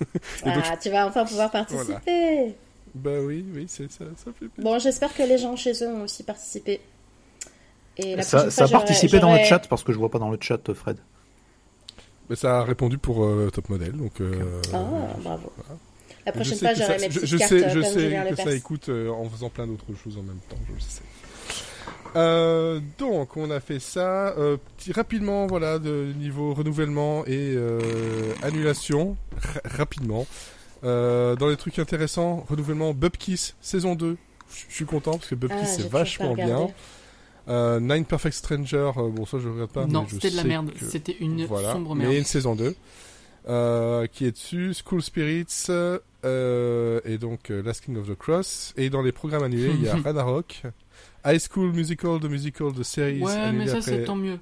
Et donc, Ah, tu vas enfin pouvoir participer. Bah oui, oui, c'est ça, ça fait plaisir. Bon, j'espère que les gens chez eux ont aussi participé. Et la Ça, ça a participé dans le chat parce que je vois pas dans le chat, Fred. Mais ça a répondu pour euh, Top Model, donc. Euh, Ah, bravo. La je prochaine fois, j'aurai mes je, petites je cartes sais, je sais Julien que ça écoute euh, en faisant plein d'autres choses en même temps, je le sais. Euh, donc, on a fait ça. Euh, petit, rapidement, voilà, de niveau renouvellement et euh, annulation. Ra- rapidement. Euh, dans les trucs intéressants, renouvellement Bubkiss, saison 2. Je suis content parce que Ah, Bubkiss, j'ai c'est vachement bien. Euh, Nine Perfect Stranger, euh, bon, ça je regarde pas. non, mais c'était de la merde. que- C'était une voilà, sombre mais merde. une saison 2 euh, qui est dessus, School Spirits euh, et donc euh, Last King of the Cross. Et dans les programmes annulés, il y a Ragnarok, High School Musical, de musical de séries Ouais, mais ça, après c'est tant mieux.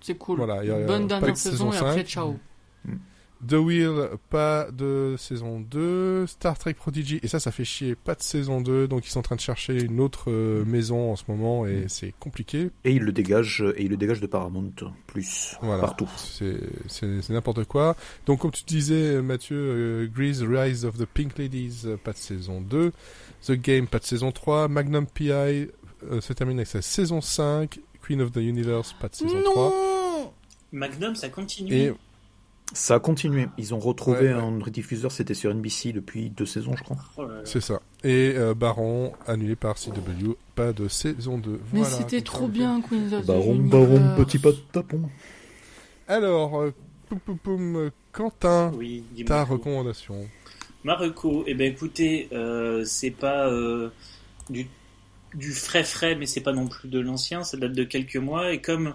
C'est cool. Voilà, il y a, Bonne dernière de saison, saison et après, 5. ciao. The Wheel, pas de saison 2, Star Trek Prodigy, et ça, ça fait chier, pas de saison 2, donc ils sont en train de chercher une autre euh, maison en ce moment et c'est compliqué. Et il le dégage, et il le dégage de Paramount plus Voilà. partout. C'est n'importe quoi. Donc, comme tu disais, Mathieu, euh, Grease, Rise of the Pink Ladies, pas de saison 2. The Game, pas de saison 3. Magnum PI euh, se termine avec sa saison 5. Queen of the Universe, pas de saison 3. Non Magnum, ça continue. Et Ça a continué. Ils ont retrouvé Ouais, ouais. un rediffuseur, c'était sur NBC depuis deux saisons, je crois. Oh c'est ça. Et euh, Baron, annulé par CW, pas de saison 2. Mais Voilà, c'était trop bien, Queen of the Baron, Universe. baron, petit pas de tapon. Alors, euh, poum, poum, poum, Quentin, Oui, ta tout. recommandation. Marocco, eh ben écoutez, euh, c'est pas euh, du, du frais frais, mais c'est pas non plus de l'ancien, ça date de quelques mois. Et comme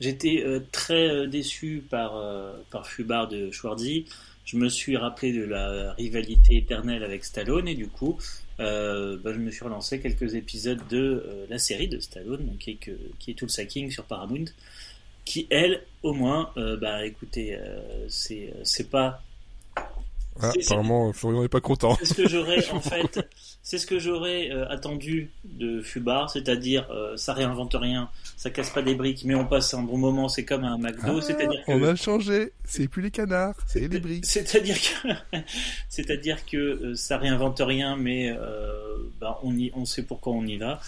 j'étais euh, très euh, déçu par, euh, par Fubard de Schwarzy, je me suis rappelé de la rivalité éternelle avec Stallone et du coup, bah, je me suis relancé quelques épisodes de la série de Stallone, donc, qui, est qui est Tool Sacking sur Paramount, qui elle, au moins, bah écoutez, c'est pas Ah, apparemment, Florian n'est pas content. c'est ce que j'aurais en fait, c'est ce que j'aurais euh, attendu de Fubar, c'est-à-dire euh, ça réinvente rien, ça casse pas des briques, mais on passe un bon moment, c'est comme un McDo, Ah, c'est-à-dire que On a changé, c'est plus les canards, c'est les briques. c'est-à-dire que c'est-à-dire que euh, ça réinvente rien, mais bah, on y, on sait pourquoi on y va.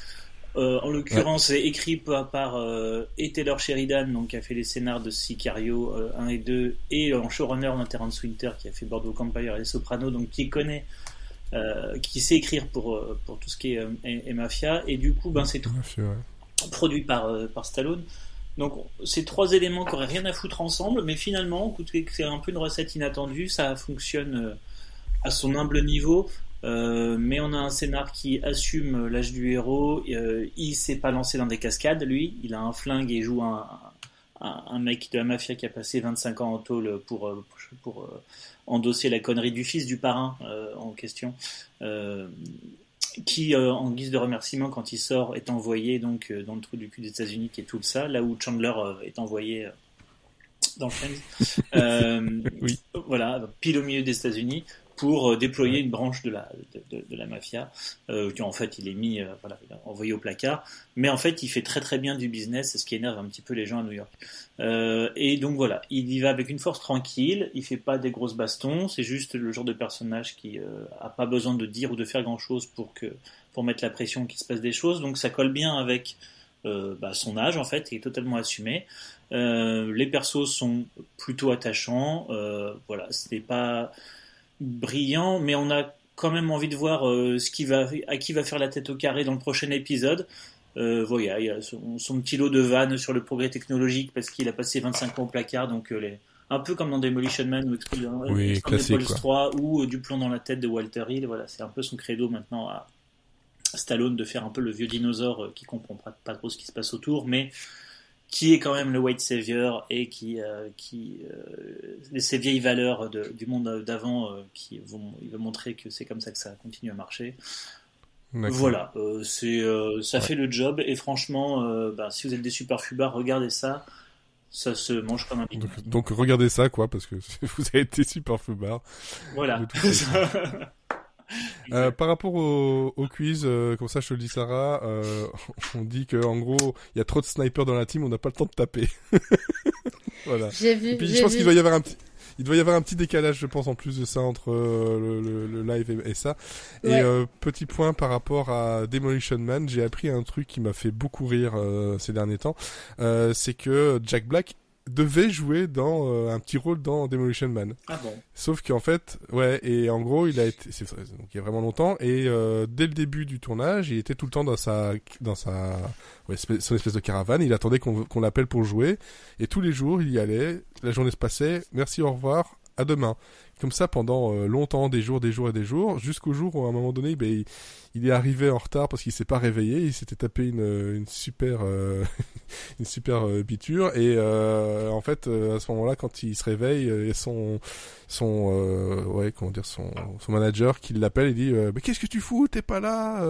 Euh, en l'occurrence, c'est écrit par, par euh, et Taylor Sheridan, donc qui a fait les scénars de Sicario euh, 1 et 2, et en showrunner Terrence Winter, qui a fait Bordeaux Empire et Les Sopranos, donc qui connaît, euh, qui sait écrire pour euh, pour tout ce qui est euh, et, et mafia, et du coup, ben c'est Ouais, produit par, euh, par Stallone. Donc ces trois éléments qui auraient rien à foutre ensemble, mais finalement, c'est un peu une recette inattendue, ça fonctionne euh, à son humble niveau. Euh, mais on a un scénar qui assume l'âge du héros. Euh, il s'est pas lancé dans des cascades, lui. Il a un flingue et joue un, un, un mec de la mafia qui a passé 25 ans en tôle pour, euh, pour, pour, euh, endosser la connerie du fils du parrain euh, en question. Qui, en guise de remerciement, quand il sort, est envoyé donc dans le trou du cul des États-Unis, qui est tout ça, là où Chandler est envoyé dans Friends. Euh, Oui. Voilà, pile au milieu des États-Unis pour euh, déployer une branche de la de, de- de la mafia. Euh, qui, en fait, il est mis, euh, voilà, envoyé au placard. Mais en fait, il fait très très bien du business, c'est ce qui énerve un petit peu les gens à New York. Euh, et donc voilà, il y va avec une force tranquille, il fait pas des grosses bastons, c'est juste le genre de personnage qui euh, a pas besoin de dire ou de faire grand chose pour que pour mettre la pression qu'il se passe des choses. Donc ça colle bien avec euh, bah, son âge en fait, il est totalement assumé. Euh, les persos sont plutôt attachants. Euh, voilà, c'était pas brillant, mais on a quand même envie de voir euh, ce qui va, à qui va faire la tête au carré dans le prochain épisode. Euh, voilà, il y a son, son petit lot de vannes sur le progrès technologique parce qu'il a passé 25 ans au placard, donc euh, les, un peu comme dans Demolition Man ou Explosion- Oui, Expendables classique, quoi. 3 ou du plomb dans la tête de Walter Hill. Voilà, c'est un peu son credo maintenant à Stallone de faire un peu le vieux dinosaure qui comprend pas, pas trop ce qui se passe autour, mais qui est quand même le white savior et qui, euh, qui euh, ces vieilles valeurs de- du monde d'avant euh, qui vont, il va montrer que c'est comme ça que ça continue à marcher. Voilà, euh, c'est, ça Ouais. fait le job et franchement, bah, si vous êtes des super fubards, regardez ça, ça se mange comme un. Donc, donc regardez ça, quoi, parce que vous avez été super fubard. Voilà. Euh, par rapport au, au quiz, euh, comme ça je te le dis Sarah, euh, on dit que en gros il y a trop de snipers dans la team, on n'a pas le temps de taper. voilà. J'ai vu. Et puis je pense qu'il doit y avoir un petit, il doit y avoir un petit décalage, je pense, en plus de ça entre euh, le, le- le live et, et ça. Ouais. Et euh, petit point par rapport à Demolition Man, j'ai appris un truc qui m'a fait beaucoup rire euh, ces derniers temps, euh, c'est que Jack Black devait jouer dans euh, un petit rôle dans Demolition Man. Ah bon. Sauf qu'en fait, ouais, et en gros, il a été, c'est donc il y a vraiment longtemps, et euh, dès le début du tournage, il était tout le temps dans sa, dans sa, ouais, son espèce de caravane. Il attendait qu'on qu'on l'appelle pour jouer, et tous les jours, il y allait. La journée se passait. Merci, au revoir, à demain. Comme ça pendant euh, longtemps, des jours, des jours et des jours, jusqu'au jour où à un moment donné, ben, il, est arrivé en retard parce qu'il s'est pas réveillé. Il s'était tapé une, super, euh, une super euh, biture, et en fait, à ce moment-là, quand il se réveille, son son euh, ouais comment dire son son manager qui l'appelle et dit mais qu'est-ce que tu fous? T'es pas là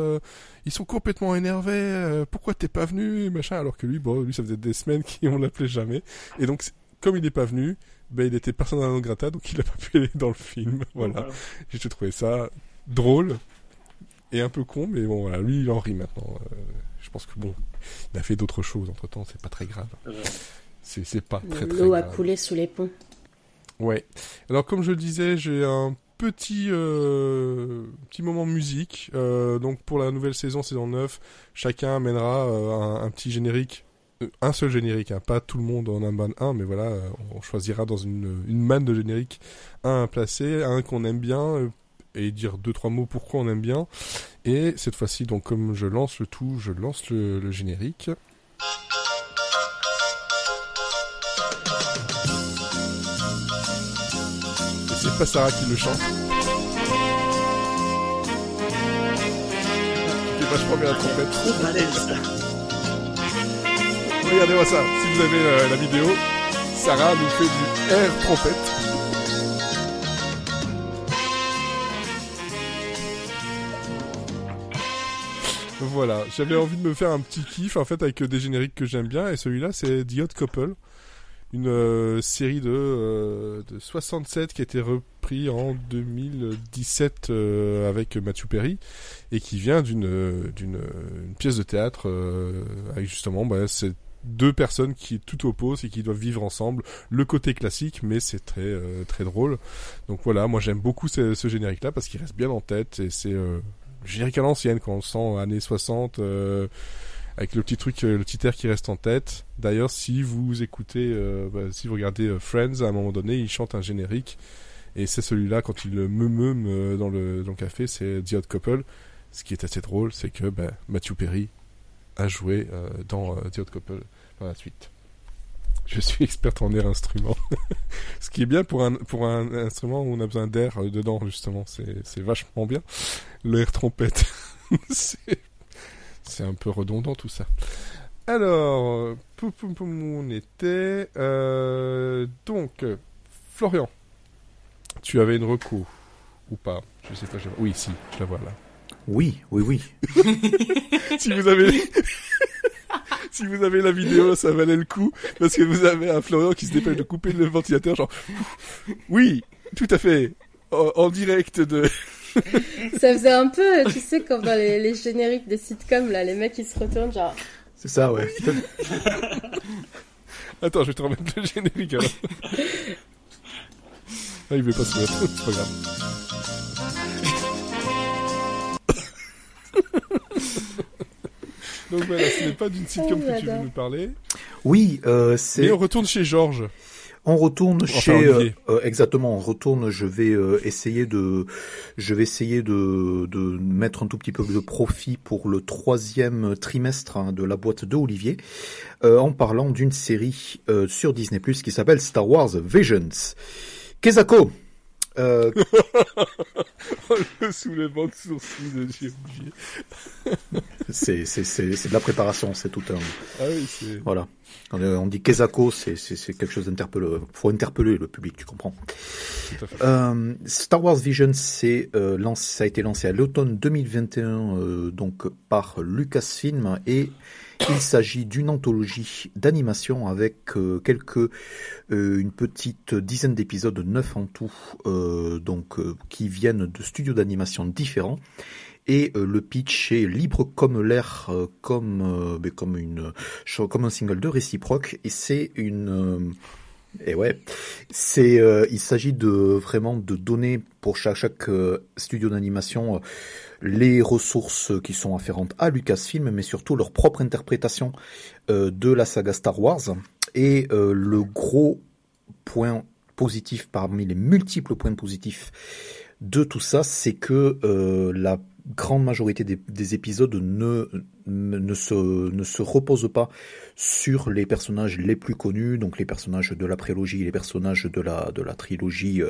ils sont complètement énervés pourquoi t'es pas venu? Machin alors que lui bon lui ça faisait des semaines qu'on l'appelait jamais et donc comme il n'est pas venu ben il était persona non grata donc il a pas pu aller dans le film voilà j'ai trouvé ça drôle et un peu con mais bon voilà lui il en rit maintenant Euh, je pense que bon il a fait d'autres choses entre temps c'est pas très grave c'est c'est pas très très L'eau a grave coulé sous les ponts. Ouais. Alors comme je le disais, j'ai un petit euh, petit moment musique. Euh, donc pour la nouvelle saison, saison 9, chacun amènera euh, un, un petit générique. Un seul générique, hein, pas tout le monde en amène un, mais voilà, euh, on choisira dans une, manne de génériques un à placer, un qu'on aime bien, euh, et dire deux trois mots pourquoi on aime bien. Et cette fois-ci, donc comme je lance le tout, je lance le, générique. Et c'est pas Sarah qui le chante. C'est vachement bien la trompette. Regardez-moi ça. Si vous avez euh, la vidéo, Sarah nous fait du air trompette. Voilà, j'avais envie de me faire un petit kiff en fait avec des génériques que j'aime bien et celui-là c'est The Odd Couple, une euh, série de, euh, de 67 qui a été repris en 2017 euh, avec Matthew Perry et qui vient d'une euh, d'une euh, une pièce de théâtre euh, avec justement bah, ces deux personnes qui tout opposent et qui doivent vivre ensemble. Le côté classique mais c'est très euh, très drôle. Donc voilà moi j'aime beaucoup ce, ce générique là parce qu'il reste bien en tête et c'est euh, générique à l'ancienne quand on le sent années 60 euh, avec le petit truc euh, le petit air qui reste en tête. D'ailleurs si vous écoutez bah, si vous regardez Friends à un moment donné il chante un générique et c'est celui-là quand il me meume dans le dans le café c'est The Odd Couple. Ce qui est assez drôle c'est que bah, Matthew Perry a joué dans euh, The Odd Couple par la suite je suis expert en air instrument Ce qui est bien pour un, pour un instrument où on a besoin d'air euh, dedans, justement. C'est, c'est vachement bien. L'air trompette. c'est, c'est un peu redondant tout ça. Alors, poum, poum, poum, on était. Euh, donc, Florian, tu avais une reco ou pas? Je sais pas. je- Oui, si, je la vois là. Oui, oui, oui. si vous avez si vous avez la vidéo, ça valait le coup parce que vous avez un Florian qui se dépêche de couper le ventilateur, genre oui, tout à fait, en, en direct de. Ça faisait un peu, tu sais, comme dans les, les génériques des sitcoms, là, les mecs ils se retournent, genre. C'est ça, ouais. Attends, je vais te remettre le générique alors. Ah, il veut pas se mettre, c'est pas grave. Donc voilà, ce n'est pas d'une sitcom Oh, que tu veux nous parler. Oui, euh, c'est. Mais on retourne chez Georges. On retourne Enfin, chez euh, euh, exactement. On retourne. Je vais euh, essayer de, je vais essayer de, de mettre un tout petit peu de profit pour le troisième trimestre hein, de la boîte de Olivier, euh, en parlant d'une série euh, sur Disney Plus qui s'appelle Star Wars Visions. Kezako. Euh, le soulèvement de sourcils de. c'est de la préparation. C'est tout un. Ah oui, c'est. Voilà. On dit Kezako, c'est quelque chose d'interpellé. Faut interpeller le public, tu comprends. Tout à fait. Euh, Star Wars Vision, c'est euh, lancé- ça a été lancé à l'automne 2021 euh, donc par Lucasfilm et il s'agit d'une anthologie d'animation avec euh, quelques euh, une petite dizaine d'épisodes, neuf en tout, euh, donc qui viennent de studios d'animation différents. Et euh, le pitch est libre comme l'air, euh, comme euh, comme une comme un single de réciproque. Et c'est une et ouais, c'est, il s'agit de vraiment de donner pour chaque, studio d'animation les ressources qui sont afférentes à Lucasfilm, mais surtout leur propre interprétation de la saga Star Wars. Et le gros point positif parmi les multiples points positifs de tout ça, c'est que la grande majorité des, des épisodes ne, ne, se, ne se repose pas sur les personnages les plus connus, donc les personnages de la prélogie, les personnages de la de la trilogie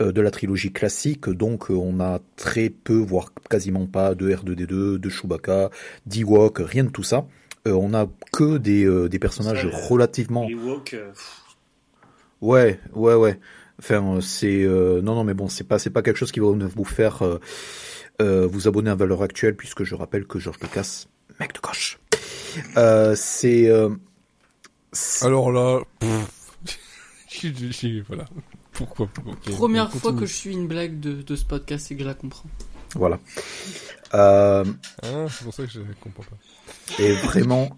euh, de la trilogie classique. Donc euh, on a très peu, voire quasiment pas de R2D2, de Chewbacca, d'Ewok, rien de tout ça. Euh, on a que des euh, des personnages Ça, euh, relativement euh, pff, Ouais, ouais, ouais. Enfin, euh, c'est euh, non, non, mais bon, c'est pas, c'est pas quelque chose qui va vous faire euh, vous abonner à valeur actuelle, puisque je rappelle que Georges Lucas, mec de gauche. Euh, c'est, euh, Alors là, pff, voilà. Pourquoi? Première fois que je suis une blague de, de ce podcast et que je la comprends. voilà. Euh, Hein, c'est pour ça que je comprends pas. et vraiment,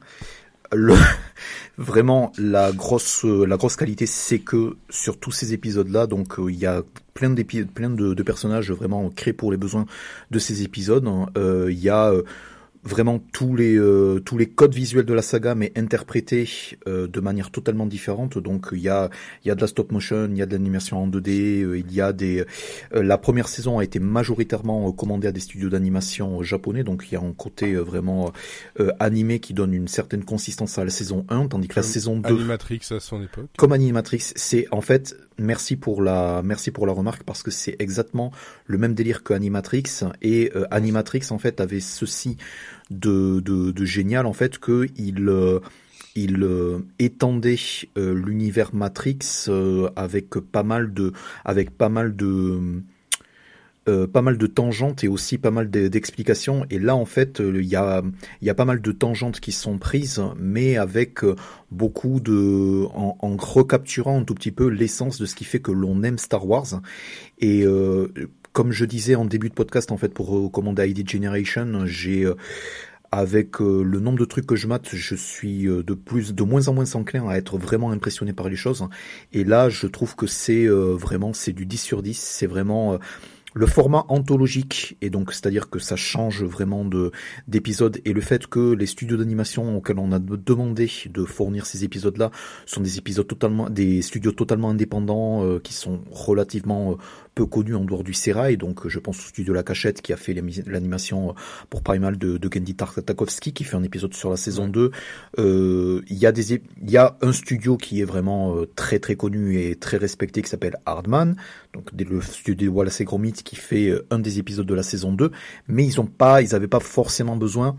vraiment la grosse, la grosse qualité, c'est que sur tous ces épisodes-là, donc euh, il y a plein d'épi- plein de, de personnages vraiment créés pour les besoins de ces épisodes. hein. Euh, Il y a euh, vraiment tous les euh, tous les codes visuels de la saga mais interprétés euh, de manière totalement différente donc il y a il y a de la stop motion il y a de l'animation en 2D euh, il y a des euh, la première saison a été majoritairement euh, commandée à des studios d'animation japonais donc il y a un côté vraiment euh, animé qui donne une certaine consistance à la saison 1 tandis que la Comme saison 2 Animatrix à son époque. comme Animatrix, c'est en fait merci pour la merci pour la remarque parce que c'est exactement le même délire que Animatrix et euh, Animatrix en fait avait ceci de de, génial en fait que il euh, euh, étendait l'univers Matrix avec pas mal de avec pas mal de euh, pas mal de tangentes et aussi pas mal de- d'explications. Et là, en fait, euh, il y a, y a pas mal de tangentes qui sont prises, mais avec euh, beaucoup de, en, en recapturant un tout petit peu l'essence de ce qui fait que l'on aime Star Wars. Et euh, comme je disais en début de podcast, en fait, pour recommander ID Generation, j'ai euh, avec le nombre de trucs que je mate, je suis de plus, de moins en moins enclin à être vraiment impressionné par les choses. Et là, je trouve que c'est vraiment, c'est du 10 sur 10. C'est vraiment le format anthologique et donc c'est-à-dire que ça change vraiment de d'épisodes et le fait que les studios d'animation auxquels on a demandé de fournir ces épisodes-là sont des épisodes totalement des studios totalement indépendants euh, qui sont relativement euh, peu connu en dehors du Serail, donc je pense au studio La Cachette qui a fait l'animation pour Primal de, de Gendy Tartakovsky qui fait un épisode sur la saison 2. Il y a des il y a un studio qui est vraiment très très connu et très respecté qui s'appelle Hardman, donc le studio Wallace et Gromit qui fait un des épisodes de la saison 2, mais ils ont pas ils avaient pas forcément besoin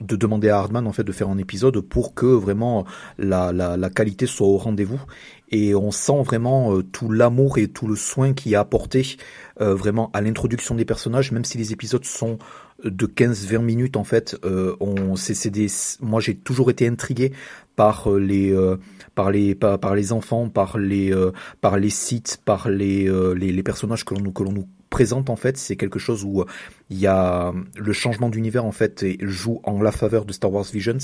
de demander à Hardman en fait de faire un épisode pour que vraiment la, la, la qualité soit au rendez-vous. Et on sent vraiment euh, tout l'amour et tout le soin qui a apporté euh, vraiment à l'introduction des personnages. Même si les épisodes sont de 15-20 minutes en fait euh, on c'est des moi j'ai toujours été intrigué par les par les par, par, les enfants par les par les sites par les les, les personnages que l'on que l'on nous présente en fait, c'est quelque chose où euh, il y a le changement d'univers en fait et joue en la faveur de Star Wars Visions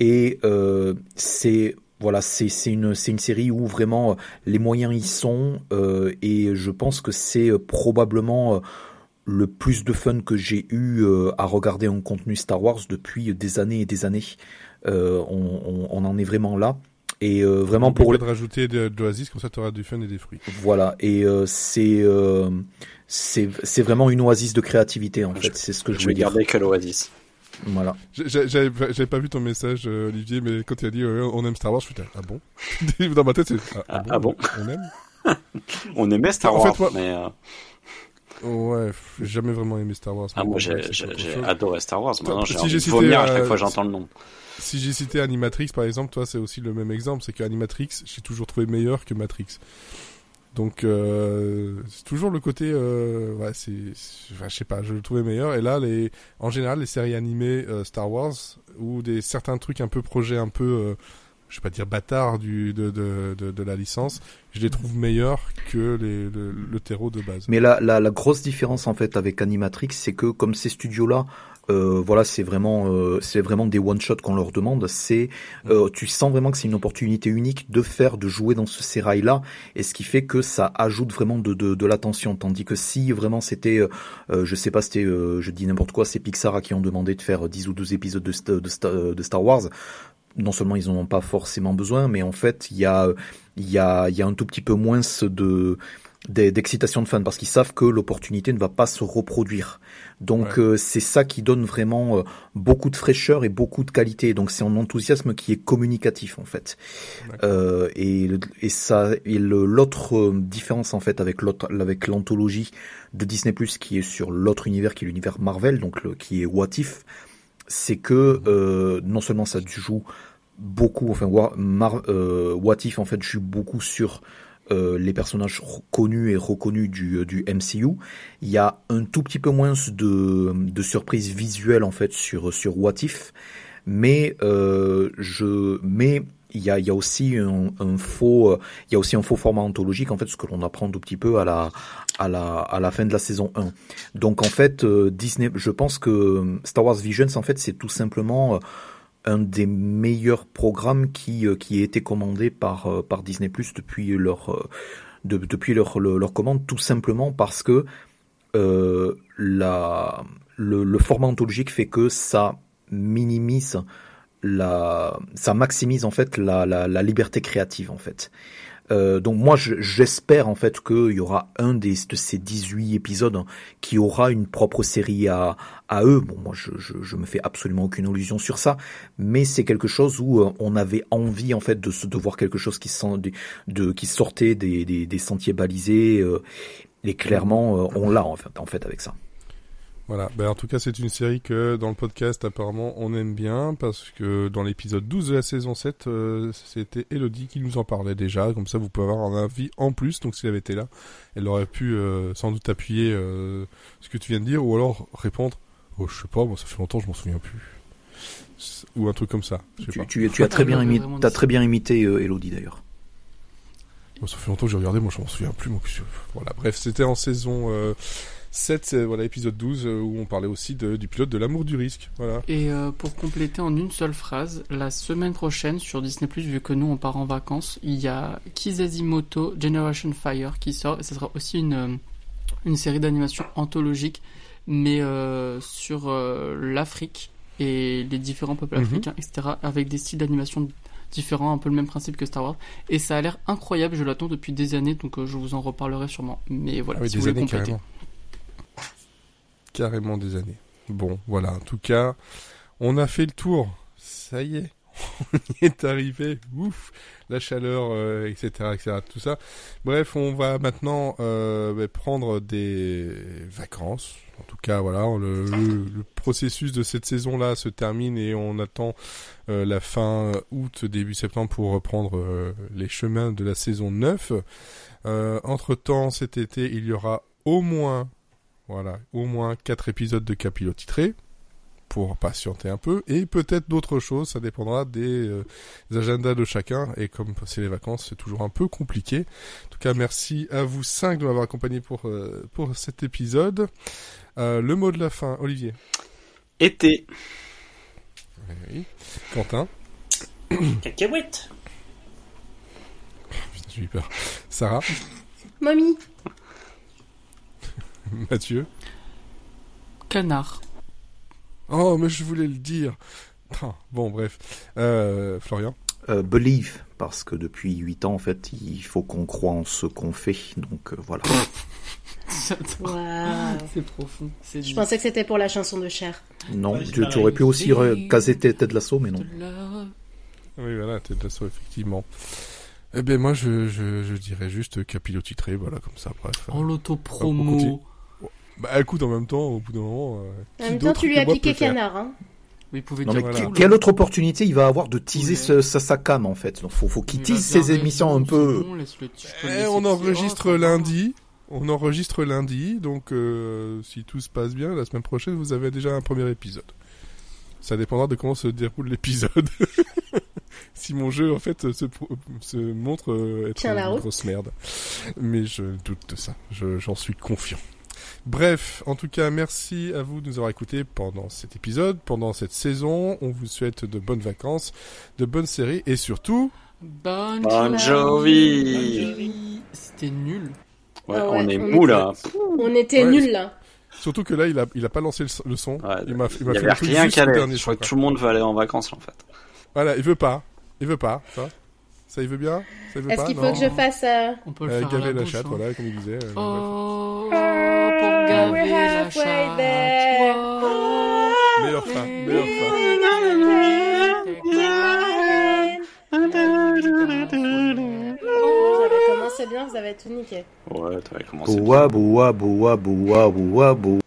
et euh, c'est voilà, c'est une c'est une série où vraiment euh, les moyens y sont et je pense que c'est probablement le plus de fun que j'ai eu à regarder un contenu Star Wars depuis des années et des années. On, en est vraiment là. Et euh, vraiment pour le... de rajouter de, de l'oasis comme ça tu auras du fun et des fruits. Voilà et euh, c'est euh, c'est c'est vraiment une oasis de créativité en fait, c'est ce que je, je voulais vais garder que l'oasis. Voilà. J'avais pas vu ton message Olivier mais quand tu as dit on aime Star Wars je me suis ah bon? Dans ma tête c'est ah, ah, ah, bon, on aime? On aimait Star Wars en fait, moi... mais Ouais, j'ai jamais vraiment aimé Star Wars. Ah, moi j'ai adoré Star Vars. Maintenant, j'ai si cité, vomir à chaque fois j'entends le nom si j'ai cité Animatrix par exemple, toi c'est aussi le même exemple, c'est qu'Animatrix j'ai toujours trouvé meilleur que Matrix. Donc euh, c'est toujours le côté, euh, ouais, c'est, je sais pas, je le trouvais meilleur. Et là, les, en général, les séries animées euh, Star Wars ou des certains trucs un peu projets un peu, euh, je vais pas dire bâtard du de, de, de, la licence, je les trouve meilleurs que les, le, terreau de base. Mais la, la, la grosse différence en fait avec Animatrix, c'est que comme ces studios-là euh, voilà, c'est vraiment, euh, c'est vraiment des one shot qu'on leur demande. C'est, euh, tu sens vraiment que c'est une opportunité unique de faire, de jouer dans ce sérail là, et ce qui fait que ça ajoute vraiment de, de, de l'attention. Tandis que si vraiment c'était, euh, je sais pas, c'était, je dis n'importe quoi, c'est Pixar à qui ont demandé de faire 10 ou 12 épisodes de, de, de Star Wars. Non seulement ils n'en ont pas forcément besoin, mais en fait il y a, il y a, il y a un tout petit peu moins de d'excitation de fans parce qu'ils savent que l'opportunité ne va pas se reproduire. Donc euh, c'est ça qui donne vraiment euh, beaucoup de fraîcheur et beaucoup de qualité. Donc c'est un enthousiasme qui est communicatif en fait. Euh, et, et ça et l'autre euh, différence en fait avec l'autre avec l'anthologie de Disney Plus qui est sur l'autre univers qui est l'univers Marvel donc le, qui est What If, c'est que non seulement ça joue beaucoup enfin Mar, What If en fait joue beaucoup sur euh, les personnages connus et reconnus du, euh, du MCU. Il y a un tout petit peu moins de, de surprises visuelles en fait sur sur What If, mais euh, je mais il y a, il y a aussi un, un, faux il y a aussi un faux format ontologique en fait ce que l'on apprend tout petit peu à la à la à la fin de la saison 1. Donc en fait Disney je pense que Star Wars Visions en fait c'est tout simplement un des meilleurs programmes qui euh, qui a été commandé par euh, par Disney Plus depuis leur euh, de, depuis leur, leur, commande tout simplement parce que euh, la le, le, format ontologique fait que ça minimise la ça maximise en fait la, la, la liberté créative en fait euh, donc moi j'espère en fait qu'il y aura un des, de ces 18 épisodes qui aura une propre série à, à eux. Bon moi je, je, je me fais absolument aucune illusion sur ça, mais c'est quelque chose où euh, on avait envie en fait de, de voir quelque chose qui, sent, de, qui sortait des, des, des sentiers balisés euh, et clairement euh, on l'a en fait, en fait avec ça. Voilà, ben, en tout cas c'est une série que dans le podcast apparemment on aime bien parce que dans l'épisode 12 de la saison 7 euh, c'était Elodie qui nous en parlait déjà, comme ça vous pouvez avoir un avis en plus, donc si elle avait été là elle aurait pu euh, sans doute appuyer euh, ce que tu viens de dire ou alors répondre oh je sais pas, moi ça fait longtemps je m'en souviens plus ou un truc comme ça. Tu, tu, tu, as très bien imité, as très bien imité Elodie d'ailleurs. Moi, ça fait longtemps que j'ai regardé, moi je m'en souviens plus. Moi, voilà, bref, c'était en saison 7, voilà, épisode 12, euh, où on parlait aussi de, du pilote de l'amour du risque. Voilà. Et euh, pour compléter en une seule phrase, la semaine prochaine sur Disney+, vu que nous on part en vacances, il y a Kizazimoto Generation Fire qui sort, et ce sera aussi une, euh, une série d'animation anthologique, mais euh, sur l'Afrique et les différents peuples -hmm. africains, etc., avec des styles d'animation différent, un peu le même principe que Star Wars. Et ça a l'air incroyable, je l'attends depuis des années, donc euh, je vous en reparlerai sûrement. Mais voilà, Ah oui, si vous voulez compléter. carrément. Carrément des années. Bon, voilà, en tout cas, on a fait le tour. Ça y est, on y est arrivé. Ouf, la chaleur, euh, etc., etc., tout ça. Bref, on va maintenant euh, bah, prendre des vacances. En tout cas, voilà, le, processus de cette saison-là se termine et on attend euh, la fin août, début septembre pour reprendre les chemins de la saison 9. Euh, entre-temps, cet été, il y aura au moins, voilà, au moins quatre épisodes de Capilot titré pour patienter un peu et peut-être d'autres choses, ça dépendra des, euh, des agendas de chacun et comme c'est les vacances, c'est toujours un peu compliqué. En tout cas, merci à vous cinq de m'avoir accompagné pour euh, pour cet épisode. Euh, le mot de la fin, Olivier. Été. Oui. Quentin. Cacahuète. Putain, J'ai eu peur. Sarah. Mommy. Mathieu. Canard. Oh, mais je voulais le dire. Ah, Bon, bref. Euh, Florian. Euh, believe, parce que depuis 8 ans, en fait, il faut qu'on croit en ce qu'on fait. Donc euh, voilà. C'est profond. Je pensais que c'était pour la chanson de Cher. Non, Ouais, tu, aurais pu aussi caser tes têtes de l'assaut, mais non. Oui, voilà, t'es de l'assaut, effectivement. Eh ben, moi, je, je, je dirais juste Capilot titré, voilà, comme ça, bref. En on continue. l'auto-promo. Bah, écoute, en même temps, au bout d'un moment. euh, En même temps, tu lui as piqué canard, hein. Oui, pouvez Non, dire mais voilà. quelle autre opportunité il va avoir de teaser Ouais. ce- sa, sa cam, en fait? Donc, faut, faut qu'il tease ses émissions un peu. Eh, on enregistre lundi. On enregistre lundi, donc euh, si tout se passe bien, la semaine prochaine, vous avez déjà un premier épisode. Ça dépendra de comment se déroule l'épisode. si mon jeu, en fait, se, montre euh, être une route. grosse merde. Mais je doute de ça. Je- J'en suis confiant. Bref, en tout cas, merci à vous de nous avoir écoutés pendant cet épisode, pendant cette saison. On vous souhaite de bonnes vacances, de bonnes séries et surtout, Bon, Bon Jovi. C'était nul. Ouais, Ah ouais, on est mou là. On était Ouais. nuls là. surtout que là, il a, il a pas lancé le, son. Ouais, il m'a fait avait le truc rien juste qu'à Je crois son, que tout le monde veut aller en vacances là, en fait. Voilà, il veut pas. Il veut pas, ça. Ça, il veut bien? Est-ce qu'il faut que je fasse euh, On peut le Euh, faire à gaver la la bouche, chatte, hein. voilà, comme il disait. euh. Oh, we're halfway chatte. there. Wow. Meilleure fin, meilleure fin. J'avais commencé bien, vous avez tout niqué. Ouais, t'avais commencé. Boua, boua, boua, boua, boua, boua.